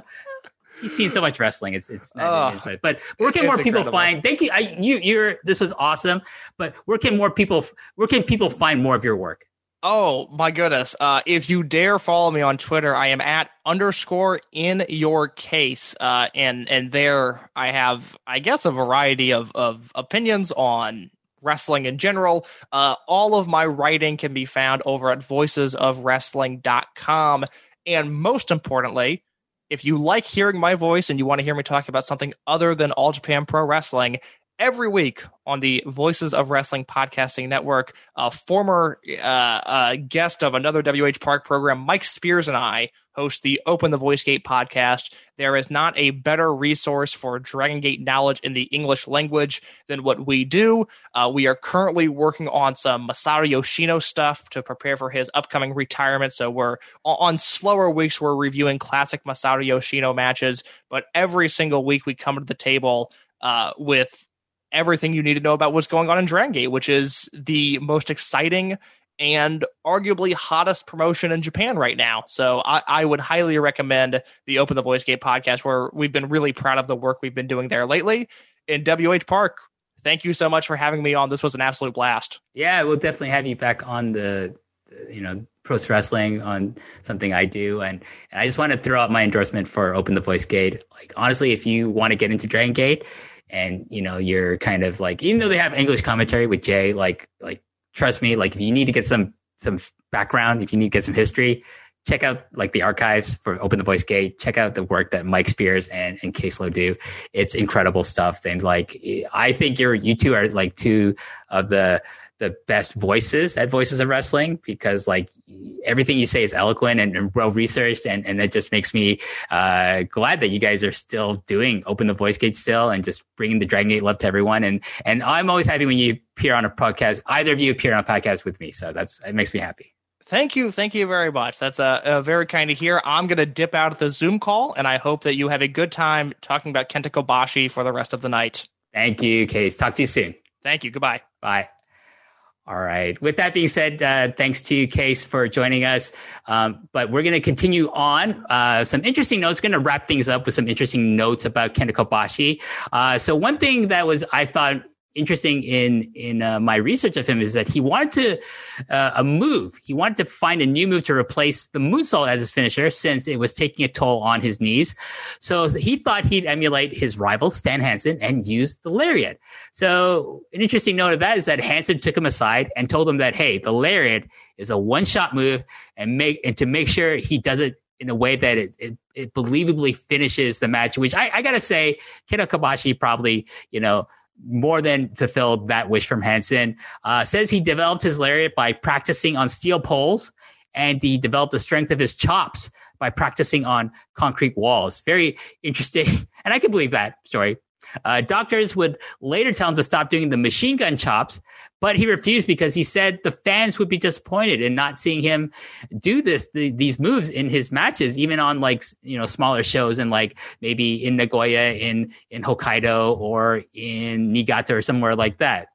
he's seen so much wrestling. It's it's not, oh, but where can more people incredible. find? Thank you. I, you you're this was awesome. But where can more people where can people find more of your work? Oh my goodness. Uh, if you dare follow me on Twitter, I am at underscore in your case. Uh, and, and there I have, I guess, a variety of, of opinions on wrestling in general. Uh, all of my writing can be found over at voicesofwrestling.com. And most importantly, if you like hearing my voice and you want to hear me talk about something other than All Japan Pro Wrestling, every week on the Voices of Wrestling podcasting network. A former uh, uh, guest of another WH Park program, Mike Spears, and I host the Open the Voice Gate podcast. There is not a better resource for Dragon Gate knowledge in the English language than what we do. Uh, we are currently working on some Masato Yoshino stuff to prepare for his upcoming retirement. So we're on slower weeks, we're reviewing classic Masato Yoshino matches, but every single week we come to the table uh, with everything you need to know about what's going on in Dragon Gate, which is the most exciting and arguably hottest promotion in Japan right now. So I, I, would highly recommend the Open the Voice Gate podcast, where we've been really proud of the work we've been doing there lately. In WH Park, thank you so much for having me on. This was an absolute blast. Yeah, we'll definitely have you back on the, you know, pro wrestling on something I do. And I just want to throw out my endorsement for Open the Voice Gate. Like, honestly, if you want to get into Dragon Gate, and you know you're kind of like even though they have english commentary with jay like like trust me like if you need to get some some background if you need to get some history check out like the archives for open the voice gate. Check out the work that mike spears and and Case Lowe do. It's incredible stuff. And like i think you're you two are like two of the the best voices at Voices of Wrestling because like everything you say is eloquent and, and well researched, and and that just makes me uh, glad that you guys are still doing Open the Voice Gate still and just bringing the Dragon Gate love to everyone. And and I'm always happy when you appear on a podcast. Either of you appear on a podcast with me, so that's it makes me happy. Thank you. Thank you very much. That's a, a very kind to hear. I'm going to dip out of the Zoom call, and I hope that you have a good time talking about Kenta Kobashi for the rest of the night. Thank you, Case. Talk to you soon. Thank you. Goodbye. Bye. All right. With that being said, uh, thanks to Case for joining us. Um, but we're going to continue on. Uh, some interesting notes. We're going to wrap things up with some interesting notes about Kenta Kobashi. Uh, so one thing that was I thought interesting in in uh, my research of him is that he wanted to uh, a move. He wanted to find a new move to replace the moonsault as his finisher, since it was taking a toll on his knees. So he thought he'd emulate his rival Stan Hansen and use the lariat. So an interesting note of that is that Hansen took him aside and told him that hey, the lariat is a one shot move, and make and to make sure he does it in a way that it, it, it believably finishes the match. Which I, I gotta say, Kenta Kobashi probably you know more than fulfilled that wish from Hansen. Uh, says he developed his lariat by practicing on steel poles, and he developed the strength of his chops by practicing on concrete walls. Very interesting, and I can believe that story. Uh, doctors would later tell him to stop doing the machine gun chops, but he refused because he said the fans would be disappointed in not seeing him do this the, these moves in his matches, even on like you know smaller shows and like maybe in Nagoya, in in Hokkaido, or in Niigata or somewhere like that.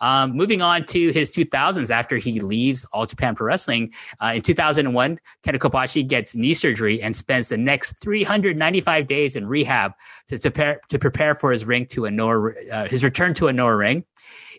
Um, moving on to his 2000s after he leaves All Japan Pro Wrestling. Uh, in 2001, Kenta Kobashi gets knee surgery and spends the next 395 days in rehab to, to, prepare, to prepare for his ring to a Noah, uh, his return to a Noah ring.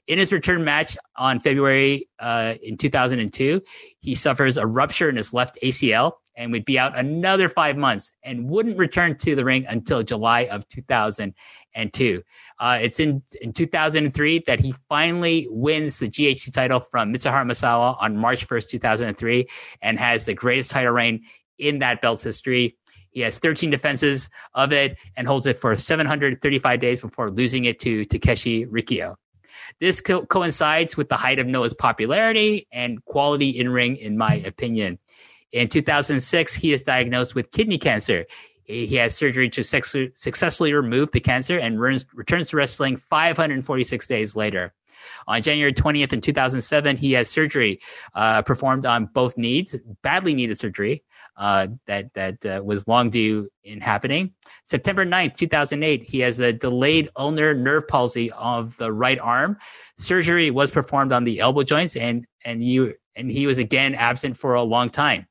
In his return match on February uh, in 2002, he suffers a rupture in his left ACL and would be out another five months and wouldn't return to the ring until July of 2002. Uh, it's in, in 2003 that he finally wins the GHC title from Mitsuharu Misawa on March 1st, 2003, and has the greatest title reign in that belt's history. He has 13 defenses of it and holds it for 735 days before losing it to Takeshi Rikio. This co- coincides with the height of Noah's popularity and quality in ring, in my opinion. In 2006, he is diagnosed with kidney cancer. He has surgery to successfully remove the cancer and returns to wrestling 546 days later. On January 20th in 2007, he has surgery uh, performed on both knees, badly needed surgery uh, that that uh, was long due in happening. September 9th, 2008, he has a delayed ulnar nerve palsy of the right arm. Surgery was performed on the elbow joints, and and you and he was again absent for a long time.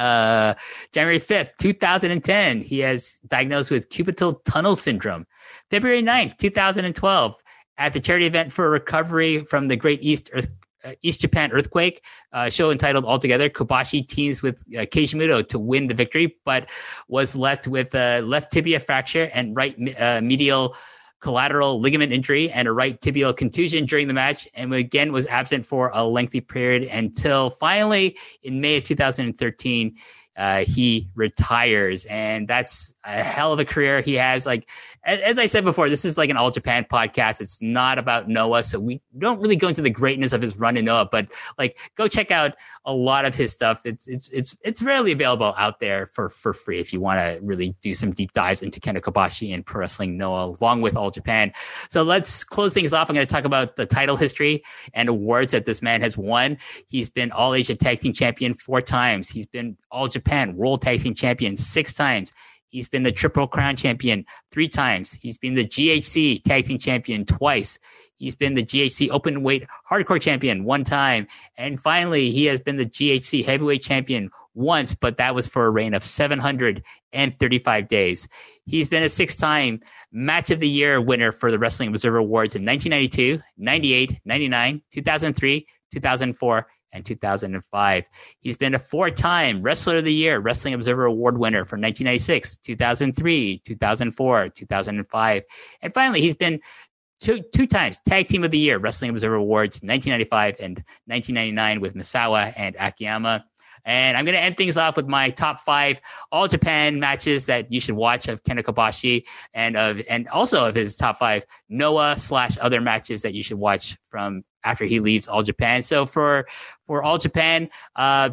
Uh, January 5th, 2010, he has diagnosed with cubital tunnel syndrome. February 9th, 2012, at the charity event for recovery from the Great East Earth, uh, East Japan earthquake uh, show entitled Altogether. Kobashi teams with uh, Keiji to win the victory, but was left with a left tibia fracture and right uh, medial collateral ligament injury and a right tibial contusion during the match, and again was absent for a lengthy period until finally in May of 2013 uh, he retires, and that's a hell of a career he has. Like as, as, I said before, this is like an all Japan podcast. It's not about Noah, so we don't really go into the greatness of his run in Noah, but like go check out a lot of his stuff. It's it's it's it's rarely available out there for for free if you want to really do some deep dives into Kenta Kobashi and pro wrestling Noah, along with all Japan. So let's close things off. I'm going to talk about the title history and awards that this man has won. He's been All Asia Tag Team Champion four times. He's been All Japan World Tag Team Champion six times. He's been the Triple Crown champion three times. He's been the GHC Tag Team champion twice. He's been the GHC Open Weight Hardcore champion one time. And finally, he has been the GHC Heavyweight champion once, but that was for a reign of 735 days. He's been a six time Match of the Year winner for the Wrestling Observer Awards in 1992, 98, 99, 2003, 2004, and 2005. He's been a four time Wrestler of the Year, Wrestling Observer Award winner for 1996, 2003, 2004, 2005. And finally, he's been two, two times Tag Team of the Year, Wrestling Observer Awards, 1995 and 1999 with Misawa and Akiyama. And I'm going to end things off with my top five All Japan matches that you should watch of Kenta Kobashi, and of and also of his top five Noah slash other matches that you should watch from after he leaves All Japan. So for for All Japan, uh,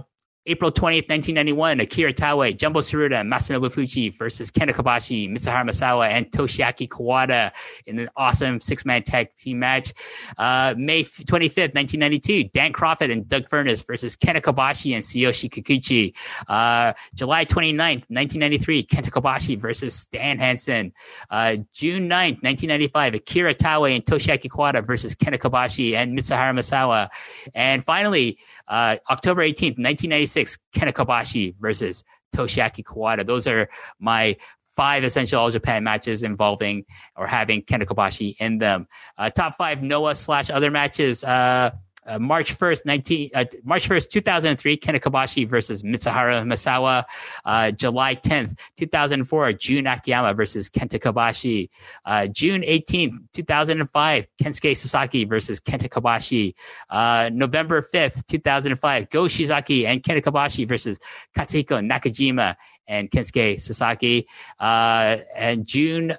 April 20th, 1991, Akira Taue, Jumbo Tsuruta, Masanobu Fuchi versus Kenta Kobashi, Mitsuharu Misawa, and Toshiaki Kawada in an awesome six-man tag team match. Uh, May 25th, 1992, Dan Kroffat and Doug Furnas versus Kenta Kobashi and Tsuyoshi Kikuchi. Uh, July 29th, 1993, Kenta Kobashi versus Stan Hansen. Uh, June 9th, 1995, Akira Taue and Toshiaki Kawada versus Kenta Kobashi and Mitsuharu Misawa. And finally, uh, October 18th, 1996, six, Kenta Kobashi versus Toshiaki Kawada. Those are my five essential All Japan matches involving or having Kenta Kobashi in them. Uh, top five Noah slash other matches. Uh, uh, March 1st, 19, uh, March 1st, 2003, Kenta Kobashi versus Mitsuharu Misawa. Uh, July 10th, 2004, Jun Akiyama versus Kenta Kobashi. Uh, June 18th, 2005, Kensuke Sasaki versus Kenta Kobashi. Uh, November 5th, 2005, Go Shiozaki and Kenta Kobashi versus Katsuhiko Nakajima and Kensuke Sasaki. Uh, and June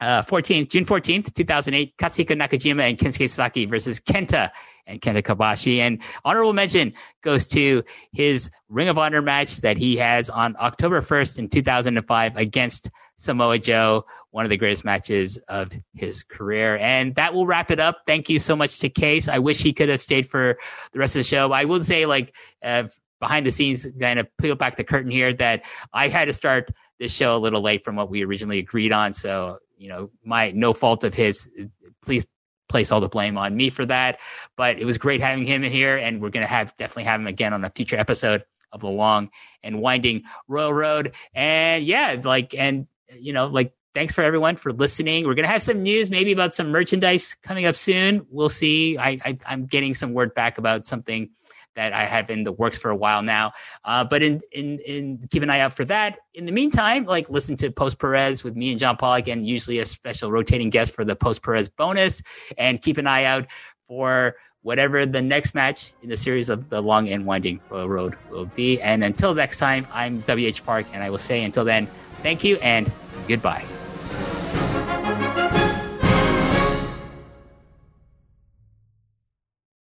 uh, 14th, June 14th, 2008, Katsuhiko Nakajima and Kensuke Sasaki versus Kenta and Kenta Kobashi. And honorable mention goes to his Ring of Honor match that he has on October 1st in 2005 against Samoa Joe, one of the greatest matches of his career. And that will wrap it up. Thank you so much to Case. I wish he could have stayed for the rest of the show. I will say, like, uh, behind the scenes, kind of peel back the curtain here, that I had to start this show a little late from what we originally agreed on. So you know, my no fault of his. Please place all the blame on me for that. But it was great having him in here, and we're going to have definitely have him again on a future episode of the long and winding Royal Road. And yeah, like and you know, like thanks for everyone for listening. We're gonna have some news, maybe about some merchandise coming up soon. We'll see. I, I I'm getting some word back about something that I have in the works for a while now. Uh, but in, in in keep an eye out for that. In the meantime, like listen to Post Perez with me and John Pollock, and usually a special rotating guest for the Post Perez bonus. And keep an eye out for whatever the next match in the series of the long and winding road will be. And until next time, I'm WH Park, and I will say until then, thank you and goodbye.